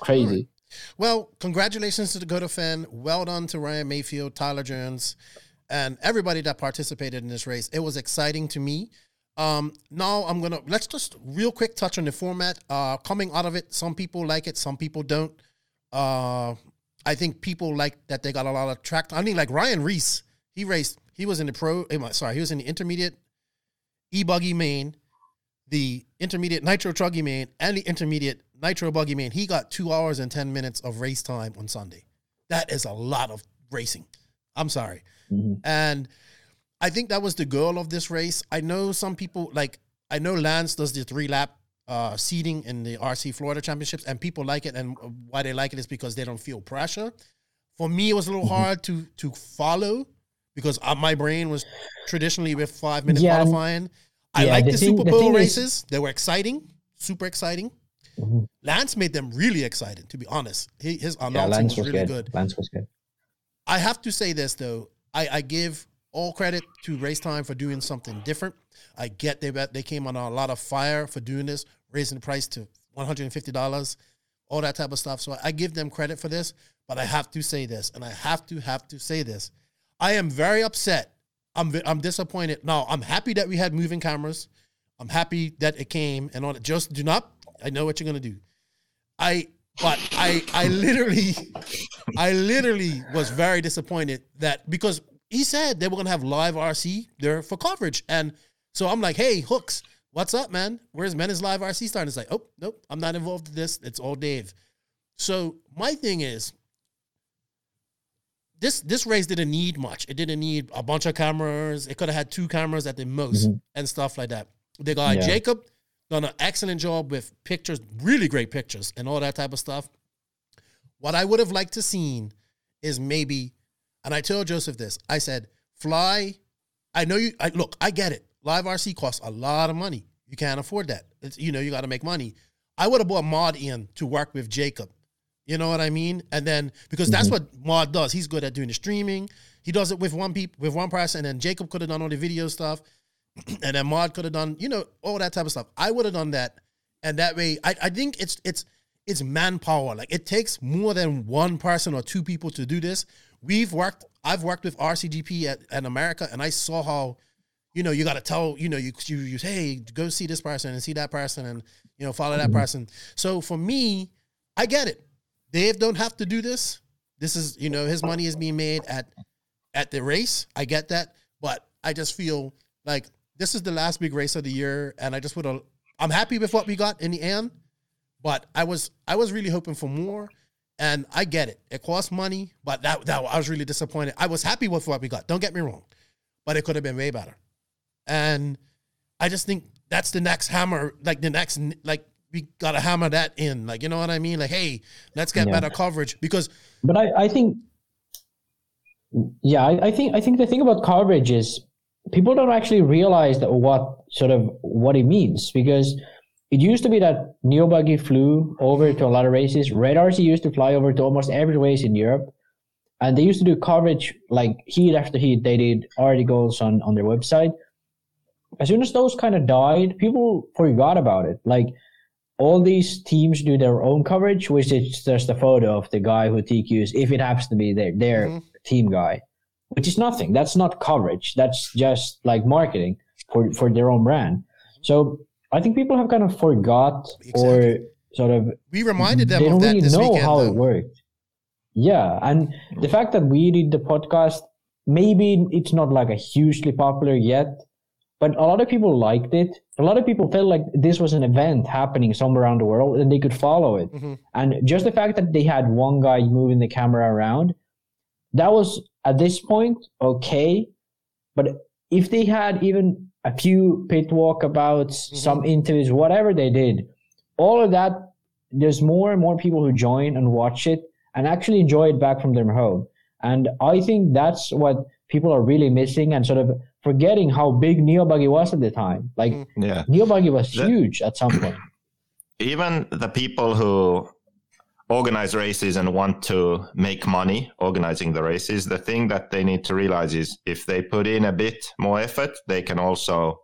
Speaker 2: crazy.
Speaker 1: Well, congratulations to the Dakota Phend. Well done to Ryan Mayfield, Tyler Jones, and everybody that participated in this race. It was exciting to me. Um, now I'm gonna let's just real quick touch on the format. Uh, coming out of it, some people like it, some people don't. Uh, I think people like that they got a lot of track. I mean, like Ryan Reese, he raced. He was in the pro. eh, Sorry, he was in the intermediate e buggy main, the intermediate nitro truggy main, and the intermediate nitro buggy Man, He got two hours and ten minutes of race time on Sunday. That is a lot of racing. I'm sorry,
Speaker 2: Mhm.
Speaker 1: and I think that was the goal of this race. I know some people like I know Lance does the three lap uh, seating in the RC Florida Championships, and people like it. And why they like it is because they don't feel pressure. For me, it was a little hard to to follow because uh, my brain was traditionally with five minute
Speaker 2: Yeah,
Speaker 1: qualifying. I
Speaker 2: yeah,
Speaker 1: like
Speaker 2: the
Speaker 1: the,
Speaker 2: thing-
Speaker 1: Super
Speaker 2: the
Speaker 1: Bowl
Speaker 2: is-
Speaker 1: races; they were exciting, super exciting.
Speaker 2: Mhm.
Speaker 1: Lance made them really exciting. To be honest, he, his
Speaker 2: Yeah,
Speaker 1: announcing
Speaker 2: Lance
Speaker 1: was
Speaker 2: was
Speaker 1: really
Speaker 2: good.
Speaker 1: good.
Speaker 2: Lance was good.
Speaker 1: I have to say this though. I, I give all credit to Race Time for doing something different. I get they they came on a lot of fire for doing this, raising the price to one hundred and fifty dollars, all that type of stuff. So I give them credit for this. But I have to say this, and I have to have to say this. I am very upset. I'm I'm disappointed. Now I'm happy that we had moving cameras. I'm happy that it came and on it. Just do not. I know what you're gonna do. I but I I literally I literally was very disappointed that because he said they were gonna have live RC there for coverage, and so I'm like, hey, hooks, what's up, man? Where's Menace Live RC starting? It's like, oh nope, I'm not involved in this. It's all Dave. So my thing is, this this race didn't need much. It didn't need a bunch of cameras. It could have had two cameras at the most
Speaker 2: Mhm.
Speaker 1: and stuff like that. The guy
Speaker 2: Yeah.
Speaker 1: Jacob done an excellent job with pictures, really great pictures and all that type of stuff. What I would have liked to seen is maybe, and I told Joseph this. I said, "Fly." I know you. I look. I get it. Live RC costs a lot of money. You can't afford that. It's you know you got to make money. I would have brought Mod in to work with Jacob. You know what I mean? And then because that's mm-hmm. what Mod does. He's good at doing the streaming. He does it with one peop, with one person, and then Jacob could have done all the video stuff, and then Mod could have done you know all that type of stuff. I would have done that, and that way I, I think it's it's it's manpower. Like it takes more than one person or two people to do this. We've worked. I've worked with RCGP at, at America, and I saw how you know, you got to tell, you know, you, you, you, hey, go see this person and see that person and, you know, follow that mm-hmm. person. So for me, I get it. Dave don't have to do this. This is, you know, his money is being made at, at the race. I get that. But I just feel like this is the last big race of the year. And I just would have, I'm happy with what we got in the end, but I was, I was really hoping for more. And I get it. It costs money, but that, that I was really disappointed. I was happy with what we got. Don't get me wrong, but it could have been way better. And I just think that's the next hammer, like the next, like we gotta hammer that in, like you know what I mean? Like, hey, let's get
Speaker 2: Yeah.
Speaker 1: better coverage because
Speaker 2: But I, I think, yeah, I, I think I think the thing about coverage is people don't actually realize that what sort of what it means because it used to be that Neo Buggy flew over to a lot of races. Red RC used to fly over to almost every race in Europe, and they used to do coverage like heat after heat. They did articles on on their website. As soon as those kind of died, people forgot about it. Like all these teams do their own coverage, which is just a photo of the guy who TQs if it happens to be their their
Speaker 1: Mhm.
Speaker 2: team guy, which is nothing. That's not coverage. That's just like marketing for for their own brand. So I think people have kind of forgot or sort of
Speaker 1: We reminded them
Speaker 2: they
Speaker 1: of
Speaker 2: don't
Speaker 1: that
Speaker 2: really
Speaker 1: this
Speaker 2: know
Speaker 1: weekend.
Speaker 2: how
Speaker 1: though.
Speaker 2: it worked. Yeah, and the fact that we did the podcast, maybe it's not like a hugely popular yet, but a lot of people liked it. A lot of people felt like this was an event happening somewhere around the world and they could follow it.
Speaker 1: Mhm.
Speaker 2: And just the fact that they had one guy moving the camera around, that was at this point okay. But if they had even a few pit walkabouts, mm-hmm. some interviews, whatever they did, all of that, there's more and more people who join and watch it and actually enjoy it back from their home. And I think that's what people are really missing and sort of forgetting how big Neo Buggy was at the time. Like mm-hmm.
Speaker 4: Yeah.
Speaker 2: Neo Buggy was
Speaker 4: The-
Speaker 2: huge at some point.
Speaker 4: even the people who organize races and want to make money organizing the races, the thing that they need to realize is if they put in a bit more effort, they can also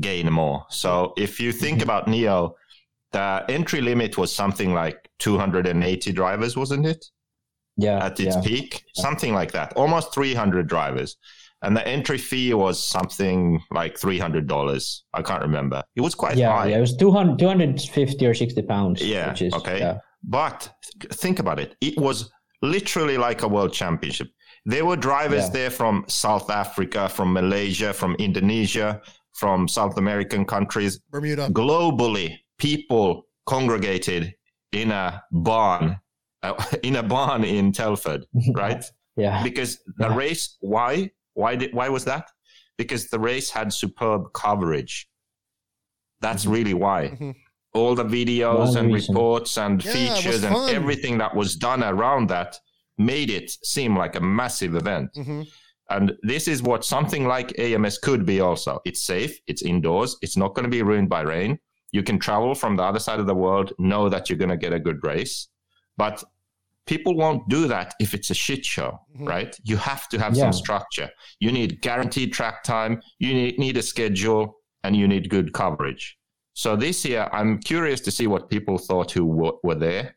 Speaker 4: gain more. So if you think mm-hmm. about Neo, the entry limit was something like 280 drivers, wasn't it?
Speaker 2: Yeah.
Speaker 4: At its
Speaker 2: yeah.
Speaker 4: peak, something like that, almost 300 drivers. And the entry fee was something like $300. I can't remember. It was quite
Speaker 2: Yeah,
Speaker 4: high.
Speaker 2: yeah, it was 200, 250 or 60 pounds.
Speaker 4: Yeah,
Speaker 2: Which is,
Speaker 4: okay.
Speaker 2: Yeah.
Speaker 4: But think about it. It was literally like a world championship. There were drivers
Speaker 2: Yeah.
Speaker 4: there from South Africa, from Malaysia, from Indonesia, from South American countries.
Speaker 1: Bermuda.
Speaker 4: Globally, people congregated in a barn, uh, in a barn in Telford, right?
Speaker 2: Yeah.
Speaker 4: because the
Speaker 2: Yeah.
Speaker 4: race why why did why was that because the race had superb coverage that's really why
Speaker 1: Mhm.
Speaker 4: All the videos
Speaker 2: One
Speaker 4: and
Speaker 2: reason.
Speaker 4: reports and
Speaker 1: Yeah,
Speaker 4: features and everything that was done around that made it seem like a massive event
Speaker 1: hmm
Speaker 4: and this is what something like AMS could be also. It's safe, it's indoors, it's not going to be ruined by rain. You can travel from the other side of the world, know that you're going to get a good race. But people won't do that if it's a shit show,
Speaker 1: Mhm.
Speaker 4: right? You have to have
Speaker 2: Yeah.
Speaker 4: some structure. You need guaranteed track time, you need, need a schedule, and you need good coverage. So this year, I'm curious to see what people thought who w- were there.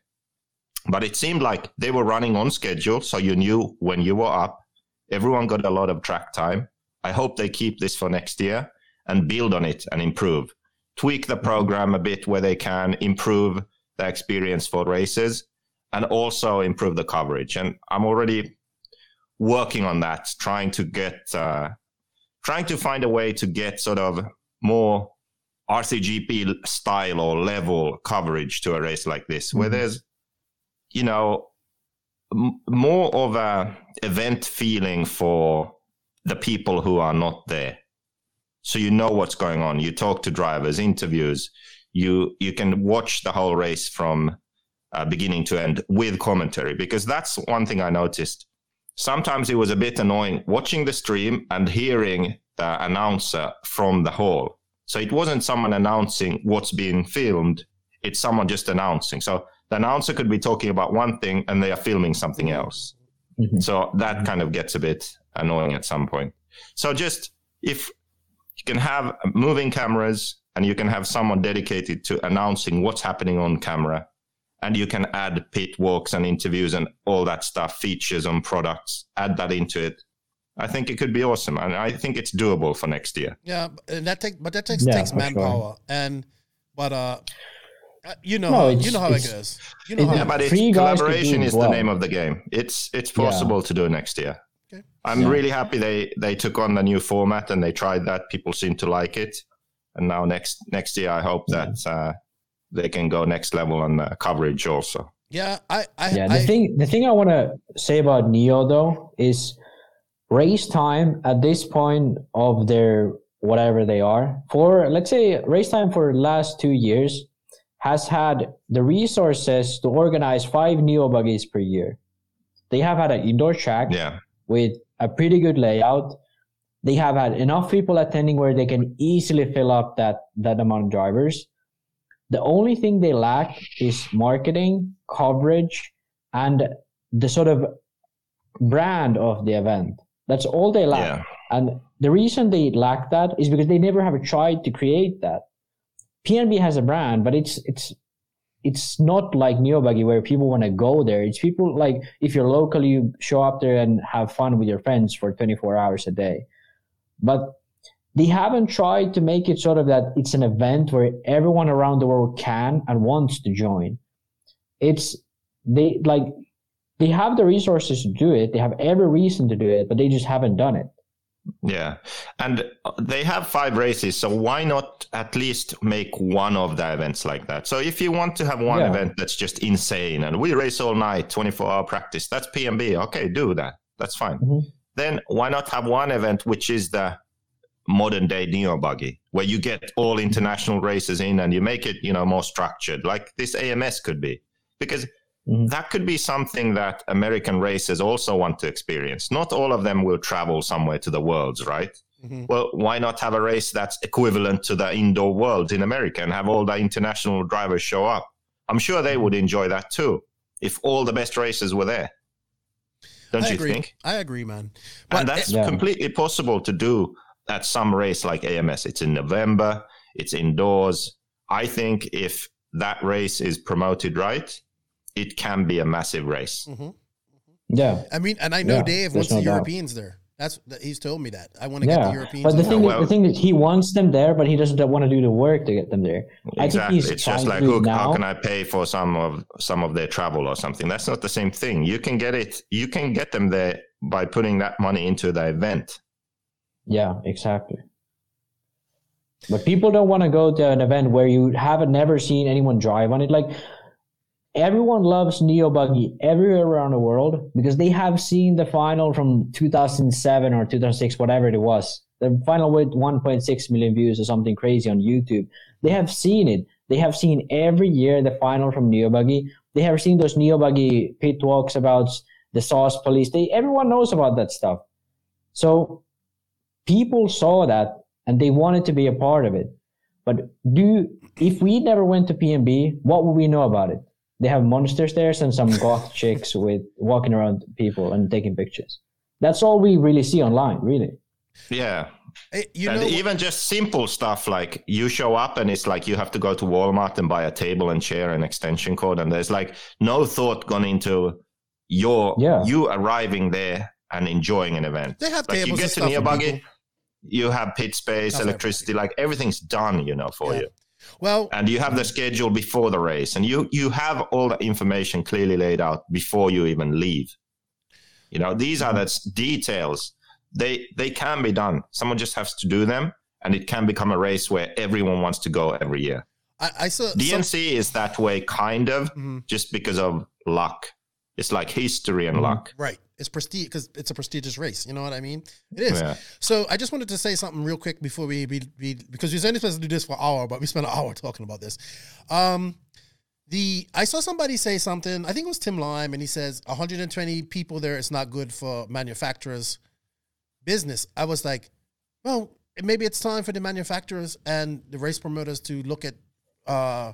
Speaker 4: But it seemed like they were running on schedule, so you knew when you were up Everyone got a lot of track time. I hope they keep this for next year and build on it and improve. Tweak the program a bit where they can improve the experience for races and also improve the coverage. And I'm already working on that, trying to get, uh, trying to find a way to get sort of more RCGP style or level coverage to a race like this, where
Speaker 2: Mhm.
Speaker 4: there's, you know, m- more of a event feeling for the people who are not there. So you know what's going on. You talk to drivers, interviews. You you can watch the whole race from uh, beginning to end with commentary because that's one thing I noticed. Sometimes it was a bit annoying watching the stream and hearing the announcer from the hall. So it wasn't someone announcing what's being filmed; it's someone just announcing. So the announcer could be talking about one thing and they are filming something else.
Speaker 2: Mhm.
Speaker 4: So that kind of gets a bit annoying at some point. So just if you can have moving cameras and you can have someone dedicated to announcing what's happening on camera and you can add pit walks and interviews and all that stuff, features on products, add that into it. I think it could be awesome. And I think it's doable for next year.
Speaker 1: Yeah, and that take, but that takes
Speaker 2: Yeah,
Speaker 1: takes
Speaker 2: for sure.
Speaker 1: manpower, and but uh, uh, you know,
Speaker 2: No,
Speaker 1: how, you know how it goes. You know
Speaker 2: it-
Speaker 1: how
Speaker 4: Yeah,
Speaker 1: it
Speaker 4: but
Speaker 1: goes.
Speaker 4: it's
Speaker 2: Three guys could do
Speaker 4: collaboration is
Speaker 2: well.
Speaker 4: the name of the game. It's it's
Speaker 2: Yeah.
Speaker 4: possible to do next year.
Speaker 1: Okay.
Speaker 4: I'm
Speaker 2: Yeah.
Speaker 4: really happy they they took on the new format and they tried that. People seem to like it, and now next next year I hope
Speaker 2: Yeah.
Speaker 4: that uh, they can go next level on uh, coverage also.
Speaker 1: yeah, I, I,
Speaker 2: Yeah, the
Speaker 1: I,
Speaker 2: thing the thing I want to say about Neo though is race time at this point of their whatever they are for let's say race time for the last two years has had the resources to organize five Neo buggies per year. They have had an indoor track
Speaker 4: Yeah,
Speaker 2: with a pretty good layout. They have had enough people attending where they can easily fill up that that amount of drivers. The only thing they lack is marketing, coverage, and the sort of brand of the event. That's all they lack.
Speaker 4: yeah,
Speaker 2: And the reason they lack that is because they never have tried to create that. PNB has a brand, but it's it's it's not like Neobuggy where people want to go there. It's people like if you're local, you show up there and have fun with your friends for 24 hours a day. But they haven't tried to make it sort of that it's an event where everyone around the world can and wants to join. It's they like they have the resources to do it. They have every reason to do it, but they just haven't done it.
Speaker 4: Yeah. And they have five races. So why not at least make one of the events like that? So if you want to have one
Speaker 2: Yeah.
Speaker 4: event that's just insane and we race all night, 24 hour practice, that's PNB. Okay, do that. That's fine.
Speaker 2: Mhm.
Speaker 4: Then why not have one event which is the modern day neo buggy where you get all international races in and you make it, you know, more structured like this AMS could be. Because
Speaker 2: Mhm.
Speaker 4: that could be something that American racers also want to experience. Not all of them will travel somewhere to the worlds, right?
Speaker 1: Mhm.
Speaker 4: Well, why not have a race that's equivalent to the indoor world in America and have all the international drivers show up? I'm sure they would enjoy that too if all the best racers were there. Don't
Speaker 1: I
Speaker 4: you
Speaker 1: agree.
Speaker 4: think?
Speaker 1: I agree, man.
Speaker 4: and that's
Speaker 2: Yeah.
Speaker 4: completely possible to do at some race like AMS. It's in November, it's indoors. I think if that race is promoted right, it can be a massive race.
Speaker 1: Mhm.
Speaker 2: Yeah.
Speaker 1: I mean, and I know
Speaker 2: Yeah,
Speaker 1: Dave wants
Speaker 2: no
Speaker 1: the
Speaker 2: doubt.
Speaker 1: Europeans there. That's that he's told me that. I want to get the Europeans.
Speaker 2: but the
Speaker 1: there.
Speaker 2: thing,
Speaker 4: well-
Speaker 2: the thing is, he wants them there, but he doesn't want to do the work to get them there. I think
Speaker 4: Exactly.
Speaker 2: he's
Speaker 4: It's just like
Speaker 2: to do
Speaker 4: who,
Speaker 2: it
Speaker 4: how can I pay for some of some of their travel or something? That's not the same thing. You can get it. You can get them there by putting that money into the event.
Speaker 2: Yeah, exactly. But people don't want to go to an event where you haven't never seen anyone drive on it. Like everyone loves Neo Buggy everywhere around the world because they have seen the final from 2007 or 2006, whatever it was. The final with 1.6 million views or something crazy on YouTube. They have seen it. They have seen every year the final from Neo Buggy. They have seen those Neo Buggy pit walks about the sauce police. They everyone knows about that stuff. So people saw that and they wanted to be a part of it. But do if we never went to PNB, what would we know about it? They have monsters there and some goth chicks with walking around people and taking pictures. That's all we really see online, really.
Speaker 4: Yeah.
Speaker 1: Eh, you
Speaker 4: and
Speaker 1: know,
Speaker 4: even just simple stuff like you show up and it's like you have to go to Walmart and buy a table and chair and extension cord and there's like no thought gone into your
Speaker 2: Yeah.
Speaker 4: you arriving there and enjoying an event.
Speaker 1: they have
Speaker 4: Like you
Speaker 1: tables
Speaker 4: get
Speaker 1: and
Speaker 4: to
Speaker 1: stuff
Speaker 4: Neo Buggy, you have pit space,
Speaker 1: That's
Speaker 4: electricity, like everything's done, you know, for
Speaker 1: Yeah.
Speaker 4: you.
Speaker 1: Well,
Speaker 4: and you have the schedule before the race and you you have all the information clearly laid out before you even leave. You know these are the details. They they can be done. Someone just has to do them and it can become a race where everyone wants to go every year.
Speaker 1: I, I saw
Speaker 4: dnc is that way kind of
Speaker 1: Mhm.
Speaker 4: just because of luck it's like history and
Speaker 2: Mhm.
Speaker 4: luck
Speaker 1: right. It's prestige because it's a prestigious race. You know what I mean? It is.
Speaker 4: Yeah.
Speaker 1: So I just wanted to say something real quick before we, we, we because we said supposed to do this for an hour, but we spent an hour talking about this. Um, the I saw somebody say something. I think it was Tim Lime, and he says 120 people there is not good for manufacturers' business. I was like, well, maybe it's time for the manufacturers and the race promoters to look at uh,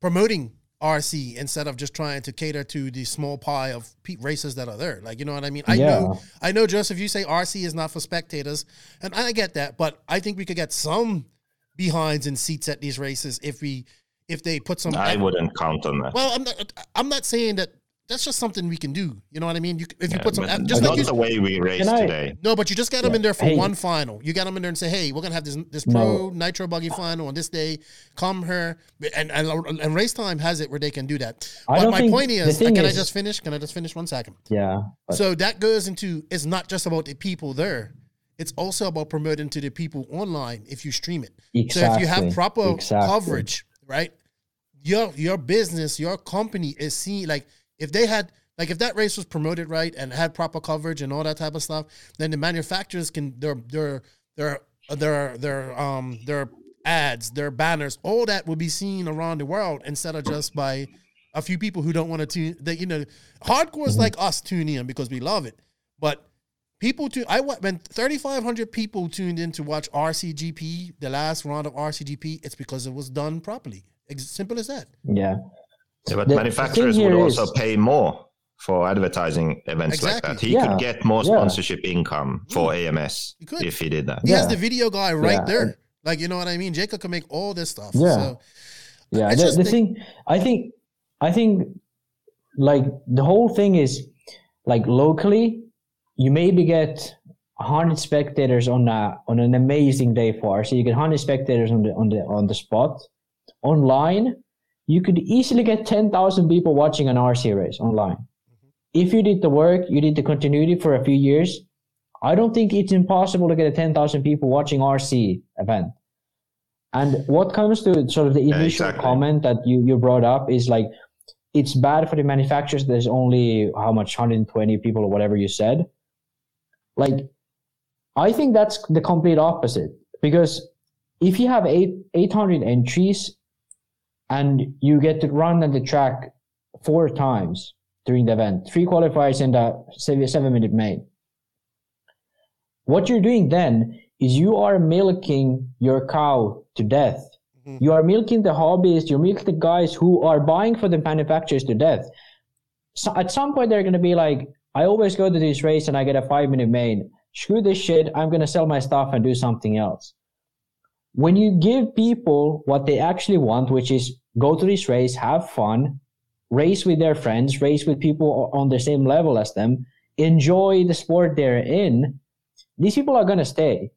Speaker 1: promoting RC instead of just trying to cater to the small pie of pe- races that are there. Like, you know what I mean? I
Speaker 2: Yeah.
Speaker 1: know, I know, Joseph. You say RC is not for spectators, and I get that, but I think we could get some behinds and seats at these races if we, if they put some.
Speaker 4: i wouldn't count on that
Speaker 1: Well, I'm not. I'm not saying that. That's just something we can do. You know what I mean? You, if you
Speaker 4: Yeah,
Speaker 1: put some, just
Speaker 4: not
Speaker 1: like you,
Speaker 4: the way we race today
Speaker 1: no, but you just got them
Speaker 2: Yeah.
Speaker 1: in there for
Speaker 2: Hey.
Speaker 1: one final. You got them in there and say, "Hey, we're gonna have this this
Speaker 2: No.
Speaker 1: pro nitro buggy final on this day. Come here." And and, and race time has it where they can do that.
Speaker 2: I
Speaker 1: but my point is,
Speaker 2: thing
Speaker 1: can I just finish? Can I just finish one second?
Speaker 2: Yeah. But
Speaker 1: So that goes into it's not just about the people there. It's also about promoting to the people online if you stream it. So if you have proper
Speaker 2: Exactly.
Speaker 1: coverage, right? Your your business, your company is seen like if they had like if that race was promoted right and had proper coverage and all that type of stuff, then the manufacturers can their their their their their um their ads, their banners, all that will be seen around the world instead of just by a few people who don't want to tune. That you know, hardcore is like us tune in because we love it, but people tune. I went when thirty five hundred people tuned in to watch RCGP, the last round of RCGP. It's because it was done properly. Ex- simple as that.
Speaker 2: yeah.
Speaker 4: Yeah, but
Speaker 2: The- the
Speaker 4: manufacturers
Speaker 2: thing
Speaker 4: would also
Speaker 2: is-
Speaker 4: pay more for advertising events like that. He
Speaker 2: Yeah,
Speaker 4: could get more
Speaker 2: yeah.
Speaker 4: sponsorship income for mm. AMS
Speaker 1: He could.
Speaker 4: if he did that.
Speaker 1: He has the video guy right
Speaker 2: Yeah.
Speaker 1: there. Like you know what I mean. Jacob can make all this stuff.
Speaker 2: Yeah.
Speaker 1: So,
Speaker 2: Yeah, the,
Speaker 1: just
Speaker 2: the thing I think I think like the whole thing is like locally you maybe get 100 spectators on a on an amazing day for so You get 100 spectators on the on the on the spot. Online, you could easily get 10,000 people watching an RC race online. Mm-hmm. If you did the work, you did the continuity for a few years. I don't think it's impossible to get a 10,000 people watching RC event. And what comes to sort of the initial yeah, exactly. comment that you, you brought up is like, it's bad for the manufacturers. There's only how much 120 people or whatever you said. Like, I think that's the complete opposite because if you have eight, 800 entries and you get to run on the track four times during the event, three qualifiers and a seven minute main. What you're doing then is you are milking your cow to death. Mm-hmm. You are milking the hobbyists, you're milking the guys who are buying for the manufacturers to death. So at some point, they're going to be like, I always go to this race and I get a five minute main. Screw this shit. I'm going to sell my stuff and do something else. When you give people what they actually want, which is go to this race, have fun, race with their friends, race with people on the same level as them, enjoy the sport they're in, these people are going to stay.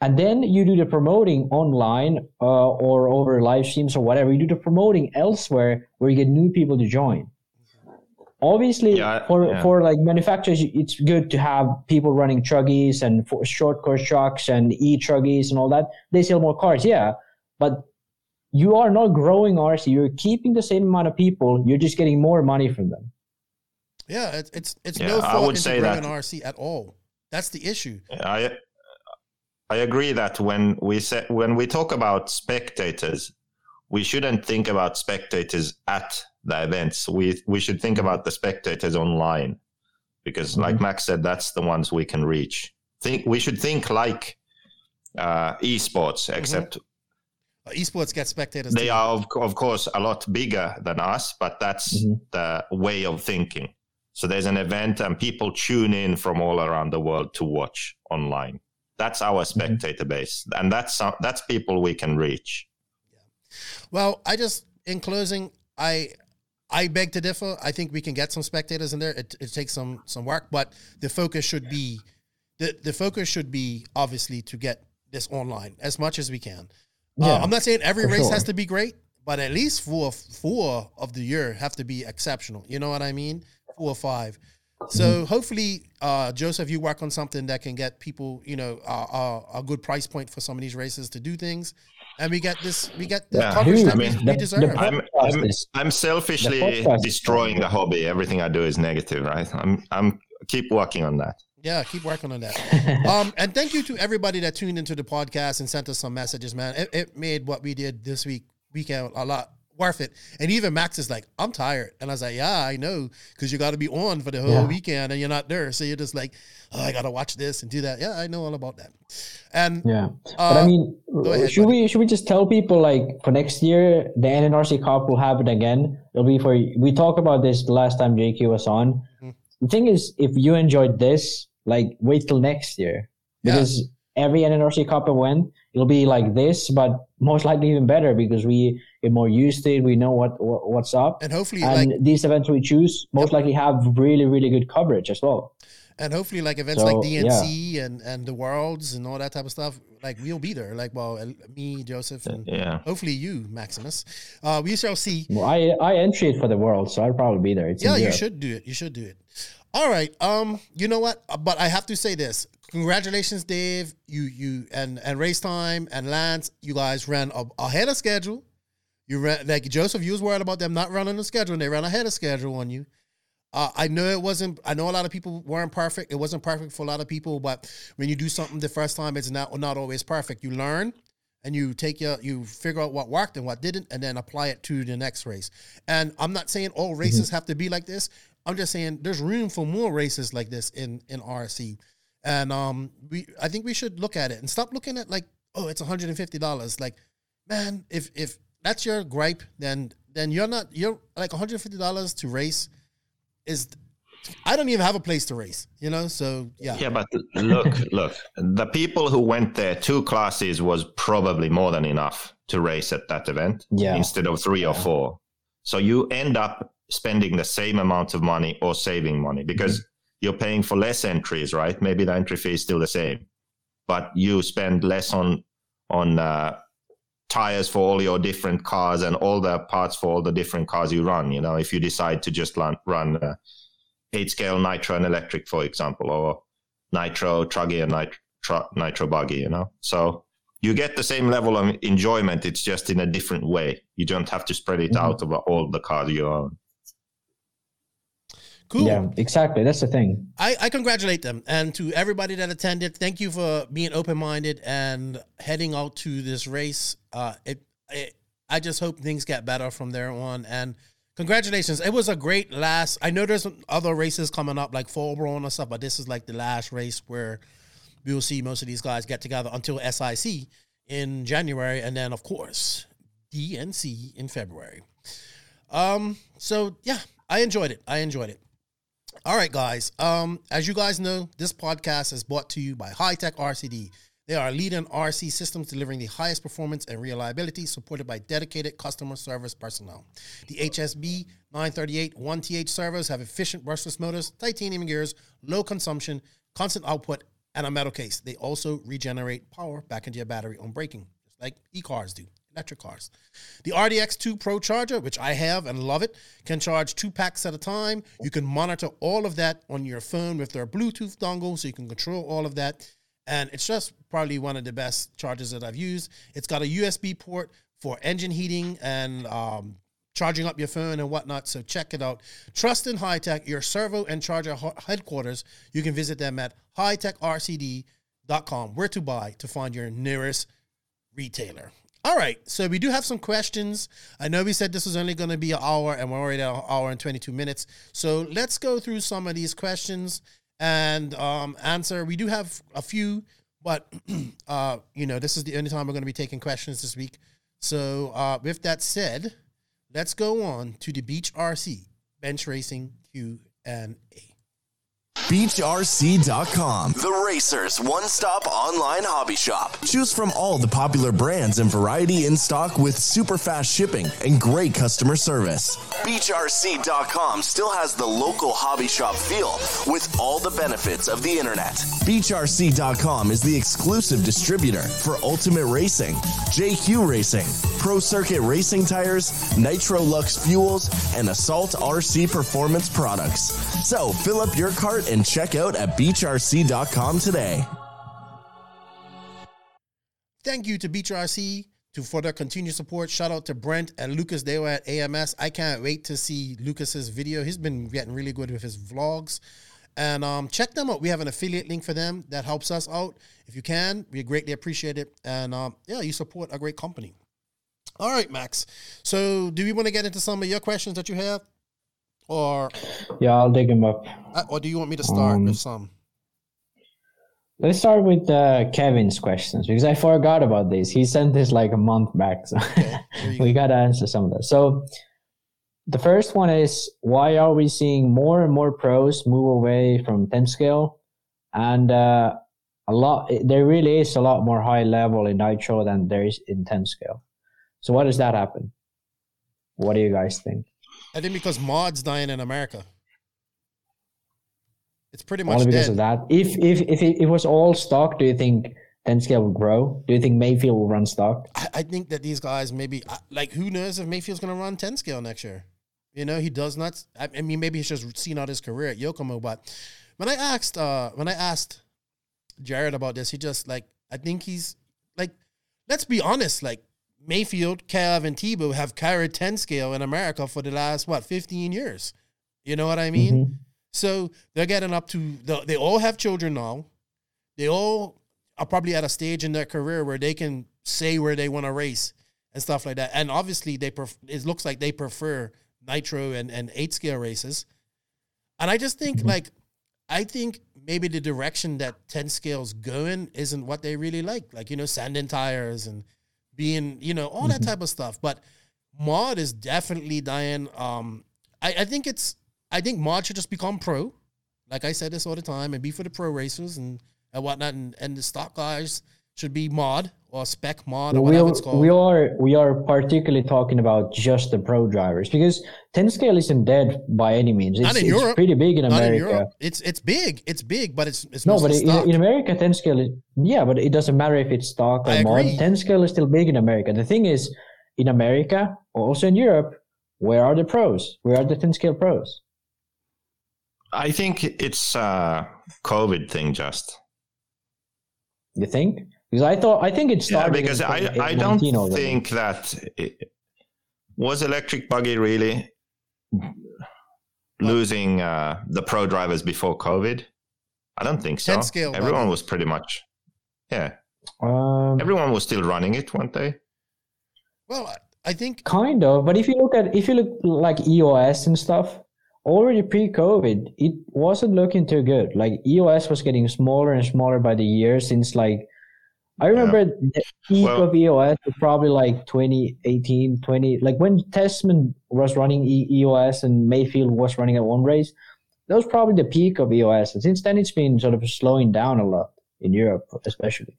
Speaker 2: And then you do the promoting online uh, or over live streams or whatever you do the promoting elsewhere where you get new people to join obviously yeah, for yeah. for like manufacturers it's good to have people running truggies and for short course trucks and e truggies and all that. They sell more cars yeah. But you are not growing rc you're keeping the same amount of people you're just getting more money from them.
Speaker 1: Yeah it's it's, it's yeah, no fault I would say that. rc at all. That's the issue.
Speaker 4: I I agree that when we say when we talk about spectators, we shouldn't think about spectators at the events. We we should think about the spectators online, because mm-hmm. like Max said, that's the ones we can reach. Think we should think like uh, esports, mm-hmm. except
Speaker 1: mm-hmm. esports get spectators.
Speaker 4: They too. are of, of course a lot bigger than us, but that's mm-hmm. the way of thinking. So there's an event, and people tune in from all around the world to watch online. That's our mm-hmm. spectator base, and that's that's people we can reach.
Speaker 1: Yeah. Well, I just in closing, I I beg to differ. I think we can get some spectators in there. It, it takes some some work, but the focus should be the the focus should be obviously to get this online as much as we can. Uh, yeah, uh, I'm not saying every race sure. has to be great, but at least four four of the year have to be exceptional. You know what I mean? Four or five. So mm-hmm. hopefully, uh, Joseph, you work on something that can get people, you know, uh, uh, a good price point for some of these races to do things, and we get this, we get the yeah, coverage that we, we deserve. The
Speaker 4: I'm, I'm, I'm, selfishly the destroying the hobby. Everything I do is negative, right? I'm, I'm keep working on that.
Speaker 1: Yeah, keep working on that. um, and thank you to everybody that tuned into the podcast and sent us some messages, man. It, it made what we did this week weekend a lot worth it. And even Max is like, I'm tired. And I was like, yeah, I know, because you got to be on for the whole yeah. weekend and you're not there. So you're just like, oh, I got to watch this and do that. Yeah, I know all about that. And
Speaker 2: yeah, uh, but I mean, ahead, should buddy. we should we just tell people like for next year the NNRC Cup will happen again? It'll be for we talked about this the last time JQ was on. Mm-hmm. The thing is, if you enjoyed this, like wait till next year because. Yeah every NNRC Cup event, it'll be like this, but most likely even better because we get more used to it. We know what, what what's up,
Speaker 1: and hopefully,
Speaker 2: and
Speaker 1: like,
Speaker 2: these events we choose most yep. likely have really really good coverage as well.
Speaker 1: And hopefully, like events so, like DNC yeah. and and the Worlds and all that type of stuff, like we'll be there. Like, well, me, Joseph, and yeah. hopefully you, Maximus. Uh, we shall see.
Speaker 2: Well, I I entered for the World, so I'll probably be there.
Speaker 1: It's yeah, you should do it. You should do it. All right. Um, you know what? Uh, but I have to say this. Congratulations, Dave. You you and and race time and Lance. You guys ran ahead of schedule. You ran like Joseph. You was worried about them not running the schedule, and they ran ahead of schedule on you. Uh, I know it wasn't. I know a lot of people weren't perfect. It wasn't perfect for a lot of people, but when you do something the first time, it's not not always perfect. You learn, and you take your you figure out what worked and what didn't, and then apply it to the next race. And I'm not saying all races mm-hmm. have to be like this, I'm just saying there's room for more races like this in in RC, and um, we I think we should look at it and stop looking at like oh it's 150 dollars. Like, man, if if that's your gripe, then then you're not you're like 150 dollars to race is I don't even have a place to race, you know. So yeah.
Speaker 4: Yeah, but look, look, the people who went there, two classes was probably more than enough to race at that event.
Speaker 2: Yeah.
Speaker 4: Instead of three or four, so you end up spending the same amount of money or saving money because mm-hmm. you're paying for less entries, right? Maybe the entry fee is still the same, but you spend less on on uh, tires for all your different cars and all the parts for all the different cars you run. You know, if you decide to just run, run uh, eight scale nitro and electric, for example, or nitro truggy and nitro, nitro buggy, you know, so you get the same level of enjoyment. It's just in a different way. You don't have to spread it mm-hmm. out over all the cars you own.
Speaker 2: Cool. Yeah, exactly. That's the thing.
Speaker 1: I, I congratulate them. And to everybody that attended, thank you for being open minded and heading out to this race. Uh, it, it, I just hope things get better from there on. And congratulations. It was a great last. I know there's other races coming up like Fallbrown and stuff, but this is like the last race where we will see most of these guys get together until SIC in January. And then, of course, DNC in February. Um, so yeah, I enjoyed it. I enjoyed it. All right, guys. Um, as you guys know, this podcast is brought to you by Hitec RCD. They are leading RC systems delivering the highest performance and reliability, supported by dedicated customer service personnel. The HSB 938 1TH servos have efficient brushless motors, titanium gears, low consumption, constant output, and a metal case. They also regenerate power back into your battery on braking, just like e-cars do electric cars. The RDX2 Pro charger, which I have and love it, can charge two packs at a time. You can monitor all of that on your phone with their Bluetooth dongle, so you can control all of that. And it's just probably one of the best chargers that I've used. It's got a USB port for engine heating and um, charging up your phone and whatnot. So check it out. Trust in Hitec, your servo and charger headquarters. You can visit them at hitechrcd.com, where to buy to find your nearest retailer. All right, so we do have some questions. I know we said this was only going to be an hour, and we're already at an hour and 22 minutes. So let's go through some of these questions and um, answer. We do have a few, but uh, you know, this is the only time we're going to be taking questions this week. So uh, with that said, let's go on to the Beach RC Bench Racing Q and A.
Speaker 6: BeachRC.com, the racer's one stop online hobby shop. Choose from all the popular brands and variety in stock with super fast shipping and great customer service. BeachRC.com still has the local hobby shop feel with all the benefits of the internet. BeachRC.com is the exclusive distributor for Ultimate Racing, JQ Racing, Pro Circuit Racing Tires, Nitrolux Fuels, and Assault RC Performance products. So fill up your cart and check out at beachrc.com today.
Speaker 1: Thank you to BeachRC to for their continued support. Shout out to Brent and Lucas. They were at AMS. I can't wait to see Lucas's video. He's been getting really good with his vlogs. And um, check them out. We have an affiliate link for them that helps us out. If you can, we greatly appreciate it. And um, yeah, you support a great company. All right, Max. So, do we want to get into some of your questions that you have? Or
Speaker 2: yeah, I'll dig him up.
Speaker 1: Or do you want me to start um, with some?
Speaker 2: Let's start with uh, Kevin's questions because I forgot about this. He sent this like a month back, so okay, we got to answer some of that. So the first one is why are we seeing more and more pros move away from 10 scale and uh, a lot there really is a lot more high level in nitro than there is in 10 scale so why does that happen what do you guys think
Speaker 1: I think because mods dying in America. It's pretty much
Speaker 2: only because
Speaker 1: dead.
Speaker 2: of that. If if if it, it, was all stock, do you think 10 scale will grow? Do you think Mayfield will run stock?
Speaker 1: I, I think that these guys maybe like who knows if Mayfield's going to run 10 scale next year. You know, he does not. I mean, maybe he's just seen out his career at Yokomo. But when I asked, uh, when I asked Jared about this, he just like, I think he's like, let's be honest, like Mayfield, Kev, and Tebo have carried 10 scale in America for the last, what, 15 years. You know what I mean? Mm-hmm. So they're getting up to, the, they all have children now. They all are probably at a stage in their career where they can say where they want to race and stuff like that. And obviously, they pref- it looks like they prefer nitro and, and eight scale races. And I just think, mm-hmm. like, I think maybe the direction that 10 scale's going isn't what they really like. Like, you know, sanding tires and being, you know, all mm-hmm. that type of stuff. But mod is definitely dying. Um, I, I think it's I think mod should just become pro. Like I said this all the time, and be for the pro racers and, and whatnot, and, and the stock guys should be mod or spec mod or
Speaker 2: we
Speaker 1: whatever
Speaker 2: are,
Speaker 1: it's called.
Speaker 2: we are we are particularly talking about just the pro drivers because 10 scale isn't dead by any means. It's,
Speaker 1: Not in
Speaker 2: it's
Speaker 1: Europe.
Speaker 2: pretty big in
Speaker 1: Not in
Speaker 2: America.
Speaker 1: Europe. It's it's big. It's big, but it's it's
Speaker 2: No, but in, in America, 10 scale is, yeah, but it doesn't matter if it's stock or
Speaker 1: I
Speaker 2: mod.
Speaker 1: agree.
Speaker 2: 10 scale is still big in America. The thing is, in America, also in Europe, where are the pros? Where are the 10 scale pros?
Speaker 4: I think it's a COVID thing just.
Speaker 2: You think? Because I thought, I think it
Speaker 4: Yeah,
Speaker 2: started.
Speaker 4: because I, I don't
Speaker 2: already.
Speaker 4: think that it, was electric buggy really losing uh, the pro drivers before COVID. I don't think so.
Speaker 1: scale
Speaker 4: Everyone
Speaker 1: buggy.
Speaker 4: was pretty much, yeah.
Speaker 2: Um,
Speaker 4: Everyone was still running it, weren't they?
Speaker 1: well, I- I think
Speaker 2: Kind of, but if you look at if you look like EOS and stuff, already pre-COVID, it wasn't looking too good. Like EOS was getting smaller and smaller by the year since like I remember the peak
Speaker 4: Well-
Speaker 2: of EOS was probably like 2018, 20 like when Tessman was running e- EOS and Mayfield was running at one race. That was probably the peak of EOS, and since then it's been sort of slowing down a lot in Europe, especially.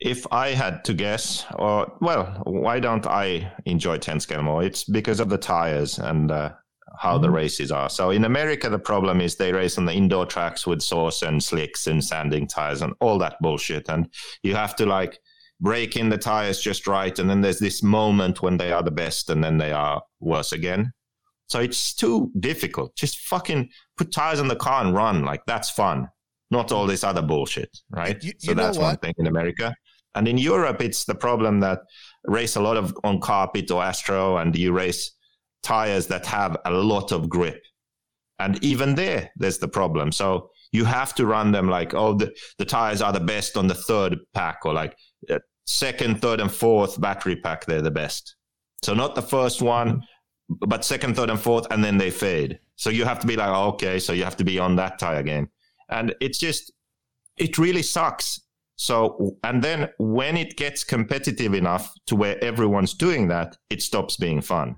Speaker 4: If I had to guess, or well, why don't I enjoy 10 scale more? It's because of the tires and uh, how the mm. races are. So in America, the problem is they race on the indoor tracks with sauce and slicks and sanding tires and all that bullshit. And you have to like break in the tires just right. And then there's this moment when they are the best and then they are worse again. So it's too difficult. Just fucking put tires on the car and run. Like that's fun. Not all this other bullshit, right?
Speaker 1: You-
Speaker 4: so
Speaker 1: you know
Speaker 4: that's one thing in America. And in Europe, it's the problem that race a lot of on carpet or Astro, and you race tires that have a lot of grip. And even there, there's the problem. So you have to run them like, oh, the, the tires are the best on the third pack, or like uh, second, third, and fourth battery pack, they're the best. So not the first one, but second, third, and fourth, and then they fade. So you have to be like, oh, okay, so you have to be on that tire game. And it's just, it really sucks. So, and then when it gets competitive enough to where everyone's doing that, it stops being fun.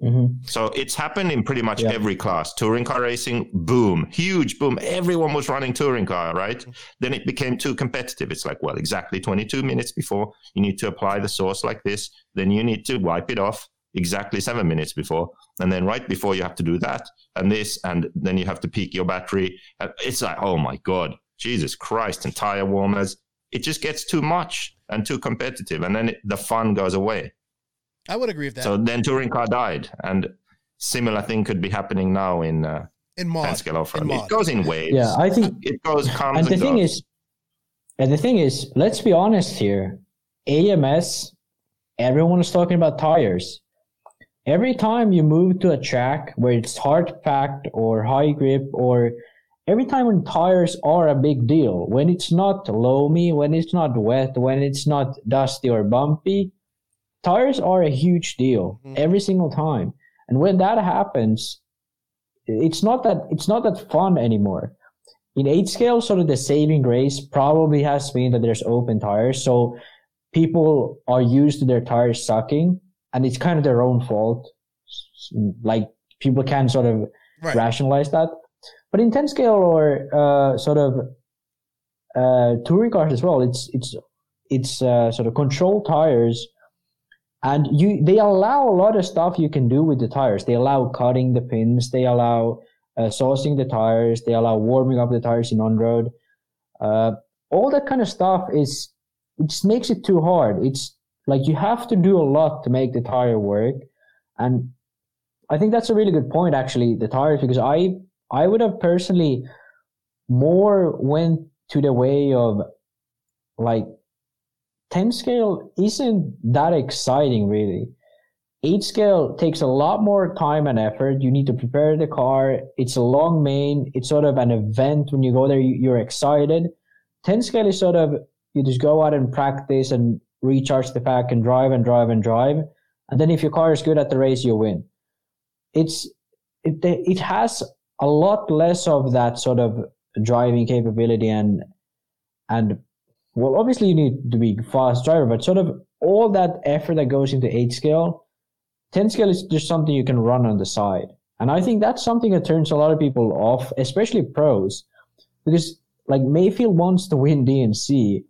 Speaker 2: Hmm
Speaker 4: So it's happened in pretty much
Speaker 2: Yeah.
Speaker 4: every class. Touring car racing, boom, huge boom. Everyone was running touring car, right? Then it became too competitive. It's like, well, exactly 22 minutes before you need to apply the sauce like this. Then you need to wipe it off exactly seven minutes before. And then right before you have to do that and this. And then you have to peak your battery. It's like, oh my God, Jesus Christ, and tire warmers. It just gets too much and too competitive. And then it, the fun goes away.
Speaker 1: I would agree with that.
Speaker 4: So then touring car died, and similar thing could be happening now in uh,
Speaker 1: in mod,
Speaker 4: 10 scale off
Speaker 1: in
Speaker 4: road. It goes in waves.
Speaker 2: Yeah, I think
Speaker 4: it goes comes
Speaker 2: and the thing
Speaker 4: goes.
Speaker 2: is and the thing is let's be honest here ams everyone is talking about tires every time you move to a track where it's hard packed or high grip or every time when tires are a big deal when it's not loamy when it's not wet when it's not dusty or bumpy tires are a huge deal
Speaker 1: Mhm.
Speaker 2: every single time and when that happens it's not that it's not that fun anymore in eight scale, sort of the saving grace probably has been that there's open tires. So people are used to their tires sucking and it's kind of their own fault. Like people can sort of
Speaker 1: right.
Speaker 2: rationalize that. But in 10 scale or uh, sort of uh, touring cars as well, it's it's it's uh, sort of controlled tires, and you they allow a lot of stuff you can do with the tires. They allow cutting the pins. They allow uh, saucing the tires. They allow warming up the tires in on road. Uh, all that kind of stuff is it just makes it too hard. It's like you have to do a lot to make the tire work, and I think that's a really good point, actually, the tires, because I I would have personally more went to the way of like 10 scale isn't that exciting really. 8 scale takes a lot more time and effort. You need to prepare the car. It's a long main. It's sort of an event when you go there, you- you're excited. 10 scale is sort of you just go out and practice and recharge the pack and drive and drive and drive. And then if your car is good at the race, you win it's it it has a lot less of that sort of driving capability and and well obviously you need to be fast driver but sort of all that effort that goes into 8 scale 10 scale is just something you can run on the side and i think that's something that turns a lot of people off especially pros because like mayfield wants to win dnc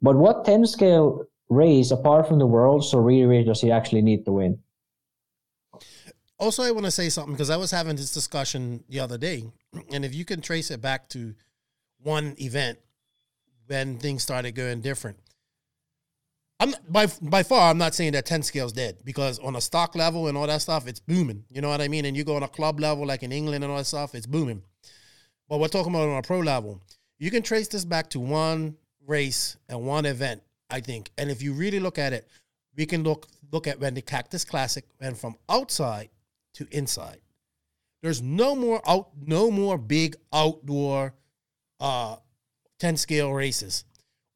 Speaker 2: But what 10 scale race, apart from the world, so really, really does he actually need to win?
Speaker 1: Also, I want to say something because I was having this discussion the other day, and if you can trace it back to one event when things started going different. I'm by by far I'm not saying that 10 scale's dead because on a stock level and all that stuff, it's booming. You know what I mean? And you go on a club level like in England and all that stuff, it's booming. But we're talking about on a pro level. You can trace this back to one race and one event, I think. And if you really look at it, we can look look at when the Cactus Classic went from outside to inside. There's no more out no more big outdoor uh 10 scale races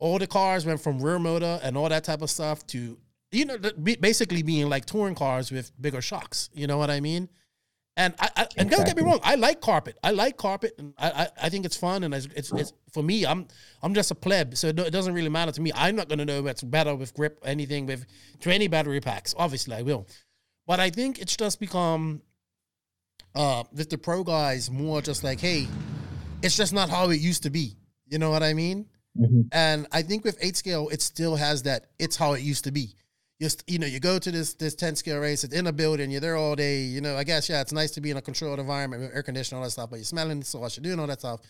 Speaker 1: all the cars went from rear motor and all that type of stuff to you know basically being like touring cars with bigger shocks. You know what I mean? And I, I and don't get me wrong, I like carpet. I like carpet, and I, I, I think it's fun. And it's, it's, it's, for me, I'm I'm just a pleb, so it doesn't really matter to me. I'm not gonna know what's better with grip, anything with 20 battery packs. Obviously, I will, but I think it's just become uh with the pro guys more just like, hey, it's just not how it used to be. You know what I mean? Mm-hmm. And I think with eight scale, it still has that. It's how it used to be. Just you know, you go to this this ten scale race. It's in a building. You're there all day. You know, I guess yeah, it's nice to be in a controlled environment with air conditioning all that stuff. But you're smelling the sauce. You're doing all that stuff.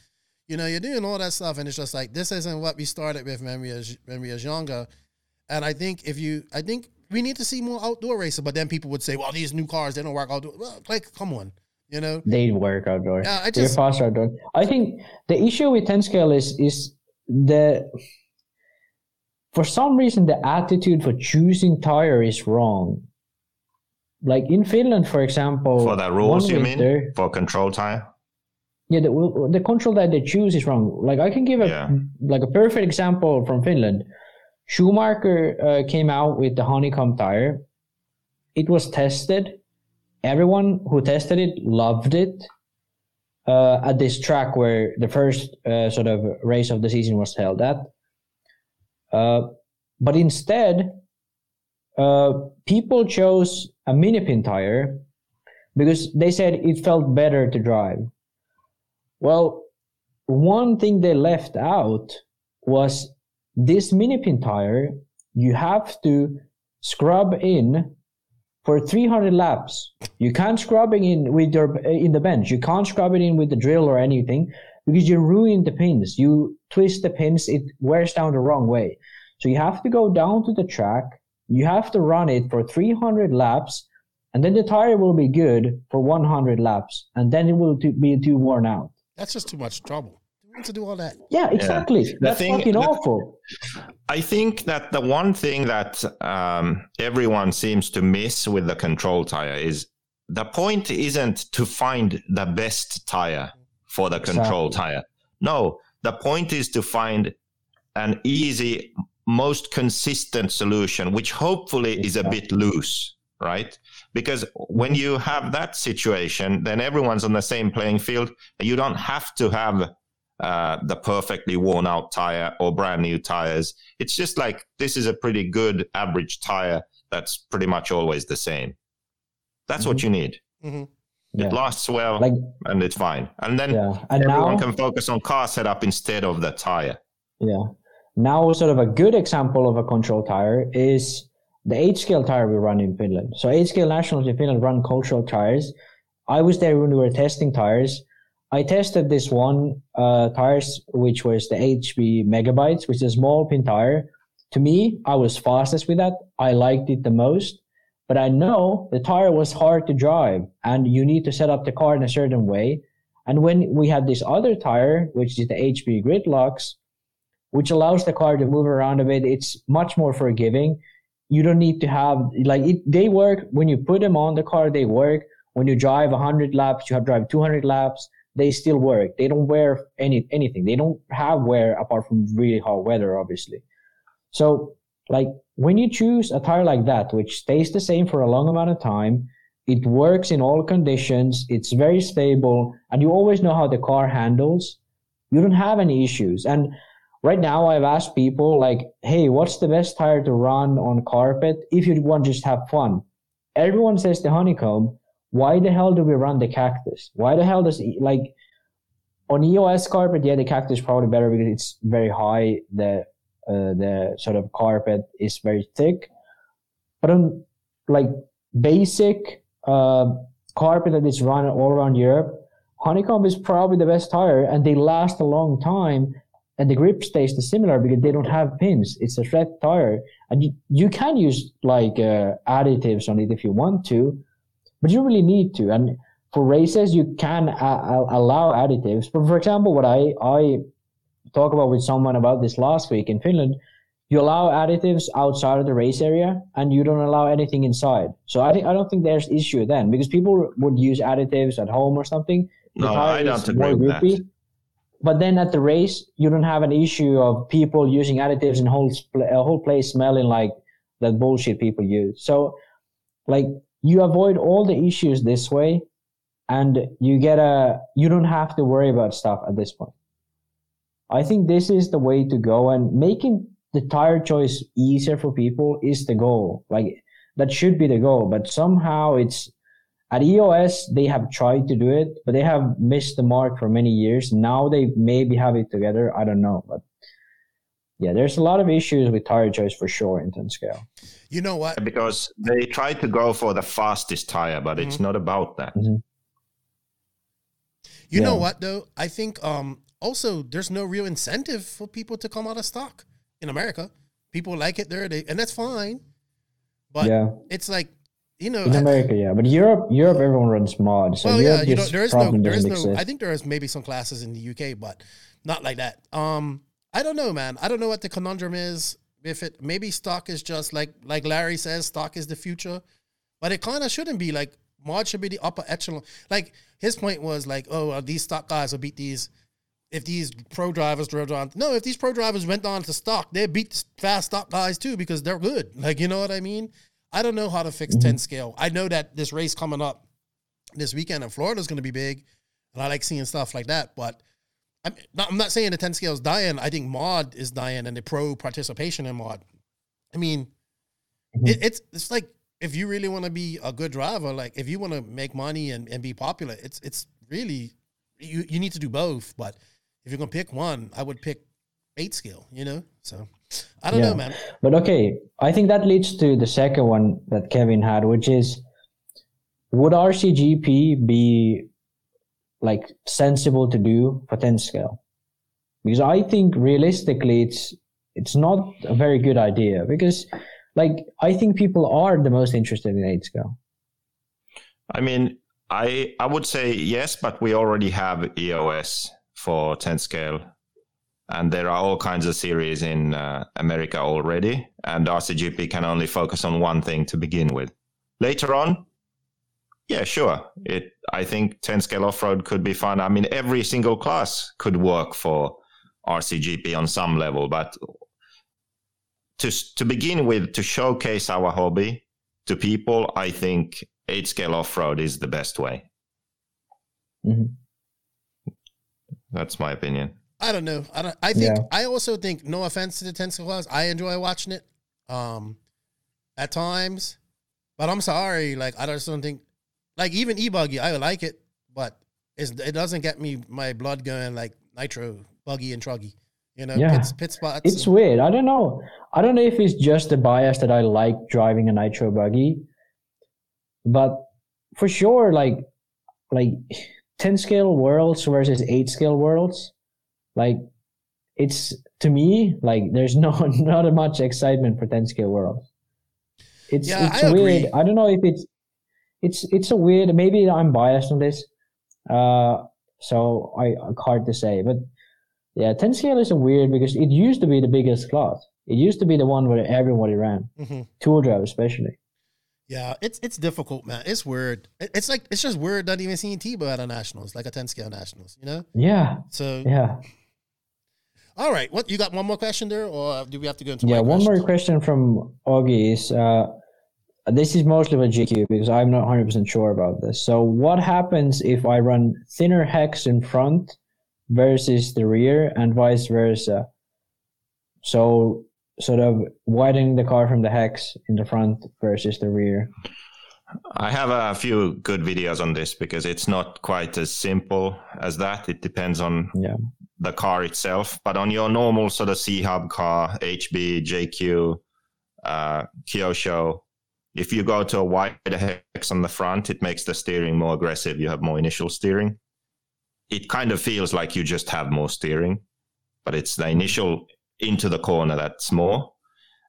Speaker 1: You know, you're doing all that stuff, and it's just like this isn't what we started with when we was when we was younger. And I think if you, I think we need to see more outdoor racing. But then people would say, well, these new cars they don't work outdoor. Well, like, come on. You know,
Speaker 2: they work outdoor.
Speaker 1: Yeah, I just
Speaker 2: They're faster outdoor. I think the issue with ten scale is is the for some reason the attitude for choosing tire is wrong. Like in Finland, for example,
Speaker 4: for the rules you winter, mean for control tire.
Speaker 2: Yeah, the the control that they choose is wrong. Like I can give a yeah. like a perfect example from Finland. Schumacher uh, came out with the honeycomb tire. It was tested. Everyone who tested it loved it uh, at this track where the first uh, sort of race of the season was held at. Uh, but instead, uh, people chose a mini pin tire because they said it felt better to drive. Well, one thing they left out was this mini pin tire, you have to scrub in for 300 laps. You can't scrub it in with your in the bench. You can't scrub it in with the drill or anything because you ruin the pins. You twist the pins, it wears down the wrong way. So you have to go down to the track. You have to run it for 300 laps, and then the tire will be good for 100 laps, and then it will be too worn out.
Speaker 1: That's just too much trouble to do all that.
Speaker 2: Yeah, exactly. Yeah. That's thing, fucking the, awful.
Speaker 4: I think that the one thing that um, everyone seems to miss with the control tire is the point isn't to find the best tire for the exactly. control tire. No, the point is to find an easy, most consistent solution, which hopefully exactly. is a bit loose, right? Because when you have that situation, then everyone's on the same playing field. You don't have to have uh, the perfectly worn out tire or brand new tires. It's just like this is a pretty good average tire that's pretty much always the same. That's mm-hmm. what you need. Mm-hmm. Yeah. It lasts well like, and it's fine. And then yeah. and everyone now, can focus on car setup instead of the tire.
Speaker 2: Yeah. Now, sort of a good example of a control tire is the eight scale tire we run in Finland. So eight scale nationals in Finland run cultural tires. I was there when we were testing tires I tested this one uh, tires, which was the HB Megabytes, which is a small pin tire. To me, I was fastest with that. I liked it the most. But I know the tire was hard to drive, and you need to set up the car in a certain way. And when we had this other tire, which is the HB Gridlocks, which allows the car to move around a bit, it's much more forgiving. You don't need to have like it, they work when you put them on the car. They work when you drive 100 laps. You have drive 200 laps they still work. They don't wear any anything. They don't have wear apart from really hot weather, obviously. So, like when you choose a tire like that, which stays the same for a long amount of time, it works in all conditions. It's very stable, and you always know how the car handles. You don't have any issues. And right now, I've asked people like, "Hey, what's the best tire to run on carpet if you want to just have fun?" Everyone says the honeycomb why the hell do we run the cactus? Why the hell does like on EOS carpet? Yeah, the cactus is probably better because it's very high. The uh, the sort of carpet is very thick. But on like basic uh, carpet that is run all around Europe, honeycomb is probably the best tire, and they last a long time. And the grip stays the similar because they don't have pins. It's a thread tire, and you, you can use like uh, additives on it if you want to, but you really need to. And for races, you can uh, allow additives. But for example, what I I talk about with someone about this last week in Finland, you allow additives outside of the race area and you don't allow anything inside. So I think I don't think there's issue then because people would use additives at home or something.
Speaker 4: No, I don't agree with that.
Speaker 2: But then at the race, you don't have an issue of people using additives and whole a whole place smelling like that bullshit people use. So, like you avoid all the issues this way, and you get a you don't have to worry about stuff at this point. I think this is the way to go, and making the tire choice easier for people is the goal. Like that should be the goal, but somehow it's at EOS they have tried to do it, but they have missed the mark for many years. Now they maybe have it together. I don't know, but yeah, there's a lot of issues with tire choice for sure in 10 scale.
Speaker 1: You know what?
Speaker 4: Because they try to go for the fastest tire, but mm-hmm. it's not about that.
Speaker 2: Mm-hmm.
Speaker 1: You yeah. know what though? I think um also there's no real incentive for people to come out of stock in America. People like it there, they, and that's fine. But yeah. it's like you know,
Speaker 2: in America, yeah, but Europe, Europe, everyone runs mod. So well, Europe yeah, you know,
Speaker 1: there is no, there is no. Exist. I think there is maybe some classes in the UK, but not like that. Um, I don't know, man. I don't know what the conundrum is. If it maybe stock is just like like Larry says, stock is the future, but it kind of shouldn't be. Like mod should be the upper echelon. Like his point was like, oh, well, these stock guys will beat these if these pro drivers drove on. No, if these pro drivers went on to stock, they beat fast stock guys too because they're good. Like you know what I mean? I don't know how to fix mm-hmm. 10 scale. I know that this race coming up this weekend in Florida is going to be big, and I like seeing stuff like that. But I'm not, I'm not saying the 10 scale is dying. I think mod is dying and the pro participation in mod. I mean, mm-hmm. it, it's it's like if you really want to be a good driver, like if you want to make money and, and be popular, it's it's really you you need to do both. But if you're gonna pick one, I would pick eight skill. You know, so I don't yeah. know, man.
Speaker 2: But okay, I think that leads to the second one that Kevin had, which is would RCGP be like sensible to do for 10 scale? Because I think realistically it's it's not a very good idea because like I think people are the most interested in 8 scale.
Speaker 4: I mean, I I would say yes, but we already have EOS for 10 scale. And there are all kinds of series in uh, America already. And RCGP can only focus on one thing to begin with. Later on, yeah, sure. It I think 10 scale off road could be fun. I mean, every single class could work for RCGP on some level, but to to begin with, to showcase our hobby to people, I think eight scale off road is the best way.
Speaker 2: Mm-hmm.
Speaker 4: That's my opinion.
Speaker 1: I don't know. I don't. I think. Yeah. I also think. No offense to the ten scale class, I enjoy watching it. Um, at times, but I'm sorry. Like I just don't think. Like even e buggy, I like it, but it doesn't get me my blood going like nitro buggy and truggy. You know, yeah. pit, pit spots.
Speaker 2: It's and, weird. I don't know. I don't know if it's just the bias that I like driving a nitro buggy, but for sure, like, like 10 scale worlds versus 8 scale worlds like it's to me like there's no not much excitement for 10 scale worlds it's yeah, it's I weird agree. i don't know if it's it's it's a weird maybe i'm biased on this uh so i hard to say but yeah 10 scale is a weird because it used to be the biggest class it used to be the one where everybody ran mm-hmm. tour drive especially
Speaker 1: yeah, it's it's difficult, man. It's weird. It's like it's just weird not even seeing Tebo at a nationals, like a ten scale nationals. You know?
Speaker 2: Yeah.
Speaker 1: So
Speaker 2: yeah.
Speaker 1: All right. What you got? One more question there, or do we have to go into?
Speaker 2: Yeah, one more question from Augie is. Uh, this is mostly for JQ because I'm not 100% sure about this. So, what happens if I run thinner hex in front versus the rear and vice versa? So, sort of widening the car from the hex in the front versus the rear?
Speaker 4: I have a few good videos on this because it's not quite as simple as that. It depends on
Speaker 2: yeah.
Speaker 4: the car itself. But on your normal sort of C Hub car, HB, JQ, uh, Kyosho, if you go to a wider hex on the front, it makes the steering more aggressive. You have more initial steering. It kind of feels like you just have more steering, but it's the initial into the corner that's more.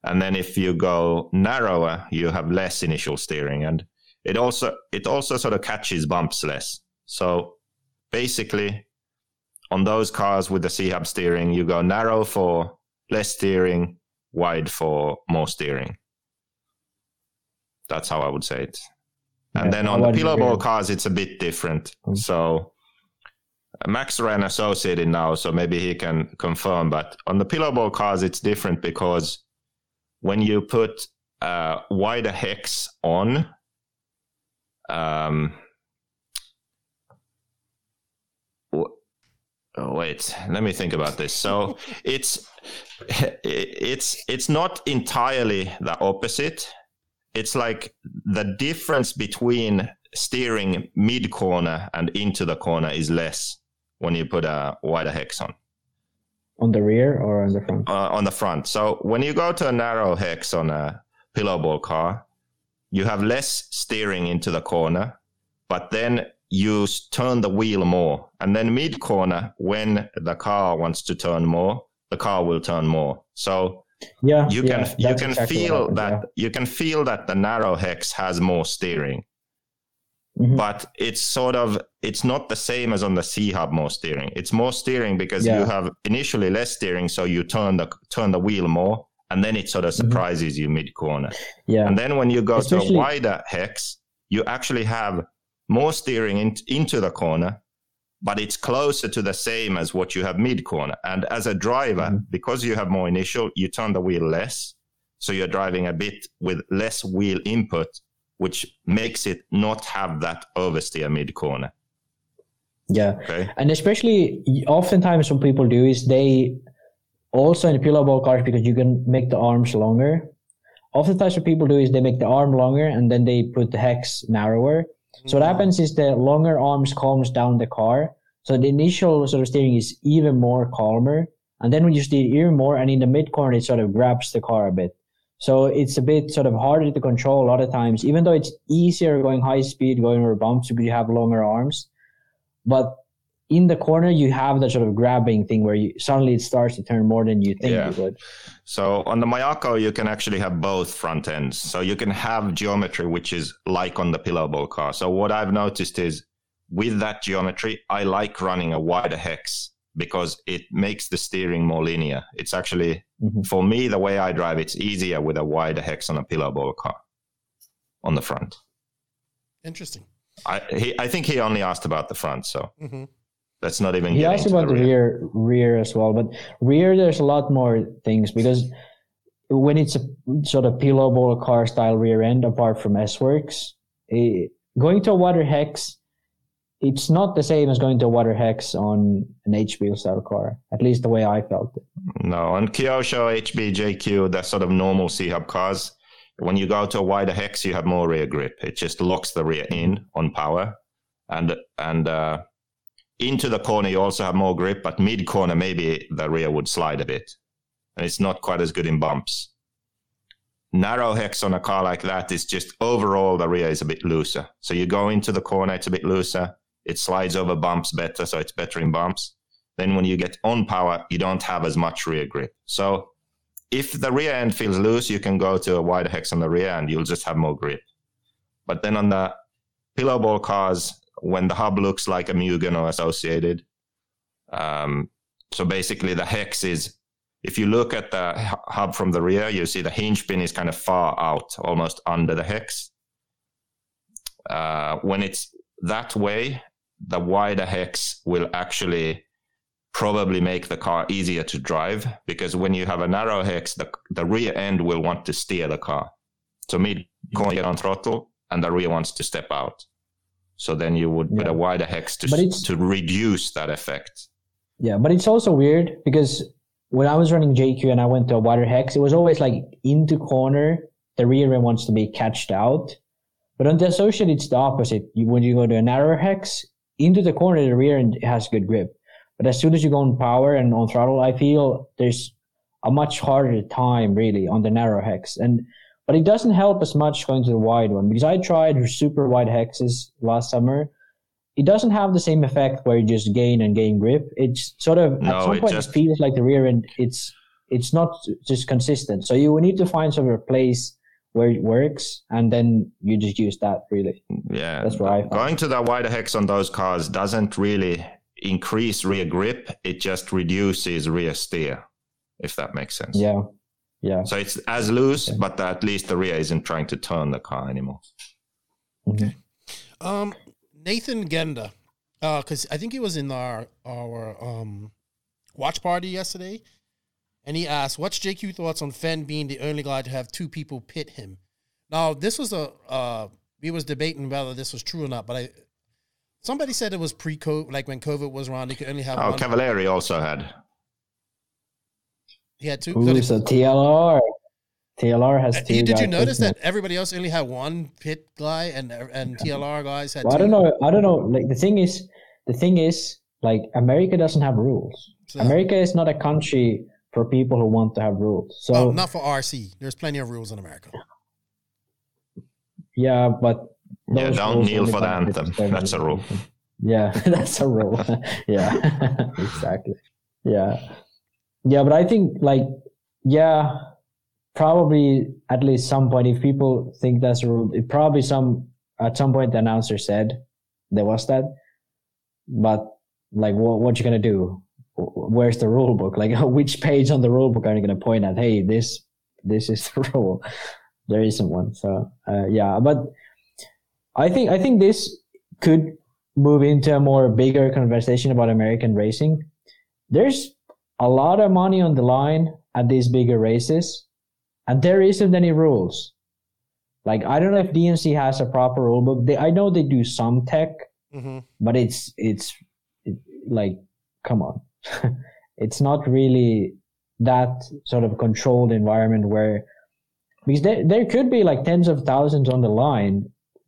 Speaker 4: And then if you go narrower, you have less initial steering, and it also it also sort of catches bumps less. So basically, on those cars with the C hub steering, you go narrow for less steering, wide for more steering. That's how I would say it. And
Speaker 2: Yeah,
Speaker 4: then on the
Speaker 2: about
Speaker 4: pillow
Speaker 2: you?
Speaker 4: ball cars, it's a bit different.
Speaker 2: Mm.
Speaker 4: So Max ran associated now, so maybe he can confirm. But on the pillow ball cars, it's different because when you put uh, wider hex on, um, w- oh, wait, let me think about this. So it's it's it's not entirely the opposite. It's like the difference between steering mid corner and into the corner is less when you put a wider hex on
Speaker 2: On the rear or on the front?
Speaker 4: uh, on the front. So when you go to a narrow hex on a pillow ball car, you have less steering into the corner, but then you turn the wheel more. And then mid corner, when the car wants to turn more, the car will turn more. So
Speaker 2: Yeah,
Speaker 4: you
Speaker 2: yeah,
Speaker 4: can you can
Speaker 2: exactly
Speaker 4: feel
Speaker 2: happens,
Speaker 4: that
Speaker 2: yeah.
Speaker 4: you can feel that the narrow hex has more steering.
Speaker 2: Mhm.
Speaker 4: But it's sort of it's not the same as on the C hub more steering. It's more steering because
Speaker 2: Yeah.
Speaker 4: you have initially less steering, so you turn the turn the wheel more, and then it sort of surprises you mid corner.
Speaker 2: Yeah,
Speaker 4: And then when you go to a wider hex, you actually have more steering in, into the corner, but it's closer to the same as what you have mid corner. And as a driver,
Speaker 2: Mhm.
Speaker 4: because you have more initial, you turn the wheel less. So you're driving a bit with less wheel input, which makes it not have that oversteer mid corner.
Speaker 2: yeah.
Speaker 4: Okay.
Speaker 2: And especially, oftentimes, what people do is they also in the pillow ball cars because you can make the arms longer. Oftentimes, what people do is they make the arm longer and then they put the hex narrower. So what happens is the longer arms calms down the car. So the initial sort of steering is even more calmer. And then when you steer even more and in the mid corner, it sort of grabs the car a bit. So it's a bit sort of harder to control a lot of times, even though it's easier going high speed, going over bumps because you have longer arms. But in the corner, you have that sort of grabbing thing where you suddenly it starts to turn more than you think
Speaker 4: Yeah.
Speaker 2: it would.
Speaker 4: So on the Mayako, you can actually have both front ends. So you can have geometry which is like on the pillow ball car. So what I've noticed is with that geometry, I like running a wider hex because it makes the steering more linear. It's actually
Speaker 2: Mhm.
Speaker 4: for me the way I drive, it's easier with a wider hex on a pillow ball car on the front.
Speaker 1: Interesting.
Speaker 4: I he, I think he only asked about the front, so
Speaker 1: hmm
Speaker 4: let's not even
Speaker 2: He asked about the rear, rear as well, but rear there's a lot more things because when it's a sort of pillow ball car style rear end, apart from S-Workz, eh, going to a water hex, it's not the same as going to a water hex on an HBO style car. At least the way I felt it.
Speaker 4: No, on Kyosho, HB, JQ, the sort of normal C hub cars, when you go to a wider hex, you have more rear grip. It just locks the rear in on power, and and uh, into the corner you also have more grip. But mid corner, maybe the rear would slide a bit, and it's not quite as good in bumps. Narrow hex on a car like that is just overall the rear is a bit looser. So you go into the corner, it's a bit looser. It slides over bumps better, so it's better in bumps then when you get on power, you don't have as much rear grip. So if the rear end feels loose, you can go to a wider hex on the rear and you'll just have more grip. But then on the pillow ball cars, when the hub looks like a Mugen or associated, um, so basically the hex is, if you look at the hub from the rear, you see the hinge pin is kind of far out, almost under the hex. Uh, when it's that way, the wider hex will actually probably make the car easier to drive because when you have a narrow hex, the, the rear end will want to steer the car. So mid corner get on throttle and the rear wants to step out. So then you would put
Speaker 2: Yeah.
Speaker 4: a wider hex to, to reduce that effect.
Speaker 2: Yeah, but it's also weird because when I was running JQ and I went to a wider hex, it was always like into corner, the rear end wants to be catched out. But on the associate, it's the opposite. You, when you go to a narrower hex, into the corner, the rear end has good grip. But as soon as you go on power and on throttle, I feel there's a much harder time really on the narrow hex. And but it doesn't help as much going to the wide one because I tried super wide hexes last summer. It doesn't have the same effect where you just gain and gain grip. It's sort of
Speaker 4: No,
Speaker 2: at some point
Speaker 4: just-
Speaker 2: it feels like the rear end. It's it's not just consistent. So you will need to find sort of a place where it works, and then you just use that really.
Speaker 4: Yeah,
Speaker 2: That's found.
Speaker 4: Going to the wider hex on those cars doesn't really increase rear grip. It just reduces rear steer, if that makes sense.
Speaker 2: Yeah, yeah.
Speaker 4: So it's as loose, but at least the rear isn't trying to turn the car anymore.
Speaker 2: Okay.
Speaker 1: Um, Nathan Genda, because I think he was in our our um watch party yesterday, and he asked, "What's JQ thoughts on Phend being the only guy to have two people pit him?" Now, this was a uh, we was debating whether this was true or not, but I somebody said it was pre COVID, like when COVID was around, he could only have
Speaker 4: Oh,
Speaker 1: one.
Speaker 4: Cavallari also had.
Speaker 1: He had two.
Speaker 2: Ooh, so TLR, TLR has two.
Speaker 1: you- did you notice
Speaker 2: pitting
Speaker 1: that everybody else only had one pit guy, and and TLR guys had
Speaker 2: Well, I
Speaker 1: two?
Speaker 2: don't know. I don't know. Like the thing is, the thing is, like America doesn't have rules.
Speaker 1: So-
Speaker 2: America is not a country for people who want to have rules. So
Speaker 1: Well, not for RC. There's plenty of rules in America.
Speaker 2: yeah, but
Speaker 4: Yeah, don't kneel for the anthem. That's a rule.
Speaker 2: Yeah, that's a rule. yeah, exactly. Yeah, yeah, but I think like yeah, probably at least some point if people think that's a rule, probably some at some point the announcer said there was that, but like what what you gonna do? Where's the rule book? Like which page on the rule book are you gonna point at? Hey, this this is the rule. There isn't one. So uh, yeah, but I think I think this could move into a more bigger conversation about American racing. There's a lot of money on the line at these bigger races, and there isn't any rules. Like I don't know if DNC has a proper rule book. They, I know they do some tech,
Speaker 1: hmm
Speaker 2: but it's it's it, like come on, it's not really that sort of controlled environment where because there there could be like tens of thousands on the line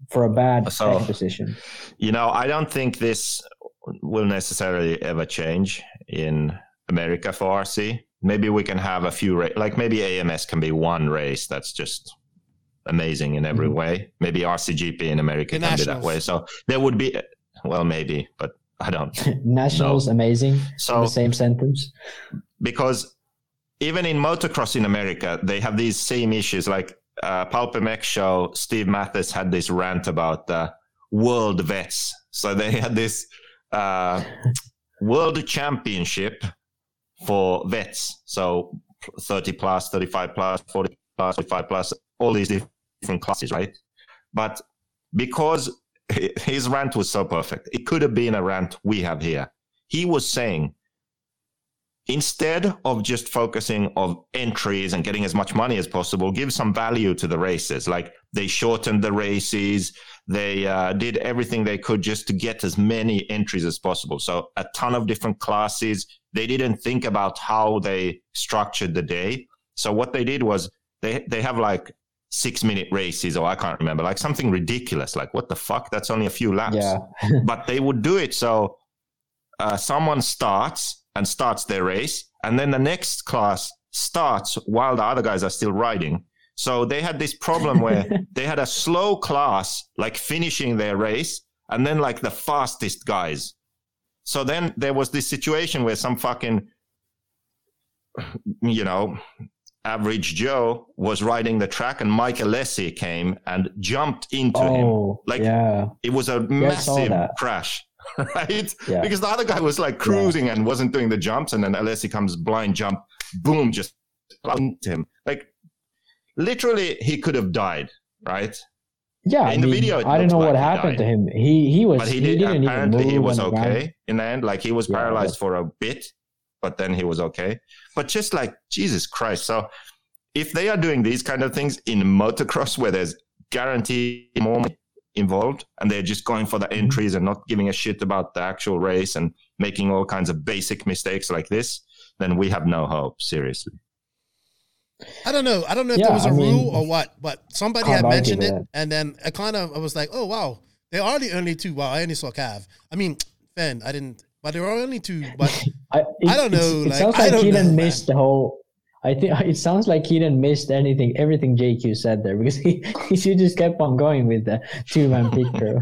Speaker 2: for a bad
Speaker 4: So-
Speaker 2: position.
Speaker 4: You know, I don't think this will necessarily ever change in America for RC. Maybe we can have a few, ra- like maybe AMS can be one race that's just amazing in every
Speaker 2: Mhm.
Speaker 4: way. Maybe RCGP in America
Speaker 1: The
Speaker 4: can be that way. So there would be, well, maybe, but I don't.
Speaker 2: Nationals amazing. in
Speaker 4: So
Speaker 2: the same sentence.
Speaker 4: because even in motocross in America, they have these same issues. Like uh, Pulp MX show, Steve Matthes had this rant about the world vets. So they had this uh, world championship for vets. So 30 plus, 35 plus, 40 plus, 45 plus, all these different classes, right? But because his rant was so perfect, it could have been a rant we have here. He was saying, instead of just focusing of entries and getting as much money as possible give some value to the races like they shortened the races they uh, did everything they could just to get as many entries as possible so a ton of different classes they didn't think about how they structured the day so what they did was they they have like six minute races or i can't remember like something ridiculous like what the fuck that's only a few laps
Speaker 2: Yeah.
Speaker 4: but they would do it so uh, someone starts and starts their race, and then the next class starts while the other guys are still riding. So they had this problem where they had a slow class like finishing their race, and then like the fastest guys. So then there was this situation where some fucking, you know, average Joe was riding the track, and Mike Alessi came and jumped into him.
Speaker 2: oh,
Speaker 4: Like,
Speaker 2: yeah.
Speaker 4: It was a massive crash, right?
Speaker 2: Yeah.
Speaker 4: Because the other guy was like cruising and wasn't doing the jumps, and then Alessi comes blind jump, boom, just into him. Like literally, he could have died, right?
Speaker 2: Yeah,
Speaker 4: In
Speaker 2: I
Speaker 4: the
Speaker 2: mean,
Speaker 4: video,
Speaker 2: I don't know what
Speaker 4: like he
Speaker 2: happened
Speaker 4: died.
Speaker 2: to him. He he was
Speaker 4: But he did.
Speaker 2: didn't
Speaker 4: apparently, he was
Speaker 2: the ground.
Speaker 4: okay in the end. Like he was
Speaker 2: Yeah,
Speaker 4: paralyzed for a bit, but then he was okay. But just like Jesus Christ, so if they are doing these kind of things in motocross where there's guaranteed more money involved and they're just going for the
Speaker 2: Mm-hmm.
Speaker 4: entries and not giving a shit about the actual race and making all kinds of basic mistakes like this, then we have no hope. Seriously.
Speaker 1: I don't know. I don't know if
Speaker 2: Yeah,
Speaker 1: there was a
Speaker 2: I mean,
Speaker 1: rule or what, but somebody had mentioned it, and then I kind of I was like, oh wow, they are the only two. Wow, I only saw Cav. I mean, Phend, I didn't, but there are only two. But
Speaker 2: I, it,
Speaker 1: I don't know,
Speaker 2: It
Speaker 1: like,
Speaker 2: sounds like Keenan
Speaker 1: know, man.
Speaker 2: missed the whole. I think it sounds like Keenan missed anything, everything JQ said there because he, he just kept on going with the two man pit crew.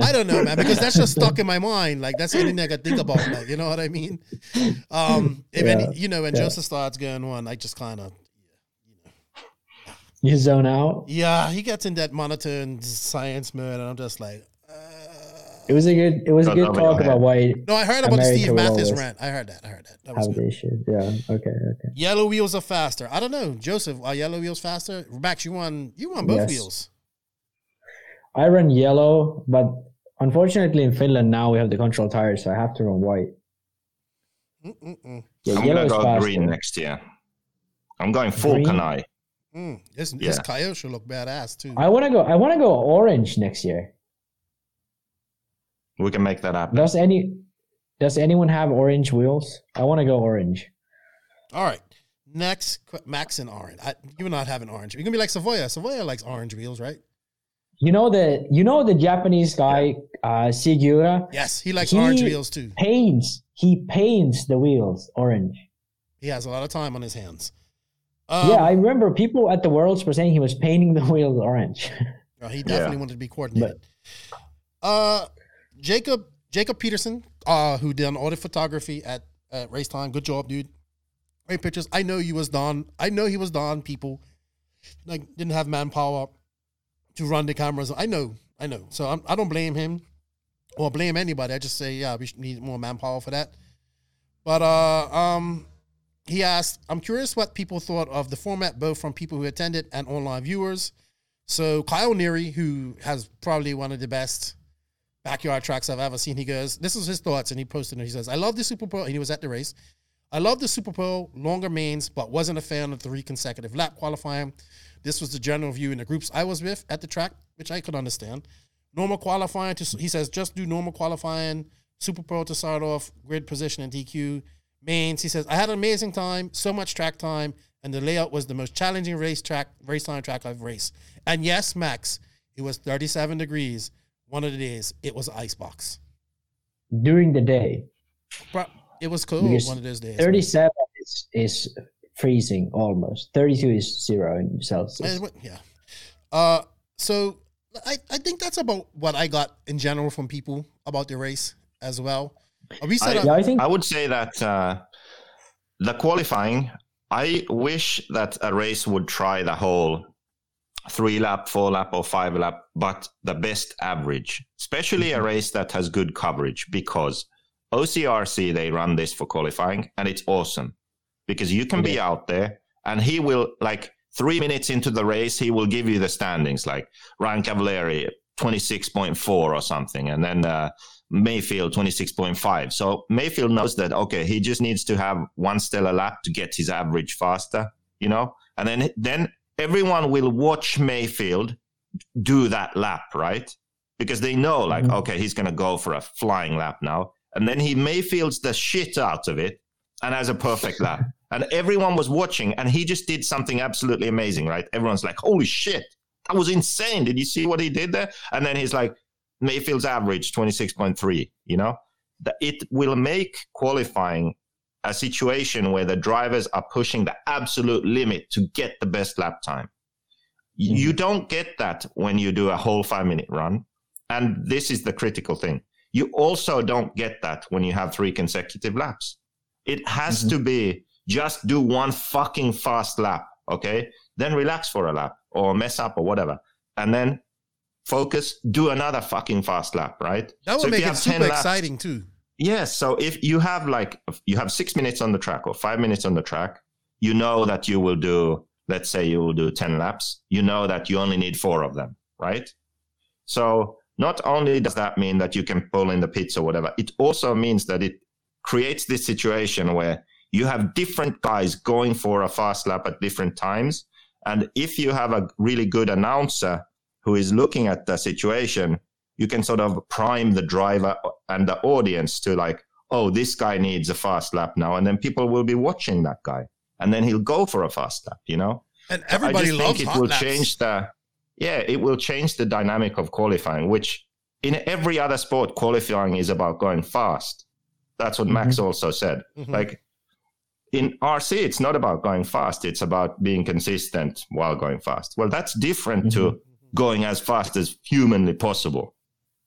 Speaker 1: I don't know, man, because that's just stuck in my mind. Like that's the only thing I could think about. Like, you know what I mean? Um, if
Speaker 2: Yeah,
Speaker 1: any, you know, when
Speaker 2: yeah.
Speaker 1: Joseph starts going on, I just kind of,
Speaker 2: you zone out.
Speaker 1: yeah, he gets in that monotone science mode, and I'm just like, uh,
Speaker 2: It was a good. It was a good
Speaker 4: over
Speaker 2: talk
Speaker 4: your
Speaker 2: about why
Speaker 1: no, I heard about the Steve Matthes
Speaker 2: always
Speaker 1: rant. I heard that. I heard that. That was
Speaker 2: have
Speaker 1: good.
Speaker 2: the issue. Yeah. Okay. Okay.
Speaker 1: Yellow wheels are faster. I don't know, Joseph. Are yellow wheels faster? Max, you won. You won both
Speaker 2: Yes.
Speaker 1: wheels.
Speaker 2: I run yellow, but unfortunately in Finland now we have the control tires, so I have to run white.
Speaker 1: Mm-mm-mm.
Speaker 2: Yeah,
Speaker 4: I'm
Speaker 2: yellow
Speaker 4: gonna
Speaker 2: is
Speaker 4: go
Speaker 2: faster.
Speaker 4: green next year. I'm going full
Speaker 2: Green?
Speaker 4: Kanai.
Speaker 1: Mm. This this coyote should look badass too.
Speaker 2: I want to go. I want to go orange next year.
Speaker 4: We can make that happen.
Speaker 2: Does any? Does anyone have orange wheels? I want to go orange.
Speaker 1: All right. Next, Max and orange. I, you would not have an orange. You're gonna be like Savoya. Savoya likes orange wheels, right?
Speaker 2: You know the you know the Japanese guy uh Sigura
Speaker 1: Yes, he likes
Speaker 2: He-
Speaker 1: orange wheels too.
Speaker 2: paints he paints the wheels orange.
Speaker 1: He has a lot of time on his hands. Um,
Speaker 2: yeah, I remember people at the Worlds were saying he was painting the wheels orange.
Speaker 1: he definitely
Speaker 4: Yeah.
Speaker 1: wanted to be coordinated. uh, Jacob Jacob Peterson, uh, who done all the photography at, at race time. Good job, dude. Great pictures. I know you was Don. I know he was Don. People like didn't have manpower to run the cameras. I know. I know. So I'm, I don't blame him or blame anybody. I just say yeah, we need more manpower for that. But uh, um, he asked, I'm curious what people thought of the format, both from people who attended and online viewers. So Kyle Neary, who has probably one of the best backyard tracks I've ever seen, he goes, This is his thoughts, and he posted it. He says, I love the Super Bowl, and he was at the race. I love the Super Bowl, longer mains, but wasn't a fan of three consecutive lap qualifying. This was the general view in the groups I was with at the track, which I could understand. Normal qualifying, to, he says, just do normal qualifying, Super Bowl to start off, grid position and DQ. Mains, he says, I had an amazing time, so much track time, and the layout was the most challenging race track, race time track I've raced. And yes, Max, it was 37 degrees one of the days. It was icebox.
Speaker 2: During the day,
Speaker 1: But it was cold
Speaker 2: Because
Speaker 1: one of those days.
Speaker 2: thirty-seven is is freezing almost. Thirty-two is zero in Celsius.
Speaker 1: Yeah. Uh, so I, I think that's about what I got in general from people about the race as well. Uh, We said
Speaker 4: I-
Speaker 1: uh,
Speaker 2: Yeah, I think
Speaker 4: I would say that uh, the qualifying, I wish that a race would try the whole three lap, four lap, or five lap, but the best average, especially a race that has good coverage because OCRC, they run this for qualifying and it's awesome because you can be out there and he will, like, three minutes into the race, he will give you the standings like Ryan Cavallari, 26.4 or something. And then, uh, Mayfield 26.5. So Mayfield knows that okay, he just needs to have one stellar lap to get his average faster, you know? And then then everyone will watch Mayfield do that lap, right? Because they know like
Speaker 2: Mhm.
Speaker 4: okay, he's going to go for a flying lap now. And then he Mayfields the shit out of it and has a perfect lap. And everyone was watching and he just did something absolutely amazing, right? Everyone's like, "Holy shit. That was insane. Did you see what he did there?" And then he's like Mayfield's average 26.3, you know? It will make qualifying a situation where the drivers are pushing the absolute limit to get the best lap time. Y- mm-hmm. You don't get that when you do a whole 5 minute run. And this is the critical thing. You also don't get that when you have three consecutive laps. It has mm-hmm. to be just do one fucking fast lap, okay? Then relax for a lap or mess up or whatever. And then focus, do another fucking fast lap, right?
Speaker 1: that would
Speaker 4: So
Speaker 1: make it super
Speaker 4: laps-
Speaker 1: exciting too.
Speaker 4: Yes. So if you have like you have six minutes on the track or five minutes on the track, you know that you will do, let's say you will do 10 laps. You know that you only need four of them, right? So not only does that mean that you can pull in the pits or whatever, it also means that it creates this situation where you have different guys going for a fast lap at different times. And if you have a really good announcer who is looking at the situation, you can sort of prime the driver and the audience to like, oh, this guy needs a fast lap now. And then people will be watching that guy. And then he'll go for a fast lap, you know?
Speaker 1: And
Speaker 4: I
Speaker 1: everybody
Speaker 4: just
Speaker 1: loves
Speaker 4: think it will
Speaker 1: laps.
Speaker 4: change the yeah, it will change the dynamic of qualifying, which in every other sport, qualifying is about going fast. That's what Max mm-hmm. also said. Mm-hmm. Like in RC, it's not about going fast. It's about being consistent while going fast. Well, that's different to mm-hmm. Going as fast as humanly possible,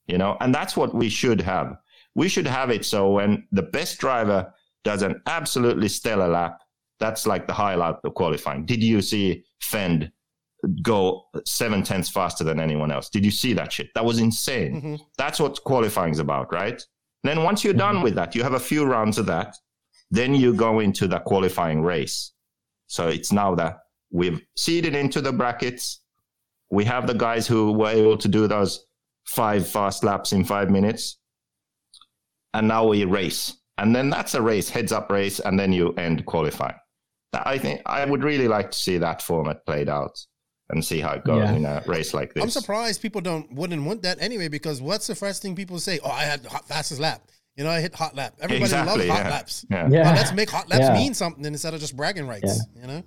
Speaker 4: you know, and that's what we should have. We should have it so when the best driver does an absolutely stellar lap, that's like the highlight of qualifying. Did you see Phend go seven tenths faster than anyone else? Did you see that shit? That was insane. Mm-hmm. That's what qualifying is about, right? Then once you're done mm-hmm. with that, you have a few rounds of that. Then you go into the qualifying race. So it's now that we've seeded into the brackets. We have the guys who were able to do those five fast laps in five minutes. And now we race. And then that's a race, heads up race, and then you end qualifying. I think I would really like to see that format played out and see how it goes
Speaker 2: Yeah.
Speaker 4: in a race like this.
Speaker 1: I'm surprised people don't wouldn't want that anyway because what's the first thing people say? Oh, I had hot fastest lap. You know, I hit hot lap. Everybody
Speaker 4: Exactly,
Speaker 1: loves hot
Speaker 4: yeah.
Speaker 1: laps.
Speaker 4: Yeah.
Speaker 2: Yeah.
Speaker 1: Well, let's make hot laps
Speaker 2: Yeah.
Speaker 1: mean something instead of just bragging rights. You know,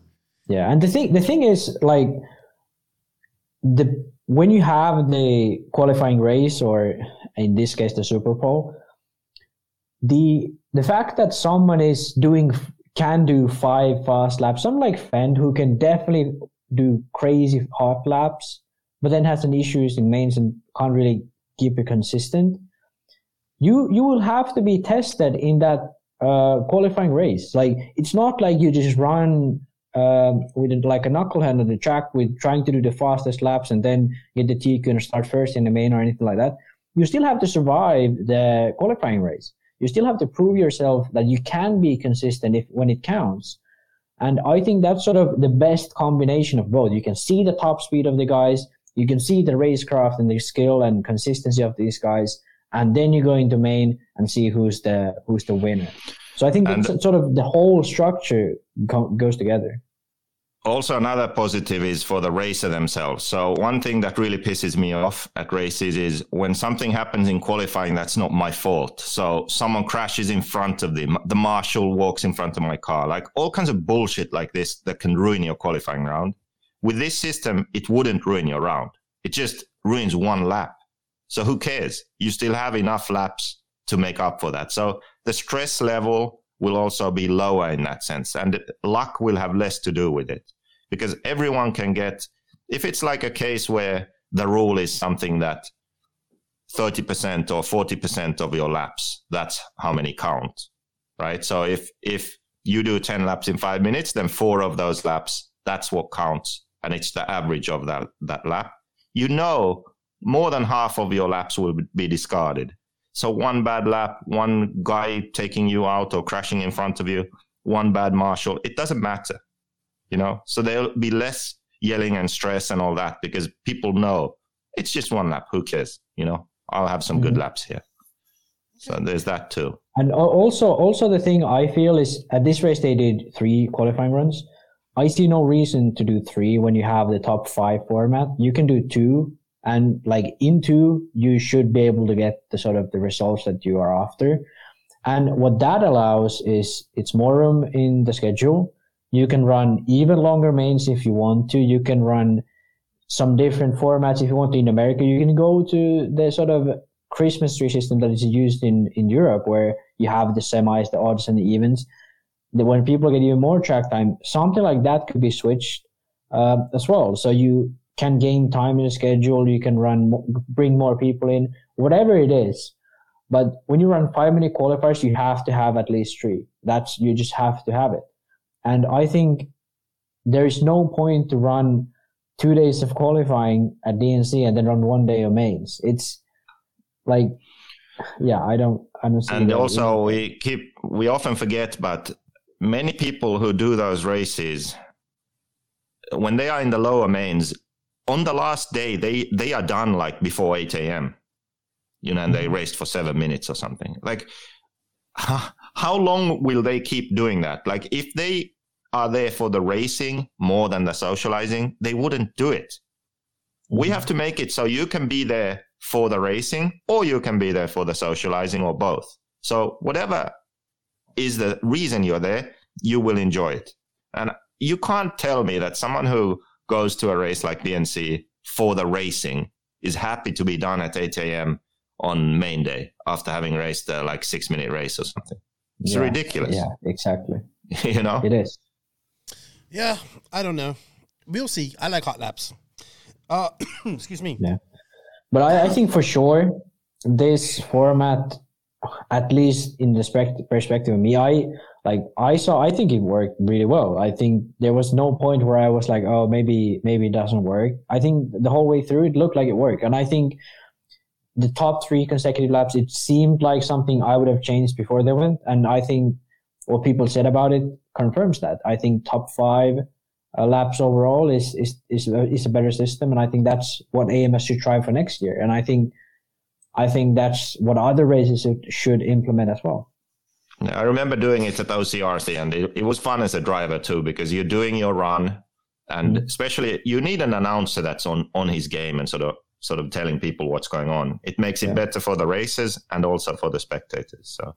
Speaker 2: Yeah, and the thing the thing is like the when you have the qualifying race or in this case the Super Bowl, the the fact that someone is doing can do five fast laps, someone like Phend who can definitely do crazy hot laps, but then has some issues in mains and can't really keep it consistent. You you will have to be tested in that uh, qualifying race. Like it's not like you just run um, with like a knucklehead on the track with trying to do the fastest laps and then get the TQ and start first in the main or anything like that. You still have to survive the qualifying race. You still have to prove yourself that you can be consistent if when it counts. And I think that's sort of the best combination of both. You can see the top speed of the guys, you can see the racecraft and the skill and consistency of these guys, and then you go into main and see who's the who's the winner. So I think
Speaker 4: And-
Speaker 2: that's sort of the whole structure co- goes together.
Speaker 4: Also another positive is for the racer themselves. So one thing that really pisses me off at races is when something happens in qualifying that's not my fault. So someone crashes in front of the the marshal walks in front of my car, like all kinds of bullshit like this that can ruin your qualifying round. With this system, it wouldn't ruin your round. It just ruins one lap. So who cares? You still have enough laps to make up for that. So the stress level will also be lower in that sense, and luck will have less to do with it because everyone can get if it's like a case where the rule is something that 30% or 40% of your laps that's how many count right? So if if you do 10 laps in 5 minutes then 4 of those laps that's what counts and it's the average of that that lap. You know more than half of your laps will be discarded. So one bad lap one guy taking you out or crashing in front of you one bad marshal it doesn't matter you know so there'll be less yelling and stress and all that because people know it's just one lap who cares you know i'll have some good mm-hmm. laps here so there's that too
Speaker 2: And also, also the thing I feel is at this race they did three qualifying runs. I see no reason to do three when you have the top five format. You can do two, and like in two, you should be able to get the sort of the results that you are after. And what that allows is it's more room in the schedule. You can run even longer mains if you want to. You can run some different formats if you want to in America. You can go to the sort of Christmas tree system that is used in, in Europe, where you have the semis, the odds, and the evens. When people get even more track time, something like that could be switched uh, as well. So you can gain time in the schedule. You can run, bring more people in, whatever it is. But when you run five minute qualifiers, you have to have at least three. That's you just have to have it. And I think there is no point to run two days of qualifying at DNC and then run one day of mains. It's like, yeah, I don't, I don't
Speaker 4: and also we keep we often forget but many people who do those races when they are in the lower mains on the last day they they are done like before 8 a.m you know and they mm-hmm. raced for seven minutes or something. Like how, how long will they keep doing that? Like if they are there for the racing more than the socializing they wouldn't do it we have to make it so you can be there for the racing or you can be there for the socializing or both. So whatever is the reason you're there, you will enjoy it. And you can't tell me that someone who goes to a race like DNC for the racing is happy to be done at 8 a.m. on main day after having raced a like six minute race or something. It's
Speaker 2: Yeah.
Speaker 4: ridiculous.
Speaker 2: Yeah, exactly.
Speaker 4: you know?
Speaker 2: It is.
Speaker 1: Yeah, I don't know. We'll see. I like hot laps. Uh, excuse me.
Speaker 2: Yeah. But I, I think for sure this format, at least in the spect- perspective of me, I like I saw I think it worked really well. I think there was no point where I was like, oh maybe maybe it doesn't work. I think the whole way through it looked like it worked. And I think the top three consecutive laps, it seemed like something I would have changed before they went. And I think what people said about it confirms that. I think top five uh, laps overall is is is a, is a better system, and I think that's what AMS should try for next year. And I think I think that's what other races should, implement as well.
Speaker 4: I remember doing it at OCRC, and it, it was fun as a driver too because you're doing your run, and especially you need an announcer that's on on his game and sort of sort of telling people what's going on. It makes it
Speaker 2: Yeah.
Speaker 4: better for the races and also for the spectators. So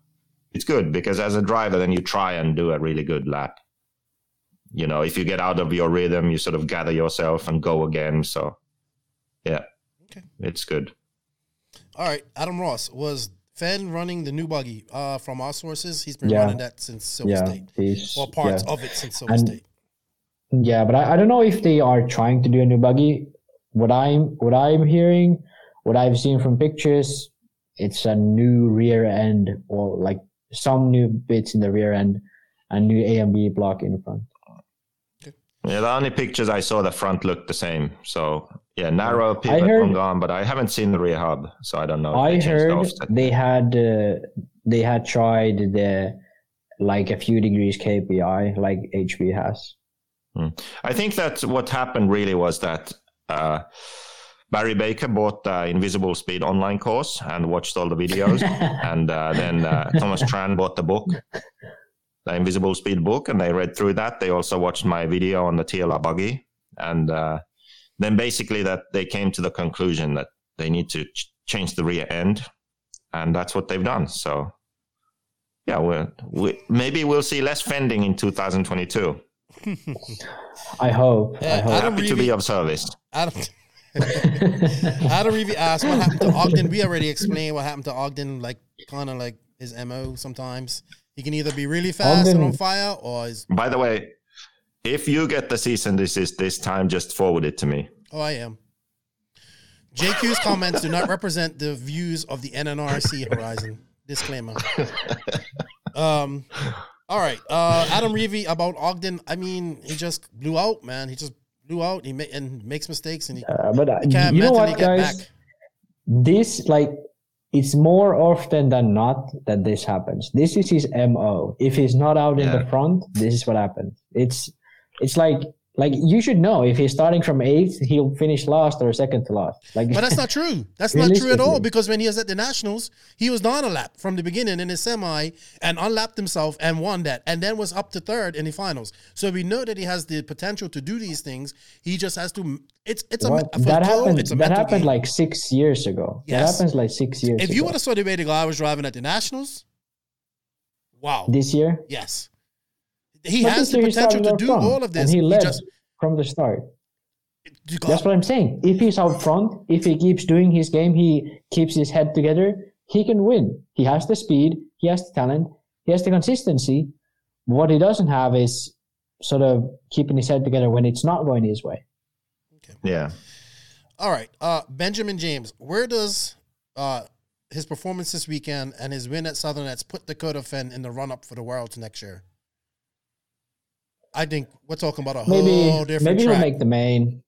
Speaker 4: it's good because as a driver, then you try and do a really good lap. You know, if you get out of your rhythm, you sort of gather yourself and go again. So, yeah,
Speaker 1: Okay.
Speaker 4: it's good.
Speaker 1: All right, Adam Ross was Phend running the new buggy. Uh, from our sources, he's been
Speaker 2: Yeah.
Speaker 1: running that since Silver
Speaker 2: yeah,
Speaker 1: State,
Speaker 2: he's,
Speaker 1: or parts
Speaker 2: yeah.
Speaker 1: of it since Silver
Speaker 2: And-
Speaker 1: State.
Speaker 2: Yeah, but I, I don't know if they are trying to do a new buggy. What I'm what I'm hearing, what I've seen from pictures, it's a new rear end or like some new bits in the rear end and new A and B block in the front.
Speaker 4: Yeah, the only pictures I saw, the front looked the same. So yeah, narrow pivot
Speaker 2: heard-
Speaker 4: on gone, but I haven't seen the rear hub, so I don't know.
Speaker 2: I
Speaker 4: they changed the
Speaker 2: heard they had uh, they had tried the like a few degrees KPI like HB has.
Speaker 4: I think that what happened really was that uh, Barry Baker bought the Invisible Speed online course and watched all the videos, and uh, then uh, Thomas Tran bought the book, the Invisible Speed book, and they read through that. They also watched my video on the TLR buggy, and uh, then basically that they came to the conclusion that they need to ch- change the rear end, and that's what they've done. So. Yeah, we're, we maybe we'll see less fending in 2022.
Speaker 2: I hope. I
Speaker 1: Yeah,
Speaker 2: hope.
Speaker 1: Adam
Speaker 4: Happy to be of service.
Speaker 1: Adam. Adam Reevy asked what happened to Ogden. We already explained what happened to Ogden, like kind of like his mo. Sometimes he can either be really fast and on fire, or is
Speaker 4: By the way, if you get the season this is this time, just forward it to me.
Speaker 1: oh I am. JQ's comments do not represent the views of the NNRC Horizon. Disclaimer. Um. All right, uh, Adam Reevy about Ogden. I mean, he just blew out, man. He just blew out. He ma- and makes mistakes, and he,
Speaker 2: Uh, but uh,
Speaker 1: he can't
Speaker 2: you know what, guys?
Speaker 1: back.
Speaker 2: This like it's more often than not that this happens. This is his mo. If he's not out in the front, this is what happens. It's it's like like you should know if he's starting from eighth, he'll finish last or second to last. Like
Speaker 1: But that's not true. That's not true at all because when he was at the Nationals, he was down a lap from the beginning in his semi and unlapped himself and won that and then was up to third in the finals. So we know that he has the potential to do these things. He just has to it's it's a
Speaker 2: what? that happened.
Speaker 1: it's a
Speaker 2: That happened
Speaker 1: game.
Speaker 2: like six years ago.
Speaker 1: Yes.
Speaker 2: That happens like six years.
Speaker 1: if
Speaker 2: ago.
Speaker 1: you would have saw the way the guy was driving at the Nationals, wow.
Speaker 2: this year,
Speaker 1: yes. He
Speaker 2: But
Speaker 1: has
Speaker 2: this
Speaker 1: the
Speaker 2: year
Speaker 1: potential to do
Speaker 2: front,
Speaker 1: all of this.
Speaker 2: and he led
Speaker 1: just
Speaker 2: from the start. That's what I'm saying. If he's out front, if he keeps doing his game, he keeps his head together, he can win. He has the speed, he has the talent, he has the consistency. What he doesn't have is sort of keeping his head together when it's not going his way. Okay.
Speaker 4: Yeah.
Speaker 1: All right. Uh Benjamin James, where does uh his performance this weekend and his win at Southern Nets put Dakota Phend in the run up for the Worlds next year? I think we're talking about a
Speaker 2: Maybe
Speaker 1: whole different
Speaker 2: maybe
Speaker 1: track.
Speaker 2: he'll make the main.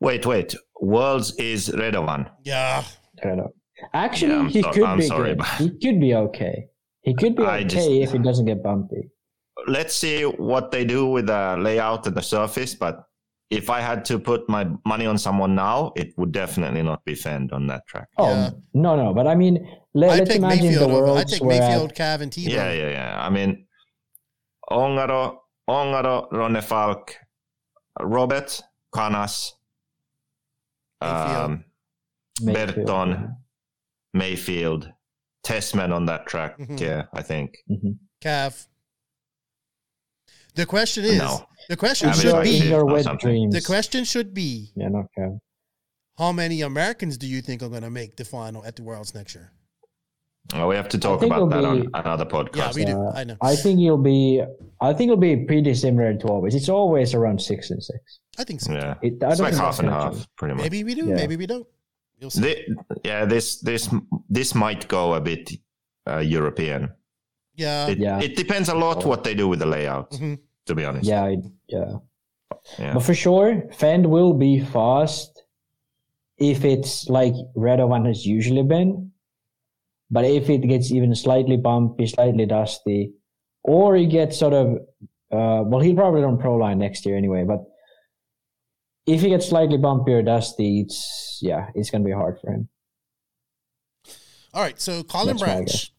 Speaker 4: Wait, wait. Worlds is Redovan.
Speaker 1: yeah.
Speaker 2: I don't know. Actually,
Speaker 4: Yeah,
Speaker 2: he
Speaker 4: so-
Speaker 2: could
Speaker 4: I'm
Speaker 2: be
Speaker 4: sorry,
Speaker 2: good.
Speaker 4: but-
Speaker 2: He could be okay. He could be
Speaker 4: I
Speaker 2: okay
Speaker 4: just-
Speaker 2: if it doesn't get bumpy.
Speaker 4: Let's see what they do with the layout and the surface. But if I had to put my money on someone now, it would definitely not be Phend on that track.
Speaker 2: Oh
Speaker 1: Yeah.
Speaker 2: no, no, but I mean, let,
Speaker 1: I
Speaker 2: let's imagine
Speaker 1: Maifield
Speaker 2: the
Speaker 1: over. I
Speaker 2: worlds
Speaker 1: take Maifield, Cav, and T.
Speaker 4: Yeah, yeah, yeah. I mean, Ongaro, Ongaro, Ronnefalk, Robert, Kanas, um,
Speaker 2: Maifield.
Speaker 4: Bertin, Maifield, Tessman on that track.
Speaker 1: Mhm.
Speaker 4: Yeah, I think.
Speaker 2: Mhm.
Speaker 1: Cav. The question is
Speaker 4: No.
Speaker 1: the question
Speaker 4: Cav is
Speaker 1: should
Speaker 2: your,
Speaker 4: like
Speaker 2: in
Speaker 1: be
Speaker 2: your
Speaker 4: or
Speaker 2: wet dreams.
Speaker 1: the question should be
Speaker 2: Yeah, not Cav.
Speaker 1: how many Americans do you think are going to make the final at the Worlds next year?
Speaker 4: Oh, we have to talk about that
Speaker 2: it'll
Speaker 4: on
Speaker 2: be-
Speaker 4: another
Speaker 1: Yeah,
Speaker 4: podcast.
Speaker 1: we do.
Speaker 2: Uh,
Speaker 1: I know.
Speaker 2: I think it'll be. I think it'll be pretty similar to always. It's always around six and six.
Speaker 1: I think so.
Speaker 4: yeah,
Speaker 2: It,
Speaker 4: it's like half and half,
Speaker 2: change.
Speaker 4: pretty much.
Speaker 1: Maybe we do.
Speaker 2: Yeah.
Speaker 1: Maybe we don't. You'll see.
Speaker 4: Thi- yeah, this this this might go a bit uh, European.
Speaker 1: yeah.
Speaker 4: It,
Speaker 2: Yeah.
Speaker 4: it depends a lot what they do with the layout.
Speaker 1: Mhm.
Speaker 4: To be honest,
Speaker 2: Yeah, it, yeah.
Speaker 4: Yeah.
Speaker 2: But for sure, Phend will be fast if it's like Redovan has usually been. But if it gets even slightly bumpy, slightly dusty, or he gets sort of, uh, well, he'll probably run pro line next year anyway. But if he gets slightly bumpy or dusty, it's yeah, it's gonna be hard for him.
Speaker 1: All right. So Colin
Speaker 2: That's
Speaker 1: Branch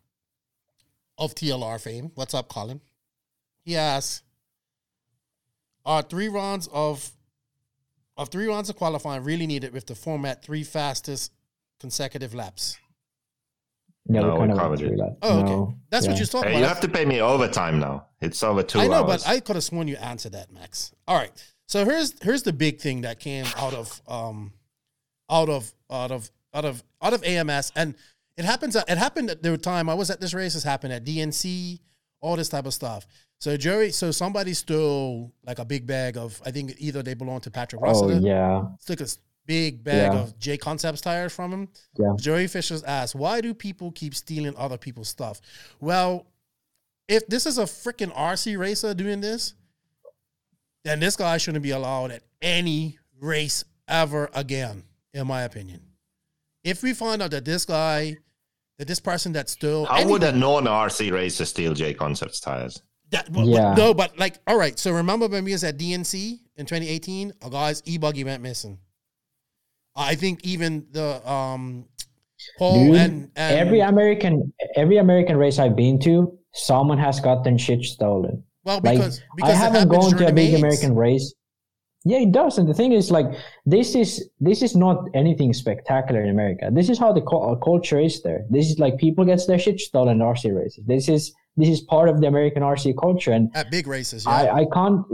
Speaker 1: of TLR fame. What's up, Colin? He asks, "Are three rounds of of three rounds of qualifying really needed with the format three fastest consecutive laps?"
Speaker 2: Yeah,
Speaker 4: No,
Speaker 2: we
Speaker 4: we
Speaker 2: kind of
Speaker 4: covered
Speaker 2: went through
Speaker 4: it.
Speaker 2: that.
Speaker 1: Oh, okay.
Speaker 2: No,
Speaker 1: That's what you're talking
Speaker 4: Hey,
Speaker 1: about.
Speaker 4: you have to pay me overtime now. It's over two
Speaker 1: I know,
Speaker 4: hours.
Speaker 1: but I could have sworn you answered that, Max. All right. So here's here's the big thing that came out of um out of out of out of out of AMS, and it happens. It happened at the time I was at this race. This happened at DNC, all this type of stuff. So Jerry, so somebody stole like a big bag of. I think either they belong to Patrick
Speaker 2: Oh
Speaker 1: Russell.
Speaker 2: yeah,
Speaker 1: Took a s- big bag
Speaker 2: Yeah.
Speaker 1: of JConcepts tires from him.
Speaker 2: Yeah.
Speaker 1: Joey Fisher's asked, why do people keep stealing other people's stuff? Well, if this is a freaking RC racer doing this, then this guy shouldn't be allowed at any race ever again, in my opinion. If we find out that this guy, that this person that stole,
Speaker 4: How would a
Speaker 1: any-
Speaker 4: non RC racer steal JConcepts tires?
Speaker 1: that, but- but
Speaker 2: Yeah.
Speaker 1: no, but like, all right. So remember when we was at DNC in 2018, a guy's e buggy went missing. I think even the um Paul
Speaker 2: Dude,
Speaker 1: and, and
Speaker 2: every American every American race I've been to, someone has gotten shit stolen.
Speaker 1: well
Speaker 2: Like
Speaker 1: because because
Speaker 2: I haven't gone to a big. American race. Yeah, it does. And the thing is, like, this is this is not anything spectacular in America. This is how the cu- uh, culture is there. This is like people get their shit stolen in RC races. This is this is part of the American RC culture, and
Speaker 1: at big races. Yeah.
Speaker 2: I I can't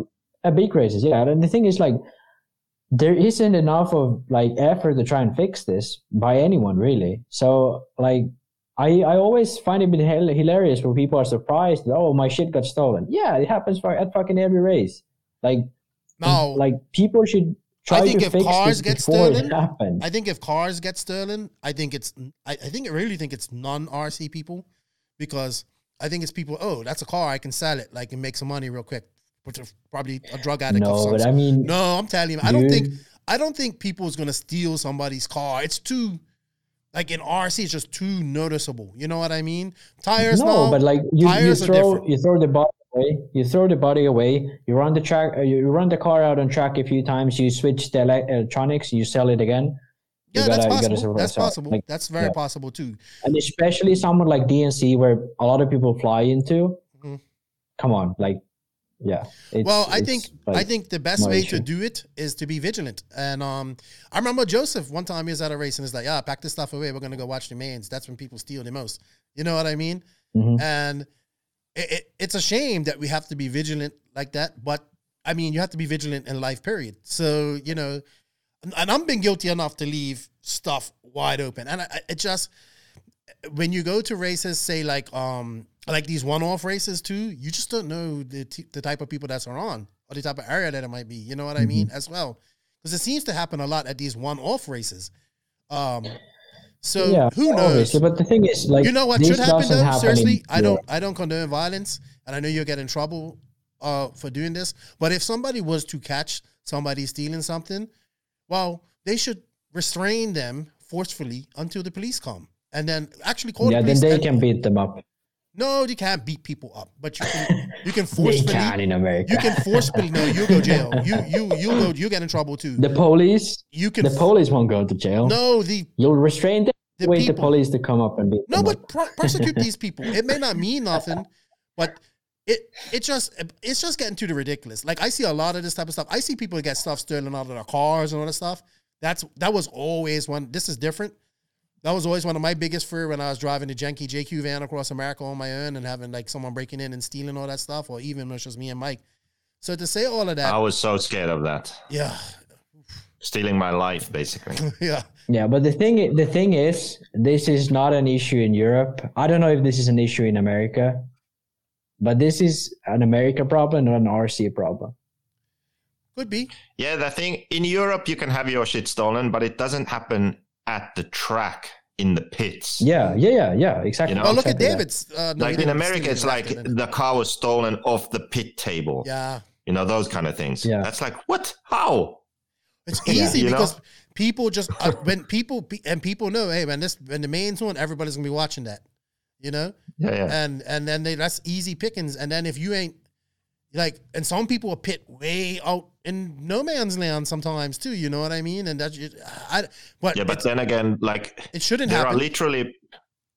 Speaker 2: at big races. Yeah, and the thing is, like, there isn't enough of like effort to try and fix this by anyone really. So like. I, I always find it a bit hilarious when people are surprised that, oh, my shit got stolen. Yeah, it happens for, at fucking every race. Like,
Speaker 1: no,
Speaker 2: like people should try
Speaker 1: think
Speaker 2: to
Speaker 1: if
Speaker 2: fix
Speaker 1: cars get stolen. I think if cars get stolen, I think it's I, I think I really think it's non RC people because I think it's people. Oh, that's a car. I can sell it. Like and make some money real quick. Which is probably a drug addict.
Speaker 2: no, but I mean,
Speaker 1: no, I'm telling you, I don't think I don't think people is gonna steal somebody's car. It's too like in RC, it's just too noticeable. You know what I mean? Tires,
Speaker 2: no, but like you, you throw you throw the body away. You throw the body away. You run the track. uh, You run the car out on track a few times. You switch the electronics. You sell it again. You
Speaker 1: yeah, that's
Speaker 2: gotta- gotta
Speaker 1: possible. That's
Speaker 2: out.
Speaker 1: possible.
Speaker 2: Like,
Speaker 1: that's very
Speaker 2: yeah.
Speaker 1: possible too.
Speaker 2: and especially someone like DNC, where a lot of people fly into.
Speaker 1: Mhm.
Speaker 2: Come on, like, yeah.
Speaker 1: Well, I think I think the best way
Speaker 2: issue.
Speaker 1: to do it is to be vigilant. And um, I remember Joseph one time he was at a race and he's like, "Yeah, pack this stuff away. We're gonna go watch the mains. That's when people steal the most." You know what I mean?
Speaker 2: Mhm.
Speaker 1: And it, it, it's a shame that we have to be vigilant like that. But I mean, you have to be vigilant in life. Period. So you know, and, I've been guilty enough to leave stuff wide open, and I- it just when you go to races, say like um like these one-off races too, you just don't know the t- the type of people that's are on or the type of area that it might be. You know what I mean? As well, because it seems to happen a lot at these one-off races. Um, so
Speaker 2: yeah,
Speaker 1: who knows?
Speaker 2: obviously, But the thing is, like,
Speaker 1: you know what should happen though?
Speaker 2: happen
Speaker 1: Seriously,
Speaker 2: in-
Speaker 1: I don't I don't condone violence, and I know you'll get in trouble uh, for doing this. But if somebody was to catch somebody stealing something, well, they should restrain them forcefully until the police come, and then actually call
Speaker 2: Yeah,
Speaker 1: the
Speaker 2: then they
Speaker 1: and-
Speaker 2: can beat them up.
Speaker 1: No, you can't beat people up, but you can you can
Speaker 2: They
Speaker 1: forcefully
Speaker 2: can in America.
Speaker 1: you can forcefully no, you go jail. You you you go you get in trouble too.
Speaker 2: the police,
Speaker 1: you can
Speaker 2: the police won't go to jail.
Speaker 1: no the
Speaker 2: You'll restrain them.
Speaker 1: The
Speaker 2: wait the police to come up and beat
Speaker 1: No, but pro- prosecute these people. It may not mean nothing, but it it just it's just getting to the ridiculous. Like I see a lot of this type of stuff. I see people get stuff stolen out of their cars and all that stuff. That's that was always one. This is different. That was always one of my biggest fear when I was driving the janky JQ van across America on my own and having like someone breaking in and stealing all that stuff, or even when just me and Mike. So to say all of that,
Speaker 4: I was so scared of that.
Speaker 1: yeah,
Speaker 4: stealing my life, basically.
Speaker 1: yeah.
Speaker 2: Yeah, but the thing the thing is, this is not an issue in Europe. I don't know if this is an issue in America, but this is an America problem, not an RC problem.
Speaker 1: Could be.
Speaker 4: Yeah, the thing in Europe, you can have your shit stolen, but it doesn't happen at the track in the pits.
Speaker 2: Yeah, yeah, yeah, yeah, exactly.
Speaker 4: You know?
Speaker 1: Oh, look at
Speaker 2: exactly that.
Speaker 1: David's. Uh, no,
Speaker 4: like in America, it's like
Speaker 1: left it
Speaker 4: the car was stolen off the pit table.
Speaker 1: yeah.
Speaker 4: You know, those kind of things.
Speaker 2: Yeah.
Speaker 4: That's like, what? How?
Speaker 1: It's
Speaker 2: Yeah.
Speaker 1: easy
Speaker 4: You know?
Speaker 1: because people just uh, when people and people know, hey man, this when the main's on, everybody's gonna be watching that, you know,
Speaker 4: Yeah, yeah.
Speaker 1: and and then they, that's easy pickings. And then if you ain't like, and some people are pit way out in no man's land sometimes too. You know what I mean? And that's just, I but
Speaker 4: yeah, but then again, like
Speaker 1: it shouldn't
Speaker 4: there
Speaker 1: happen.
Speaker 4: are literally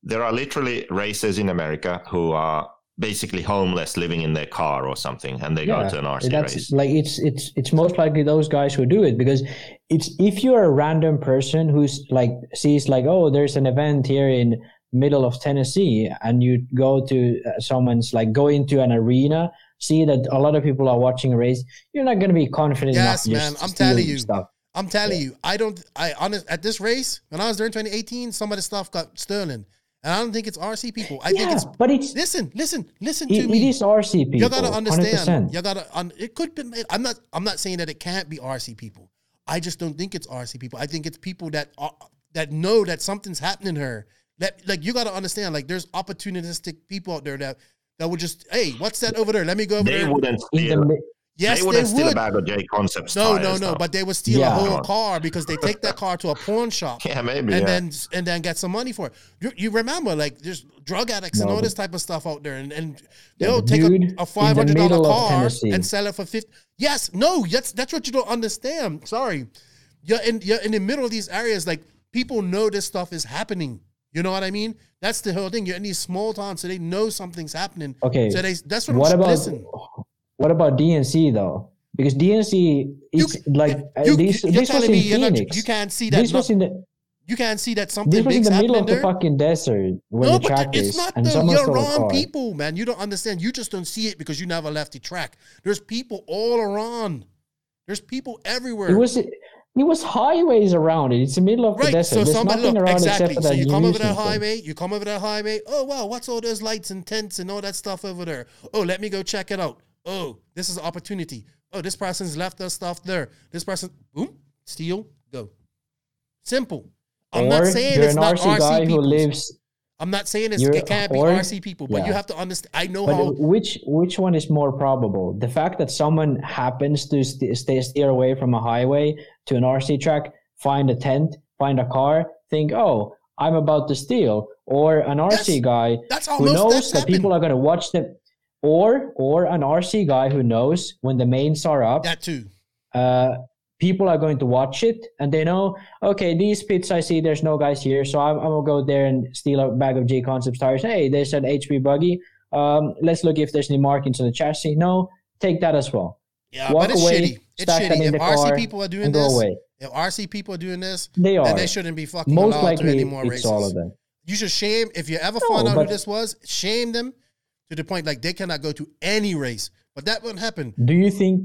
Speaker 4: there are literally racers in America who are basically homeless living in their car or something and they go to an RC
Speaker 2: that's
Speaker 4: race.
Speaker 2: like it's it's it's most likely those guys who do it because it's if you're a random person who's like sees like oh there's an event here in middle of Tennessee and you go to uh, someone's like go into an arena see that a lot of people are watching a race you're not going to be confident
Speaker 1: Yes,
Speaker 2: enough just
Speaker 1: man, I'm telling you.
Speaker 2: stuff
Speaker 1: I'm telling you, I don't. I honest at this race when I was there in 2018, some of the stuff got stolen, and I don't think it's RC people. I think it's
Speaker 2: but it's
Speaker 1: listen, listen, listen
Speaker 2: it,
Speaker 1: to me.
Speaker 2: is RC people
Speaker 1: you gotta understand.
Speaker 2: 100%.
Speaker 1: You gotta. Un, it could be. I'm not. I'm not saying that it can't be RC people. I just don't think it's RC people. I think it's people that are, that know that something's happening here. That like you gotta understand. Like there's opportunistic people out there that that would just hey, what's that over there? Let me go over
Speaker 4: They
Speaker 1: there.
Speaker 4: wouldn't
Speaker 2: In the
Speaker 4: steal.
Speaker 2: mi-
Speaker 1: yes,
Speaker 4: they
Speaker 1: they,
Speaker 4: wouldn't steal a bag of JConcepts.
Speaker 1: No,
Speaker 4: tires,
Speaker 1: no, no.
Speaker 4: though.
Speaker 1: But they would steal
Speaker 2: Yeah.
Speaker 1: a whole car because they take that car to a pawn shop.
Speaker 4: yeah, maybe.
Speaker 1: and
Speaker 4: yeah.
Speaker 1: then and then get some money for it. You, you remember, like there's drug addicts and all this type of stuff out there, and, and they'll
Speaker 2: but
Speaker 1: take a, a five hundred dollar car and sell it for fifty. Yes, no, that's that's what you don't understand. Sorry, you're in you're in the middle of these areas. Like people know this stuff is happening. You know what I mean? That's the whole thing. You're in these small towns, so they know something's happening.
Speaker 2: Okay.
Speaker 1: So they that's what.
Speaker 2: what
Speaker 1: I'm,
Speaker 2: about
Speaker 1: listen?
Speaker 2: what about DNC though? Because DNC, it's like uh,
Speaker 1: you,
Speaker 2: this.
Speaker 1: you're
Speaker 2: This was in
Speaker 1: you're not,
Speaker 2: Phoenix.
Speaker 1: you can't see that.
Speaker 2: this was in the
Speaker 1: you can't see that something
Speaker 2: this was in the middle of the
Speaker 1: there.
Speaker 2: fucking desert where
Speaker 1: no,
Speaker 2: the track
Speaker 1: but it's
Speaker 2: is,
Speaker 1: not the you're wrong people, man. You don't understand. You just don't see it because you never left the track. There's people all around. There's people everywhere.
Speaker 2: It was it was highways around it. It's the middle of the desert.
Speaker 1: So
Speaker 2: There's
Speaker 1: somebody
Speaker 2: nothing
Speaker 1: look
Speaker 2: around
Speaker 1: exactly.
Speaker 2: except for
Speaker 1: So
Speaker 2: that
Speaker 1: you come over that
Speaker 2: amusement thing.
Speaker 1: highway. You come over that highway. Oh wow, what's all those lights and tents and all that stuff over there? Oh, let me go check it out. Oh, this is an opportunity. Oh, this person's left their stuff there. This person, boom, steal, go. Simple. I'm
Speaker 2: or
Speaker 1: not saying
Speaker 2: you're
Speaker 1: it's
Speaker 2: an
Speaker 1: not
Speaker 2: RC
Speaker 1: RC
Speaker 2: guy who lives.
Speaker 1: I'm not saying it's,
Speaker 2: You're-
Speaker 1: it can't be RC people, but you have to understand. I know
Speaker 2: But
Speaker 1: how.
Speaker 2: which which one is more probable? The fact that someone happens to st- stay steer away from a highway to an RC track, find a tent, find a car, think, "Oh, I'm about to steal," or an RC
Speaker 1: Yes,
Speaker 2: guy
Speaker 1: That's
Speaker 2: who knows
Speaker 1: that's
Speaker 2: that
Speaker 1: happened.
Speaker 2: people are going to watch them, or or an RC guy who knows when the mains are up,
Speaker 1: that too.
Speaker 2: uh, people are going to watch it, and they know, okay, these pits I see, there's no guys here, so I'm, I'm gonna go there and steal a bag of JConcepts tires. Hey, there's an HP buggy. Um, let's look if there's any markings on the chassis. No, take that as well.
Speaker 1: Yeah,
Speaker 2: Walk
Speaker 1: but it's
Speaker 2: away,
Speaker 1: shitty. It's shitty. If RC people are doing this,
Speaker 2: away.
Speaker 1: if RC people are doing this,
Speaker 2: They are.
Speaker 1: then they shouldn't be fucking
Speaker 2: Most
Speaker 1: allowed to
Speaker 2: likely,
Speaker 1: any more
Speaker 2: it's
Speaker 1: races.
Speaker 2: all of them.
Speaker 1: You should shame if you ever
Speaker 2: No,
Speaker 1: find out who this was. Shame them to the point like they cannot go to any race. But that won't happen.
Speaker 2: Do you think?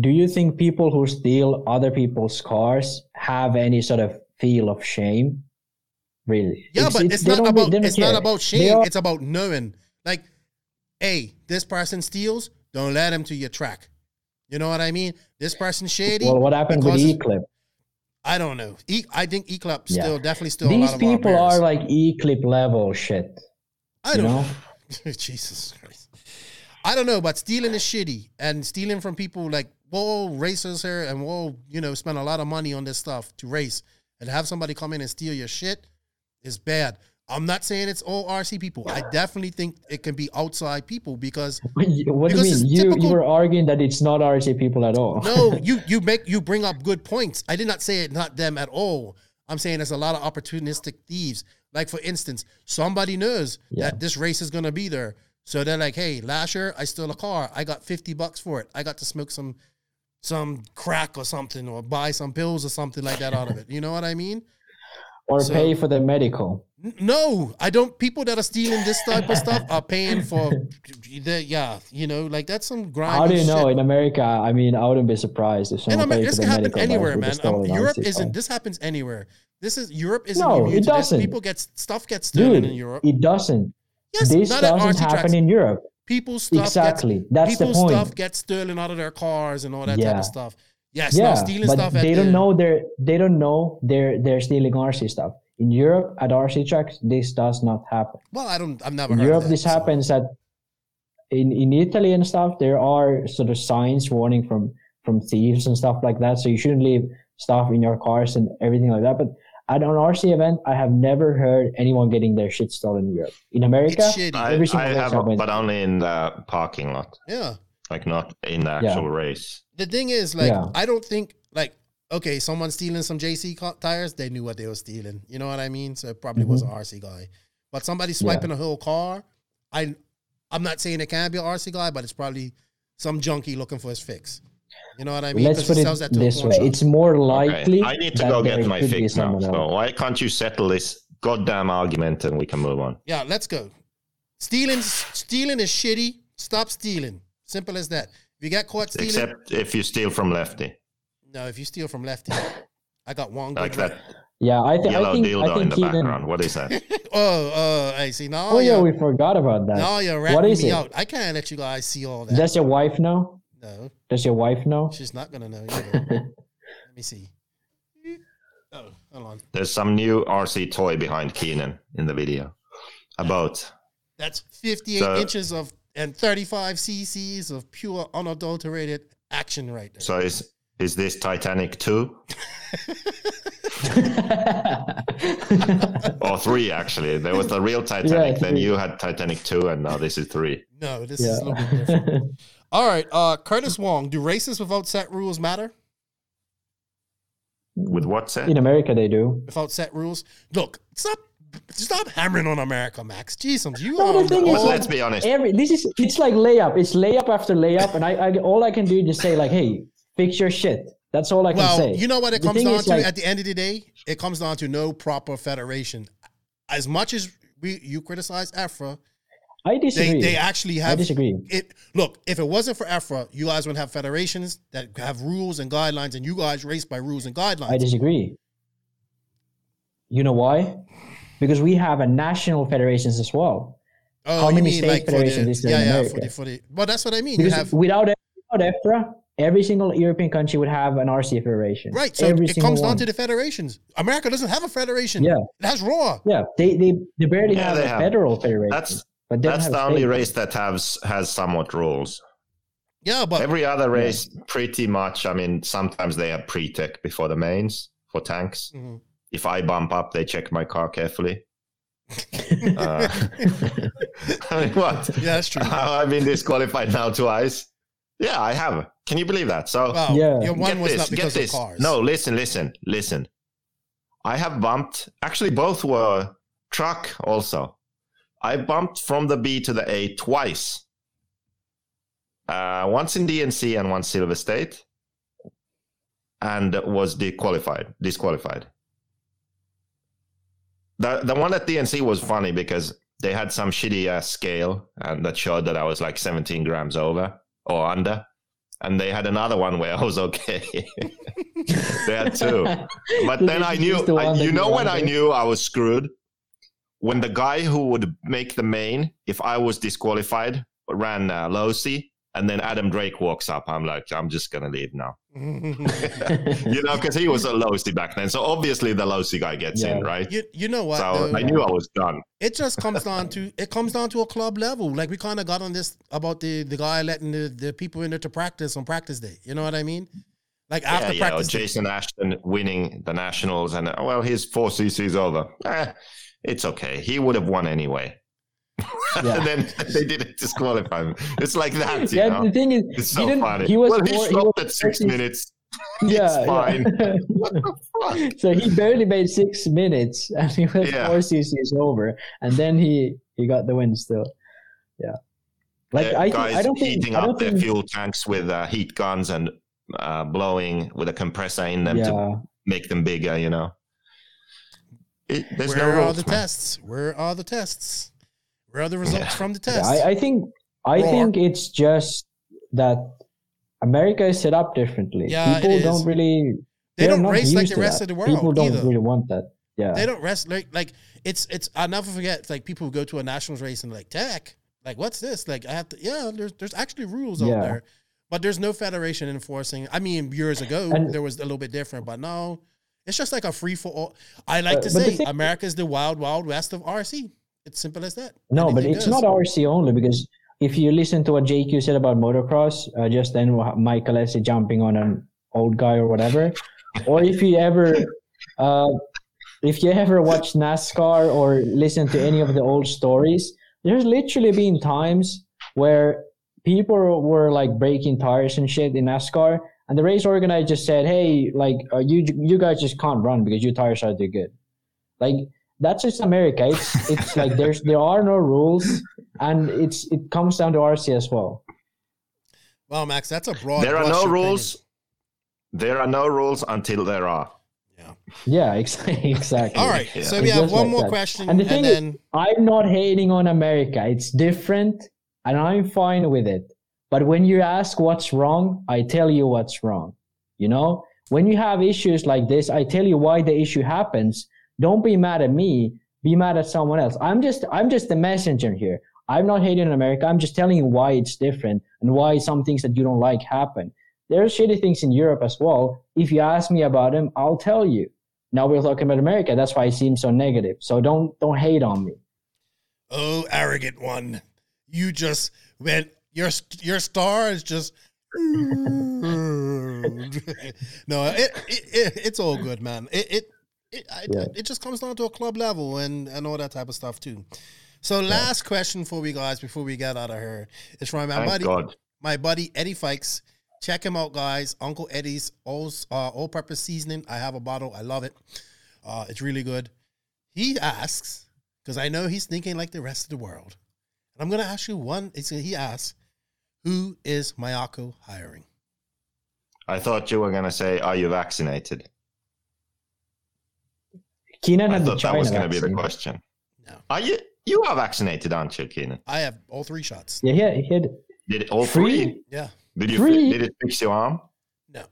Speaker 2: Do you think people who steal other people's cars have any sort of feel of shame? Really?
Speaker 1: Yeah, but it's
Speaker 2: they
Speaker 1: not about it's not
Speaker 2: care.
Speaker 1: about shame.
Speaker 2: are-
Speaker 1: It's about knowing. Like, hey, this person steals. Don't let him to your track. You know what I mean? This person shady.
Speaker 2: well, what happened with
Speaker 1: because-
Speaker 2: E-Clip?
Speaker 1: I don't know. E, I think E-Club
Speaker 2: Yeah.
Speaker 1: still definitely still a
Speaker 2: These
Speaker 1: lot of
Speaker 2: people are like E-Clip level shit.
Speaker 1: I don't
Speaker 2: know?
Speaker 1: Jesus Christ. I don't know, but stealing is shitty. And stealing from people like, whoa, racers here and whoa, you know, spend a lot of money on this stuff to race and have somebody come in and steal your shit is bad. I'm not saying it's all RC people. I definitely think it can be outside people because
Speaker 2: What do you mean? You
Speaker 1: typical-
Speaker 2: you were arguing that it's not RC people at all.
Speaker 1: no, you you make you bring up good points. I did not say it not them at all. I'm saying there's a lot of opportunistic thieves. Like for instance, somebody knows
Speaker 2: Yeah.
Speaker 1: that this race is gonna be there. So they're like, hey, last year I stole a car. I got 50 bucks for it. I got to smoke some some crack or something or buy some pills or something like that out of it. You know what I mean?
Speaker 2: or
Speaker 1: So-
Speaker 2: pay for the medical.
Speaker 1: N- No, I don't. People that are stealing this type of stuff are paying for. The, yeah, you know, like that's some grimy
Speaker 2: How do you know
Speaker 1: shit.
Speaker 2: in America? I mean, I wouldn't be surprised if
Speaker 1: And
Speaker 2: someone
Speaker 1: I mean, this can happen anywhere, man. Um, Europe isn't. This happens anywhere. This is Europe isn't
Speaker 2: No, it doesn't.
Speaker 1: People get stuff gets stolen
Speaker 2: Dude,
Speaker 1: in Europe.
Speaker 2: it doesn't.
Speaker 1: Yes,
Speaker 2: this
Speaker 1: not
Speaker 2: doesn't happen
Speaker 1: tracks.
Speaker 2: in Europe.
Speaker 1: People's stuff
Speaker 2: Exactly.
Speaker 1: Gets,
Speaker 2: That's the point.
Speaker 1: stuff gets stolen out of their cars and all that type of stuff. Yes, no,
Speaker 2: yeah,
Speaker 1: stealing
Speaker 2: but
Speaker 1: stuff. at
Speaker 2: they don't
Speaker 1: the-
Speaker 2: know they're they don't know they're they're stealing RC stuff. In Europe, at RC tracks, this does not happen.
Speaker 1: Well, I don't. I've never
Speaker 2: In Europe,
Speaker 1: that,
Speaker 2: this
Speaker 1: so-
Speaker 2: happens at in in Italy and stuff. There are sort of signs warning from from thieves and stuff like that. So you shouldn't leave stuff in your cars and everything like that. But at an RC event, I have never heard anyone getting their shit stolen in Europe. In America,
Speaker 4: I,
Speaker 2: Every single
Speaker 4: I
Speaker 2: race
Speaker 4: have,
Speaker 2: I
Speaker 4: but only in the parking lot,
Speaker 1: Yeah.
Speaker 4: like not in the actual race.
Speaker 1: The thing is, like,
Speaker 2: Yeah.
Speaker 1: I don't think like okay, someone stealing some JC co- tires, they knew what they were stealing. You know what I mean? So it probably was an
Speaker 2: Mm-hmm.
Speaker 1: RC guy. But somebody swiping a whole car, I I'm not saying it can be an RC guy, but it's probably some junkie looking for his fix. You know what I mean?
Speaker 2: Let's put it
Speaker 1: sells that to a
Speaker 2: this way:
Speaker 1: shop.
Speaker 2: it's more
Speaker 4: Okay,
Speaker 2: likely.
Speaker 4: I need to go get my fix now.
Speaker 2: someone
Speaker 4: So why can't you settle this goddamn argument and we can move on?
Speaker 1: Yeah, let's go. Stealing stealing is shitty. Stop stealing. Simple as that. If you get caught stealing,
Speaker 4: Except if you steal from Lefty,
Speaker 1: no. If you steal from Lefty, I got one good.
Speaker 4: like that
Speaker 2: Yeah, I, th- I
Speaker 4: yellow
Speaker 2: think I
Speaker 4: dildo in the
Speaker 2: Keenan.
Speaker 4: background. What is that?
Speaker 1: Oh, uh, I see. Now
Speaker 2: Oh yeah, we forgot about that.
Speaker 1: now you're
Speaker 2: What
Speaker 1: me
Speaker 2: it?
Speaker 1: out. I can't let you guys see all that.
Speaker 2: Does your wife know?
Speaker 1: No,
Speaker 2: Does your wife know?
Speaker 1: she's not gonna know. Either. let me see. Oh, hold on.
Speaker 4: There's some new RC toy behind Keenan in the video. A boat.
Speaker 1: That's 58
Speaker 4: So-
Speaker 1: inches of and 35 cc's of pure unadulterated action right there.
Speaker 4: So is is this Titanic two or three? Actually, there was the real Titanic. then you had Titanic two, and now this is three.
Speaker 1: no, this is a little bit different. All right, uh, Curtis Wong. Do races without set rules matter?
Speaker 4: With what set?
Speaker 2: In America, they do.
Speaker 1: Without set rules? Look, stop, stop hammering on America, Max. Jesus, you
Speaker 2: No,
Speaker 1: are.
Speaker 2: the thing is,
Speaker 4: let's be honest.
Speaker 2: Every this is it's like layup. It's layup after layup, and I, I all I can do is just say like, "Hey, fix your shit." That's all I can
Speaker 1: well,
Speaker 2: say.
Speaker 1: you know what it
Speaker 2: The
Speaker 1: comes down to
Speaker 2: like-
Speaker 1: at the end of the day? It comes down to no proper federation. As much as we you criticize EFRA,
Speaker 2: I disagree.
Speaker 1: they actually
Speaker 2: I
Speaker 1: have
Speaker 2: disagree.
Speaker 1: it look if it wasn't for EFRA, you guys wouldn't have federations that have rules and guidelines, and you guys race by rules and guidelines.
Speaker 2: I disagree. You know why? Because we have a national federations as well.
Speaker 1: oh,
Speaker 2: how
Speaker 1: you
Speaker 2: many
Speaker 1: mean
Speaker 2: state
Speaker 1: like for the
Speaker 2: federations is there
Speaker 1: yeah
Speaker 2: in
Speaker 1: yeah
Speaker 2: America?
Speaker 1: for the for the well that's what I mean. You
Speaker 2: Because
Speaker 1: have
Speaker 2: without without EFRA, every single European country would have an RC federation.
Speaker 1: right, so
Speaker 2: every
Speaker 1: it
Speaker 2: single
Speaker 1: comes down to the federations. America doesn't have a federation.
Speaker 2: Yeah.
Speaker 1: it has ROAR.
Speaker 2: Yeah, they they, they barely
Speaker 4: Yeah,
Speaker 2: have
Speaker 4: they
Speaker 2: a
Speaker 4: have.
Speaker 2: federal federation.
Speaker 4: That's
Speaker 2: but they
Speaker 4: that's the only
Speaker 2: state.
Speaker 4: race that has has somewhat rules.
Speaker 1: Yeah, but
Speaker 4: Every other race, pretty much. I mean, sometimes they have pre-tech before the mains for tanks.
Speaker 1: Mhm.
Speaker 4: If I bump up, they check my car carefully. Uh, I mean, what?
Speaker 1: yeah, that's true.
Speaker 4: I've been disqualified now twice. Yeah, I have. Can you believe that? So
Speaker 1: Wow,
Speaker 2: Yeah.
Speaker 1: your one
Speaker 4: get
Speaker 1: was
Speaker 4: this,
Speaker 1: not
Speaker 4: get
Speaker 1: because of cars.
Speaker 4: No, listen, listen, listen. I have bumped. Actually, both were truck. Also, I bumped from the B to the A twice. Uh, once in DNC and once Silver State, and was disqualified. Disqualified. The the one at DNC was funny because they had some shitty ass scale and that showed that I was like 17 grams over or under. And they had another one where I was okay. they had two. But then I knew,
Speaker 2: the
Speaker 4: I, you know, when I knew I was screwed? When the guy who would make the main, if I was disqualified, ran uh, Losi, and then Adam Drake walks up, I'm like, I'm just going to leave now. you know, because he was a Losi back then. So obviously the Losi guy gets in, right?
Speaker 1: you, you know what?
Speaker 4: so
Speaker 1: though?
Speaker 4: I knew I was done.
Speaker 1: it just comes down to it comes down to a club level. Like we kind of got on this about the the guy letting the, the people in there to practice on practice day. You know what I mean? Like after
Speaker 4: yeah, yeah, or
Speaker 1: practice day.
Speaker 4: Jason Ashton winning the Nationals, and uh, well, his four CC's over. Eh, it's okay. He would have won anyway.
Speaker 2: Yeah.
Speaker 4: and then they didn't disqualify him. It's like that, you
Speaker 2: yeah,
Speaker 4: know.
Speaker 2: the thing is,
Speaker 4: It's
Speaker 2: he
Speaker 4: so
Speaker 2: didn't-
Speaker 4: funny.
Speaker 2: He was
Speaker 4: well, he
Speaker 2: more- he was
Speaker 4: at six
Speaker 2: actually-
Speaker 4: minutes.
Speaker 2: Yeah,
Speaker 4: it's fine.
Speaker 2: yeah.
Speaker 4: what the fuck?
Speaker 2: so he barely made six minutes, and he was
Speaker 4: Yeah.
Speaker 2: four CCs over, and then he he got the win still. Yeah, like I
Speaker 4: guys
Speaker 2: I don't think
Speaker 4: heating
Speaker 2: I
Speaker 4: up
Speaker 2: don't
Speaker 4: their
Speaker 2: think
Speaker 4: fuel tanks with uh, heat guns and uh, blowing with a compressor in them
Speaker 2: yeah.
Speaker 4: to make them bigger. You know. It, there's
Speaker 1: Where
Speaker 4: no
Speaker 1: are
Speaker 4: rules.
Speaker 1: the
Speaker 4: man.
Speaker 1: tests? Where are the tests? Where are the results
Speaker 4: Yeah.
Speaker 1: from the
Speaker 2: Yeah,
Speaker 1: tests?
Speaker 2: I, I think I
Speaker 1: Roar.
Speaker 2: think it's just that America is set up differently.
Speaker 1: Yeah,
Speaker 2: People don't really
Speaker 1: they
Speaker 2: they're
Speaker 1: don't race like the rest
Speaker 2: that.
Speaker 1: of the world
Speaker 2: People don't
Speaker 1: either.
Speaker 2: really want that. Yeah.
Speaker 1: They don't rest like like it's it's I'll never forget it's like people who go to a nationals race and like tech like what's this like I have to yeah there's there's actually rules out there but there's no federation enforcing I mean years ago
Speaker 2: And-
Speaker 1: there was a little bit different but no it's just like a free for all. I like to
Speaker 2: but
Speaker 1: say
Speaker 2: thing-
Speaker 1: is the wild wild west of RC it's simple as that.
Speaker 2: No, but it's
Speaker 1: goes.
Speaker 2: not RC only because if you listen to what JQ said about motocross, uh, just then Mike Alessi jumping on an old guy or whatever, or if you ever, uh, if you ever watch NASCAR or listen to any of the old stories, there's literally been times where people were like breaking tires and shit in NASCAR, and the race organizer just said, "Hey, like uh, you you guys just can't run because your tires are too good." Like that's just America. It's it's like there's there are no rules, and it's it comes down to RC as well.
Speaker 1: well Max that's a broad
Speaker 4: There are no
Speaker 1: brush
Speaker 4: rules. There are no rules until there are.
Speaker 1: Yeah.
Speaker 2: Yeah, exactly. exactly.
Speaker 1: all right
Speaker 4: Yeah.
Speaker 1: so
Speaker 2: It's
Speaker 1: we have one
Speaker 2: like
Speaker 1: more
Speaker 2: that.
Speaker 1: question
Speaker 2: And
Speaker 1: and,
Speaker 2: the thing is-
Speaker 1: then
Speaker 2: I'm not hating on America. It's different, and I'm fine with it. But when you ask what's wrong, I tell you what's wrong. You know, when you have issues like this, I tell you why the issue happens. Don't be mad at me. Be mad at someone else. I'm just, I'm just the messenger here. I'm not hating America. I'm just telling you why it's different and why some things that you don't like happen. There are shitty things in Europe as well. If you ask me about them, I'll tell you. Now we're talking about America. That's why it seems so negative. So don't, don't hate on me.
Speaker 1: Oh, arrogant one! You just went. Your your star is just. no, it, it, it it's all good, man. It it it, I,
Speaker 2: Yeah.
Speaker 1: it just comes down to a club level and and all that type of stuff too. So, last question for we guys before we get out of here is from my
Speaker 4: Thank
Speaker 1: buddy,
Speaker 4: God.
Speaker 1: my buddy Eddie Fikes. Check him out, guys. Uncle Eddie's all uh, all purpose seasoning. I have a bottle. I love it. Uh, it's really good. He asks because I know he's thinking like the rest of the world. And I'm gonna ask you one. It's, he asks, "Who is Mayako hiring?"
Speaker 4: I thought you were gonna say, "Are you vaccinated?"
Speaker 2: Keenan
Speaker 4: I
Speaker 2: had the
Speaker 4: thought that was gonna be the question.
Speaker 1: No.
Speaker 4: Are you? You are vaccinated, aren't you, Keenan?
Speaker 1: I have all three shots.
Speaker 2: Yeah, he had, he had
Speaker 4: Did it all
Speaker 2: Three?
Speaker 4: three?
Speaker 1: Yeah.
Speaker 4: Did you?
Speaker 2: Three?
Speaker 4: Did it fix your arm?
Speaker 1: No.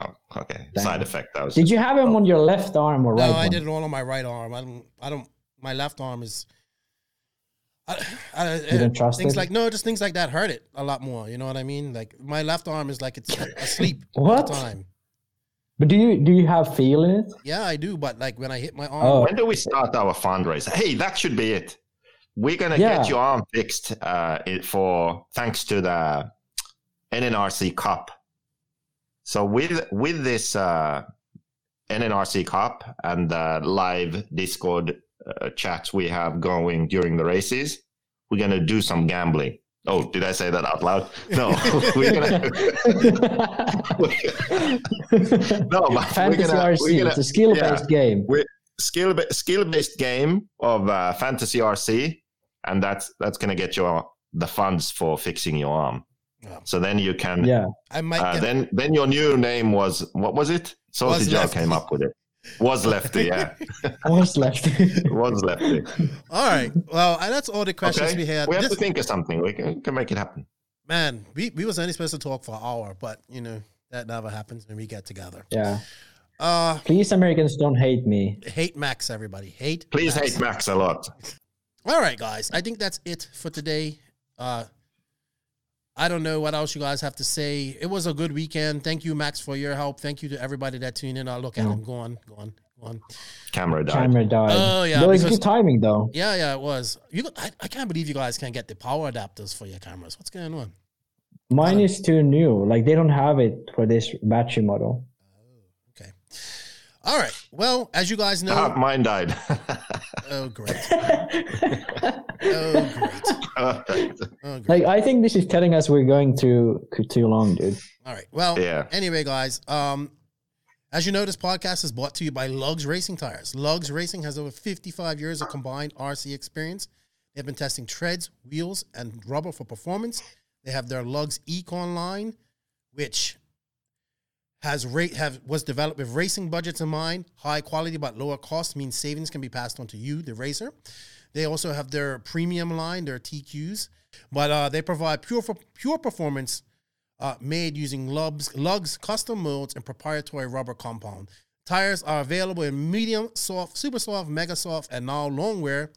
Speaker 4: Oh, okay.
Speaker 2: Damn.
Speaker 4: Side effect. That was.
Speaker 2: Did you have him on your left arm or right?
Speaker 1: No, I
Speaker 2: one?
Speaker 1: did it all on my right arm. I don't. I don't. My left arm is. I, I,
Speaker 2: You don't trust
Speaker 1: things
Speaker 2: it?
Speaker 1: like no, just things like that hurt it a lot more. You know what I mean? Like my left arm is like it's asleep all
Speaker 2: What?
Speaker 1: the time.
Speaker 2: But do you do you have feel in it?
Speaker 1: Yeah, I do. But like when I hit my arm,
Speaker 2: Oh.
Speaker 4: When do we start our fundraiser? Hey, that should be it. We're gonna
Speaker 2: Yeah.
Speaker 4: get your arm fixed uh, for thanks to the NNRC Cup. So with with this uh, NNRC Cup and the live Discord uh, chats we have going during the races, we're gonna do some gambling. Oh, did I say that out loud? No, we're gonna. no, but
Speaker 2: Fantasy
Speaker 4: we're gonna,
Speaker 2: RC.
Speaker 4: we're gonna
Speaker 2: it's a skill based
Speaker 4: yeah.
Speaker 2: game.
Speaker 4: we skill skill based game of uh, fantasy RC, and that's that's gonna get you the funds for fixing your arm.
Speaker 1: Yeah.
Speaker 4: So then you can.
Speaker 2: Yeah.
Speaker 1: I might
Speaker 4: Uh,
Speaker 1: get.
Speaker 4: then then your new name was what was it? Salty
Speaker 1: Was
Speaker 4: Joe came up with it. Was lefty, yeah.
Speaker 2: was lefty.
Speaker 4: Was lefty.
Speaker 1: all right. Well, that's all the questions
Speaker 4: Okay.
Speaker 1: we had.
Speaker 4: We have
Speaker 1: This-
Speaker 4: to think of something. We can, can make it happen.
Speaker 1: man, we, we was only supposed to talk for an hour, but you know that never happens when we get together.
Speaker 2: yeah.
Speaker 1: Uh,
Speaker 2: Please, Americans, don't hate me.
Speaker 1: hate Max, everybody. Hate.
Speaker 4: Please
Speaker 1: Max.
Speaker 4: hate Max a lot.
Speaker 1: All right, guys. I think that's it for today. Uh, I don't know what else you guys have to say. It was a good weekend. Thank you, Max, for your help. Thank you to everybody that tuned in. I'll look at
Speaker 2: Yeah.
Speaker 1: him. Go on, go on, go on.
Speaker 4: Camera died.
Speaker 2: Camera died.
Speaker 1: Oh, yeah,
Speaker 2: Though it's
Speaker 1: because-
Speaker 2: good timing though.
Speaker 1: Yeah, yeah, it was. You, I, I can't believe you guys can't get the power adapters for your cameras. What's going on?
Speaker 2: Mine is too new. Like they don't have it for this battery model.
Speaker 1: Okay. All right. Well, as you guys know,
Speaker 4: Ah, mine died.
Speaker 1: oh great, oh great,
Speaker 4: Alright.
Speaker 1: oh great.
Speaker 2: Like I think this is telling us we're going too too long, dude.
Speaker 1: All right. Well,
Speaker 4: Yeah.
Speaker 1: anyway, guys, um, as you know, this podcast is brought to you by Lugs Racing Tires. Lugs Racing has over 55 years of combined RC experience. They've been testing treads, wheels, and rubber for performance. They have their Lugs Econ line, which has rate have was developed with racing budgets in mind. High quality but lower cost means savings can be passed on to you, the racer. They also have their premium line, their TQs, but uh, they provide pure for pure performance uh, made using Lugs, Lugs custom molds and proprietary rubber compound. Tires are available in medium, soft, super soft, mega soft, and now long wear.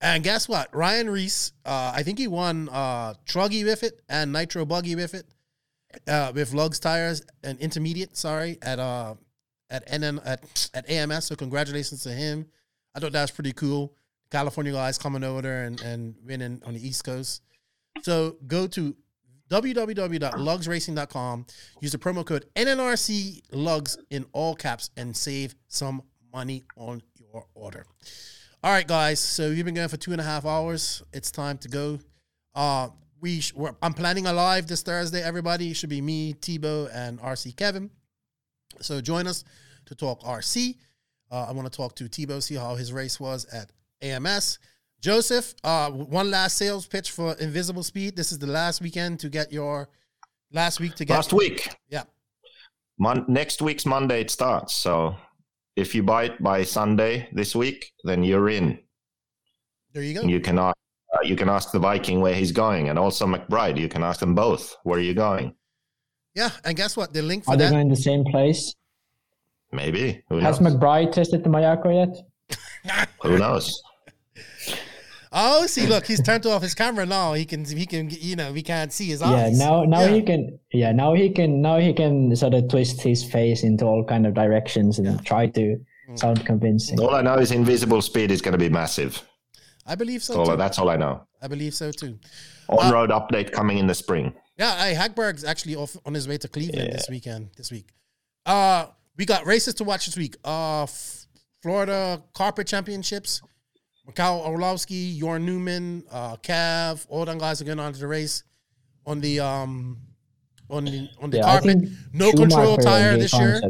Speaker 1: And guess what? Ryan Reese, uh, I think he won uh, Truggy with it and Nitro Buggy with it, uh, with Lugs tires and intermediate. Sorry, at uh at NN at at AMS. So congratulations to him. I thought that was pretty cool. California guys coming over there and and winning on the East Coast. So go to www.lugsracing.com. Use the promo code NNRC Lugs in all caps and save some money on your order. All right, guys. So we've been going for two and a half hours. It's time to go. Uh, we sh- I'm planning a live this Thursday. Everybody it should be me, Tebo, and RC Kevin. So join us to talk RC. Uh, I want to talk to Tebo, see how his race was at AMS. Joseph, uh, one last sales pitch for Invisible Speed. This is the last weekend to get your last week to get
Speaker 4: last week.
Speaker 1: Yeah.
Speaker 4: Mon- next week's Monday it starts. So if you buy it by Sunday this week, then you're in.
Speaker 1: There you go.
Speaker 4: You can ask, uh, you can ask the Viking where he's going, and also McBride. You can ask them both where are you going.
Speaker 1: Yeah, and guess what? The link for
Speaker 2: Are they
Speaker 1: that.
Speaker 2: going the same place?
Speaker 4: Maybe. Who
Speaker 2: Has
Speaker 4: knows?
Speaker 2: McBride tested the Mayako yet?
Speaker 4: Who knows?
Speaker 1: Oh, see, look, he's turned off his camera now. He can, he can, you know, we can't see his
Speaker 2: Yeah,
Speaker 1: eyes.
Speaker 2: now now
Speaker 1: Yeah.
Speaker 2: he can yeah, now he can now he can sort of twist his face into all kind of directions and try to
Speaker 1: Mm.
Speaker 2: sound convincing.
Speaker 4: All I know is invisible speed is going to be massive.
Speaker 1: I believe so.
Speaker 4: That's all,
Speaker 1: too.
Speaker 4: that's all I know.
Speaker 1: I believe so too.
Speaker 4: On road update coming in the spring.
Speaker 1: Yeah, hey, Hagberg's actually off on his way to Cleveland this weekend. This week, uh, we got races to watch this week. Uh, F- Florida Carpet Championships. Michal Orlowski, Jorn Neumann, uh, Cav, all them guys are going on to the race on the um on the on the
Speaker 2: Yeah,
Speaker 1: carpet. No
Speaker 2: Schumacher
Speaker 1: control tire
Speaker 2: J
Speaker 1: this year.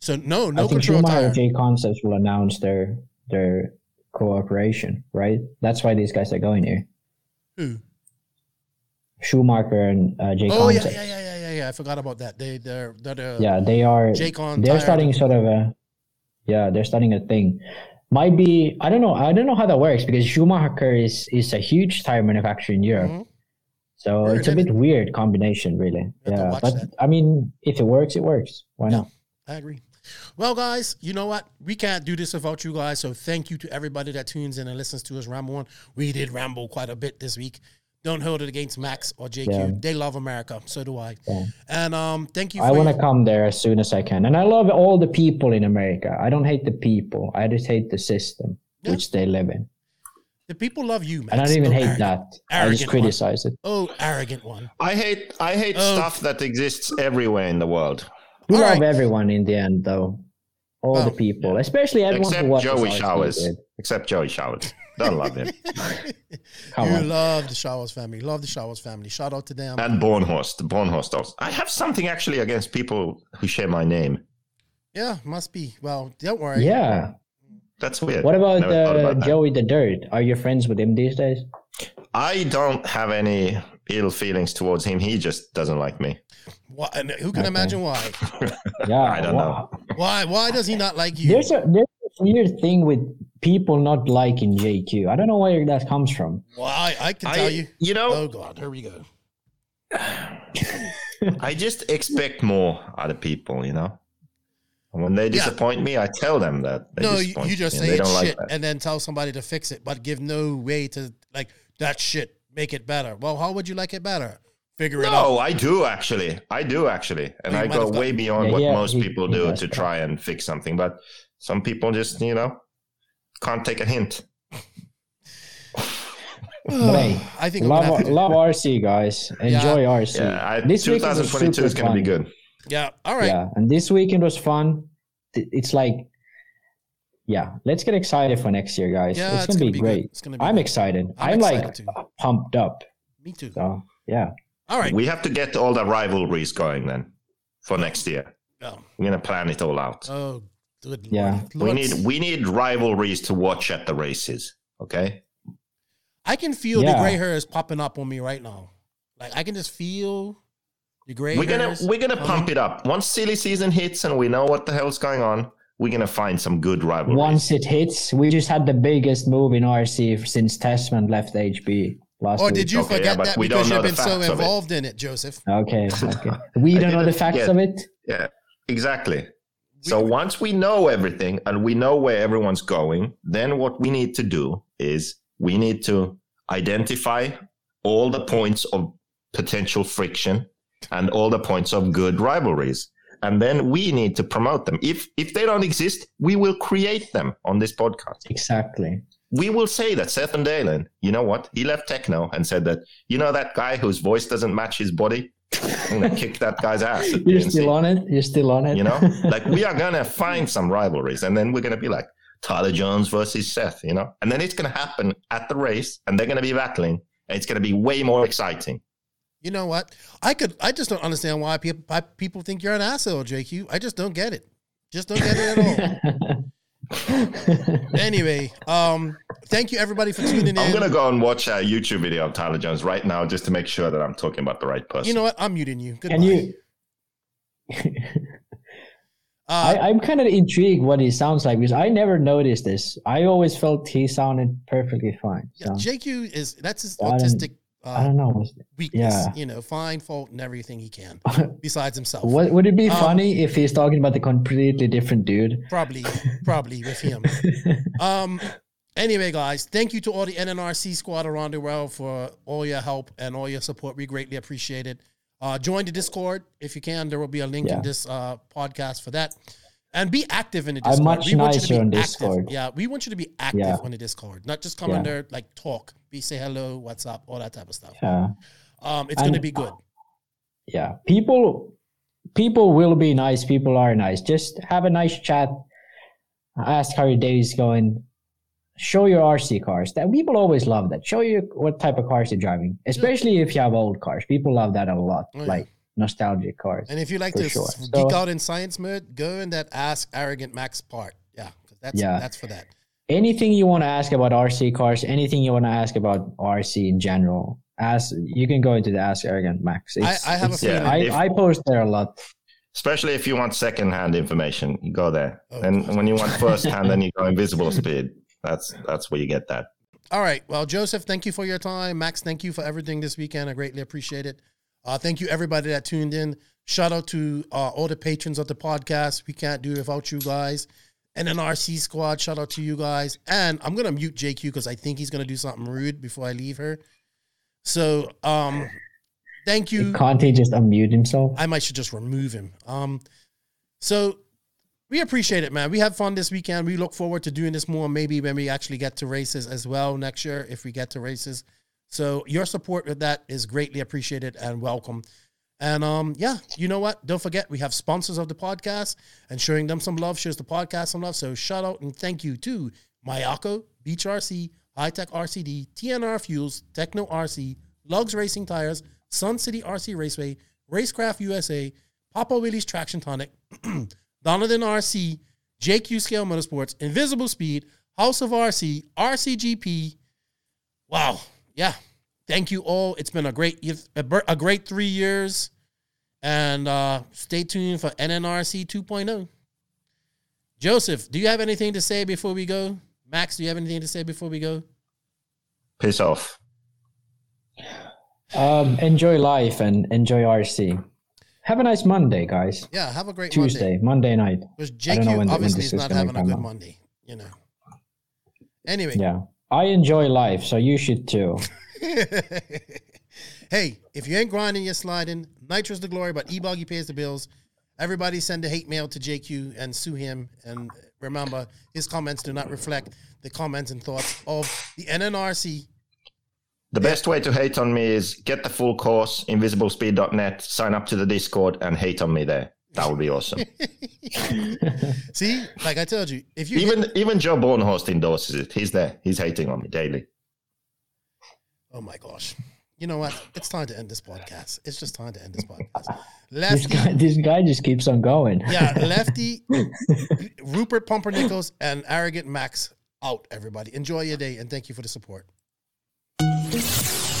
Speaker 1: So no, no
Speaker 2: I
Speaker 1: no
Speaker 2: think
Speaker 1: control
Speaker 2: Schumacher
Speaker 1: tire.
Speaker 2: JConcepts will announce their their cooperation, right? That's why these guys are going here.
Speaker 1: Who?
Speaker 2: Schumacher and uh, J
Speaker 1: Oh yeah, yeah, yeah, yeah, yeah, yeah. I forgot about that. They they're they're the
Speaker 2: yeah, they are.
Speaker 1: J-Con
Speaker 2: they're starting sort of a. Yeah, they're starting a thing. Might be. I don't know. I don't know how that works because Schumacher is is a huge tire manufacturer in Europe.
Speaker 1: Mhm.
Speaker 2: So
Speaker 1: Weird,
Speaker 2: it's a bit weird combination, really. Yeah, but
Speaker 1: that.
Speaker 2: I mean, if it works, it works. Why not?
Speaker 1: I agree. Well, guys, you know what? We can't do this without you guys. So thank you to everybody that tunes in and listens to us ramble on. We did ramble quite a bit this week. Don't hold it against Max or JQ.
Speaker 2: Yeah.
Speaker 1: They love America. So do I.
Speaker 2: Yeah.
Speaker 1: And um, thank you for
Speaker 2: I want to
Speaker 1: your-
Speaker 2: come there as soon as I can, and I love all the people in America. I don't hate the people. I just hate the system
Speaker 1: Yeah.
Speaker 2: which they live in,
Speaker 1: the people love you, Max.
Speaker 2: and I don't even
Speaker 1: Oh,
Speaker 2: hate
Speaker 1: arrogant.
Speaker 2: that. I
Speaker 1: Arrogant
Speaker 2: just
Speaker 1: one.
Speaker 2: criticize it.
Speaker 1: Oh, arrogant one.
Speaker 4: I hate I hate
Speaker 1: Oh.
Speaker 4: stuff that exists everywhere in the world.
Speaker 2: We
Speaker 1: All
Speaker 2: love
Speaker 1: right.
Speaker 2: everyone in the end, though. All
Speaker 1: Well,
Speaker 2: the people, especially everyone
Speaker 4: Except
Speaker 2: who watches
Speaker 4: Joey Showers. Except Joey Showers. Don't love him.
Speaker 2: Come
Speaker 1: you
Speaker 2: on.
Speaker 1: love the Showers family. Love the Showers family. Shout out to them.
Speaker 4: And Bornhorst. The Bornhorst also. I have something actually against people who share my name.
Speaker 1: yeah, must be. Well, don't worry.
Speaker 2: Yeah.
Speaker 4: That's weird.
Speaker 2: What about,
Speaker 4: Never thought
Speaker 2: uh,
Speaker 4: about that.
Speaker 2: Joey the Dirt? Are you friends with him these days?
Speaker 4: I don't have any ill feelings towards him. He just doesn't like me.
Speaker 1: Why, and who can
Speaker 2: Okay.
Speaker 1: imagine why?
Speaker 2: Yeah.
Speaker 4: I don't
Speaker 2: wow.
Speaker 1: Why? Why does he not like you?
Speaker 2: There's a there's a weird thing with people not liking JQ. I don't know where that comes from.
Speaker 1: Well, I, I can
Speaker 4: I,
Speaker 1: tell you.
Speaker 4: you know,
Speaker 1: Oh God, here we go.
Speaker 4: I just expect more out of people, you know? When they
Speaker 1: Yeah.
Speaker 4: disappoint me, I tell them that. They
Speaker 1: no, you, you just
Speaker 4: me,
Speaker 1: say
Speaker 4: they
Speaker 1: it's
Speaker 4: don't like
Speaker 1: shit
Speaker 4: that.
Speaker 1: and then tell somebody to fix it, but give no way to like that shit. Make it better. Well, how would you like it better? Figure it out.
Speaker 4: No, I do actually. I do actually. And
Speaker 1: You
Speaker 4: I go way
Speaker 1: gotten-
Speaker 4: beyond
Speaker 2: Yeah,
Speaker 4: what
Speaker 2: yeah,
Speaker 4: most
Speaker 2: he-
Speaker 4: people
Speaker 2: he
Speaker 4: do to
Speaker 2: that.
Speaker 4: try and fix something. But some people just, you know, can't take a hint.
Speaker 2: But hey,
Speaker 1: I think
Speaker 2: love
Speaker 1: to,
Speaker 2: love RC guys. Enjoy RC.
Speaker 4: Yeah, I,
Speaker 2: this weekend was
Speaker 4: 2022 is
Speaker 2: super
Speaker 4: going to be
Speaker 2: fun.
Speaker 4: good.
Speaker 1: yeah. All right.
Speaker 2: Yeah, and this weekend was fun. It's like, yeah, let's get excited for next year, guys.
Speaker 1: Yeah,
Speaker 2: it's,
Speaker 1: it's
Speaker 2: gonna,
Speaker 1: gonna
Speaker 2: be,
Speaker 1: be good.
Speaker 2: great.
Speaker 1: It's gonna be
Speaker 2: I'm
Speaker 1: good.
Speaker 2: excited.
Speaker 1: I'm
Speaker 2: I'm, like
Speaker 1: too.
Speaker 2: pumped up.
Speaker 1: Me too.
Speaker 2: So yeah,
Speaker 1: All right.
Speaker 4: We have to get all the rivalries going then for next year.
Speaker 1: Oh,
Speaker 4: We're going to plan it all out.
Speaker 1: oh good.
Speaker 2: Yeah.
Speaker 1: Lord.
Speaker 4: we need we need rivalries to watch at the races. Okay.
Speaker 1: I can feel the gray hair is popping up on me right now. Like I can just feel The gray
Speaker 4: we're gonna we're gonna
Speaker 1: coming.
Speaker 4: pump it up once silly season hits and we know what the hell's going on. We're gonna find some good rivalries.
Speaker 2: Once it hits, we just had the biggest move in RC since Tessman left HB last
Speaker 1: Or
Speaker 2: week.
Speaker 1: did you
Speaker 4: Okay, yeah,
Speaker 1: forget
Speaker 4: but
Speaker 1: that
Speaker 4: we
Speaker 1: because
Speaker 4: don't
Speaker 1: you've
Speaker 4: know
Speaker 1: been
Speaker 4: the
Speaker 1: so
Speaker 4: facts of it.
Speaker 1: involved in it, Joseph?
Speaker 2: Okay, okay. We don't know the facts
Speaker 4: forget.
Speaker 2: of it.
Speaker 4: Yeah, exactly. So once we know everything and we know where everyone's going, then what we need to do is we need to identify all the points of potential friction and all the points of good rivalries. And then we need to promote them. If if they don't exist, we will create them on this podcast.
Speaker 2: Exactly.
Speaker 4: We will say that Seth and Dalen, you know what? He left Tekno and said that, you know that guy whose voice doesn't match his body? I'm gonna kick that guy's ass.
Speaker 2: You're
Speaker 4: PNC."
Speaker 2: still on it. You're still on it.
Speaker 4: you know like we are gonna find some rivalries and then we're gonna be like tyler jones versus seth you know and then it's gonna happen at the race and they're gonna be battling and it's gonna be way more exciting
Speaker 1: You know what? I could. I just don't understand why people why people think you're an asshole, JQ. I just don't get it. Just don't get it at all. anyway, um, thank you everybody for tuning in.
Speaker 4: i'm gonna go and watch a youtube video of tyler jones right now just to make sure that i'm talking about the right person
Speaker 1: You know what? I'm muting you. Goodbye.
Speaker 2: Can you?
Speaker 1: uh,
Speaker 2: I, I'm kind of intrigued what he sounds like because I never noticed this. I always felt he sounded perfectly fine.
Speaker 1: yeah,
Speaker 2: So
Speaker 1: JQ is that's his
Speaker 2: I don't- I
Speaker 1: uh,
Speaker 2: don't know.
Speaker 1: weakness.
Speaker 2: yeah.
Speaker 1: You know, find fault in everything he can, besides himself.
Speaker 2: What would it be
Speaker 1: Um,
Speaker 2: funny if he's talking about the completely different dude?
Speaker 1: Probably, probably with him. Um. Anyway, guys, thank you to all the NNRC squad around the world for all your help and all your support. We greatly appreciate it. Uh, join the Discord if you can. There will be a link
Speaker 2: Yeah.
Speaker 1: in this uh, podcast for that. And be active in the
Speaker 2: I'm
Speaker 1: Discord.
Speaker 2: much
Speaker 1: we want you to
Speaker 2: nicer on
Speaker 1: active.
Speaker 2: Discord.
Speaker 1: Yeah, we want you to be active
Speaker 2: Yeah.
Speaker 1: on the Discord, not just come
Speaker 2: Yeah.
Speaker 1: there like talk, be say hello, what's up, all that type of stuff.
Speaker 2: Yeah.
Speaker 1: Um, it's gonna be good.
Speaker 2: yeah people people will be nice people are nice just have a nice chat ask how your day is going show your rc cars that people always love that show you what type of cars you're driving especially if you have old cars people love that a lot
Speaker 1: Oh, yeah.
Speaker 2: like nostalgic cars
Speaker 1: And if you like to
Speaker 2: sure.
Speaker 1: s-
Speaker 2: So-
Speaker 1: geek out in science mode, go in that Ask Arrogant Max part. Yeah, that's
Speaker 2: Yeah.
Speaker 1: that's for that.
Speaker 2: Anything you want to ask about rc cars anything you want to ask about rc in general ask you can go into the ask arrogant max It's-
Speaker 1: I have a
Speaker 2: it's-
Speaker 1: feeling-
Speaker 2: I,
Speaker 4: If-
Speaker 2: I post there a lot
Speaker 4: especially if you want secondhand information you go there
Speaker 1: Oh,
Speaker 4: and
Speaker 1: God.
Speaker 4: when you want first hand then you go invisible speed that's that's where you get that
Speaker 1: All right. Well, Joseph, thank you for your time. Max, thank you for everything this weekend. I greatly appreciate it. Uh, thank you, everybody that tuned in. Shout out to uh, all the patrons of the podcast. We can't do it without you guys. And then RC squad, shout out to you guys. And I'm gonna mute JQ because I think he's gonna do something rude before I leave her. So, um, thank you.
Speaker 2: can't he just unmute himself
Speaker 1: I might should just remove him. Um, so we appreciate it, man. We had fun this weekend. We look forward to doing this more, maybe when we actually get to races as well next year, if we get to races. So your support with that is greatly appreciated and welcome. And um, yeah, you know what? Don't forget we have sponsors of the podcast and showing them some love shows the podcast some love. So shout out and thank you to Mayako, Beach RC, Hitec RCD, TNR Fuels, Tekno RC, Lutz Racing Tires, Sun City RC Raceway, Racecraft USA, Papa Willie's Traction Tonic, Donovan RC, JQ Scale Motorsports, Invisible Speed, House of RC, RCGP. Wow. Yeah. Thank you all. It's been a great a great three years. And uh, stay tuned for NNRC 2.0. Joseph, do you have anything to say before we go? Max, do you have anything to say before we go?
Speaker 4: piss off
Speaker 2: Um, enjoy life and enjoy RC. Have a nice Monday, guys.
Speaker 1: Yeah, have a great
Speaker 2: Tuesday, Monday night.
Speaker 1: Because
Speaker 2: I don't know
Speaker 1: JQ
Speaker 2: when the- when
Speaker 1: obviously
Speaker 2: this
Speaker 1: is
Speaker 2: is
Speaker 1: not
Speaker 2: gonna
Speaker 1: having a good
Speaker 2: out.
Speaker 1: Monday, you know. Anyway,
Speaker 2: Yeah. I enjoy life, so you should too.
Speaker 1: hey, if you ain't grinding, you're sliding. Nitro's the glory, but E-Buggy pays the bills. Everybody send a hate mail to JQ and sue him. And remember, his comments do not reflect the comments and thoughts of the NNRC.
Speaker 4: The best way to hate on me is get the full course, invisiblespeed.net, sign up to the Discord, and hate on me there. That would be awesome.
Speaker 1: See, like I told you, if you
Speaker 4: even even Joe Bornhorst endorses it. He's there. He's hating on me daily.
Speaker 1: Oh my gosh, you know what? It's time to end this podcast. It's just time to end this podcast.
Speaker 2: This guy, this guy just keeps on going.
Speaker 1: yeah, Lefty, Rupert Pumpernickels, and Arrogant Max out. Everybody, enjoy your day and thank you for the support.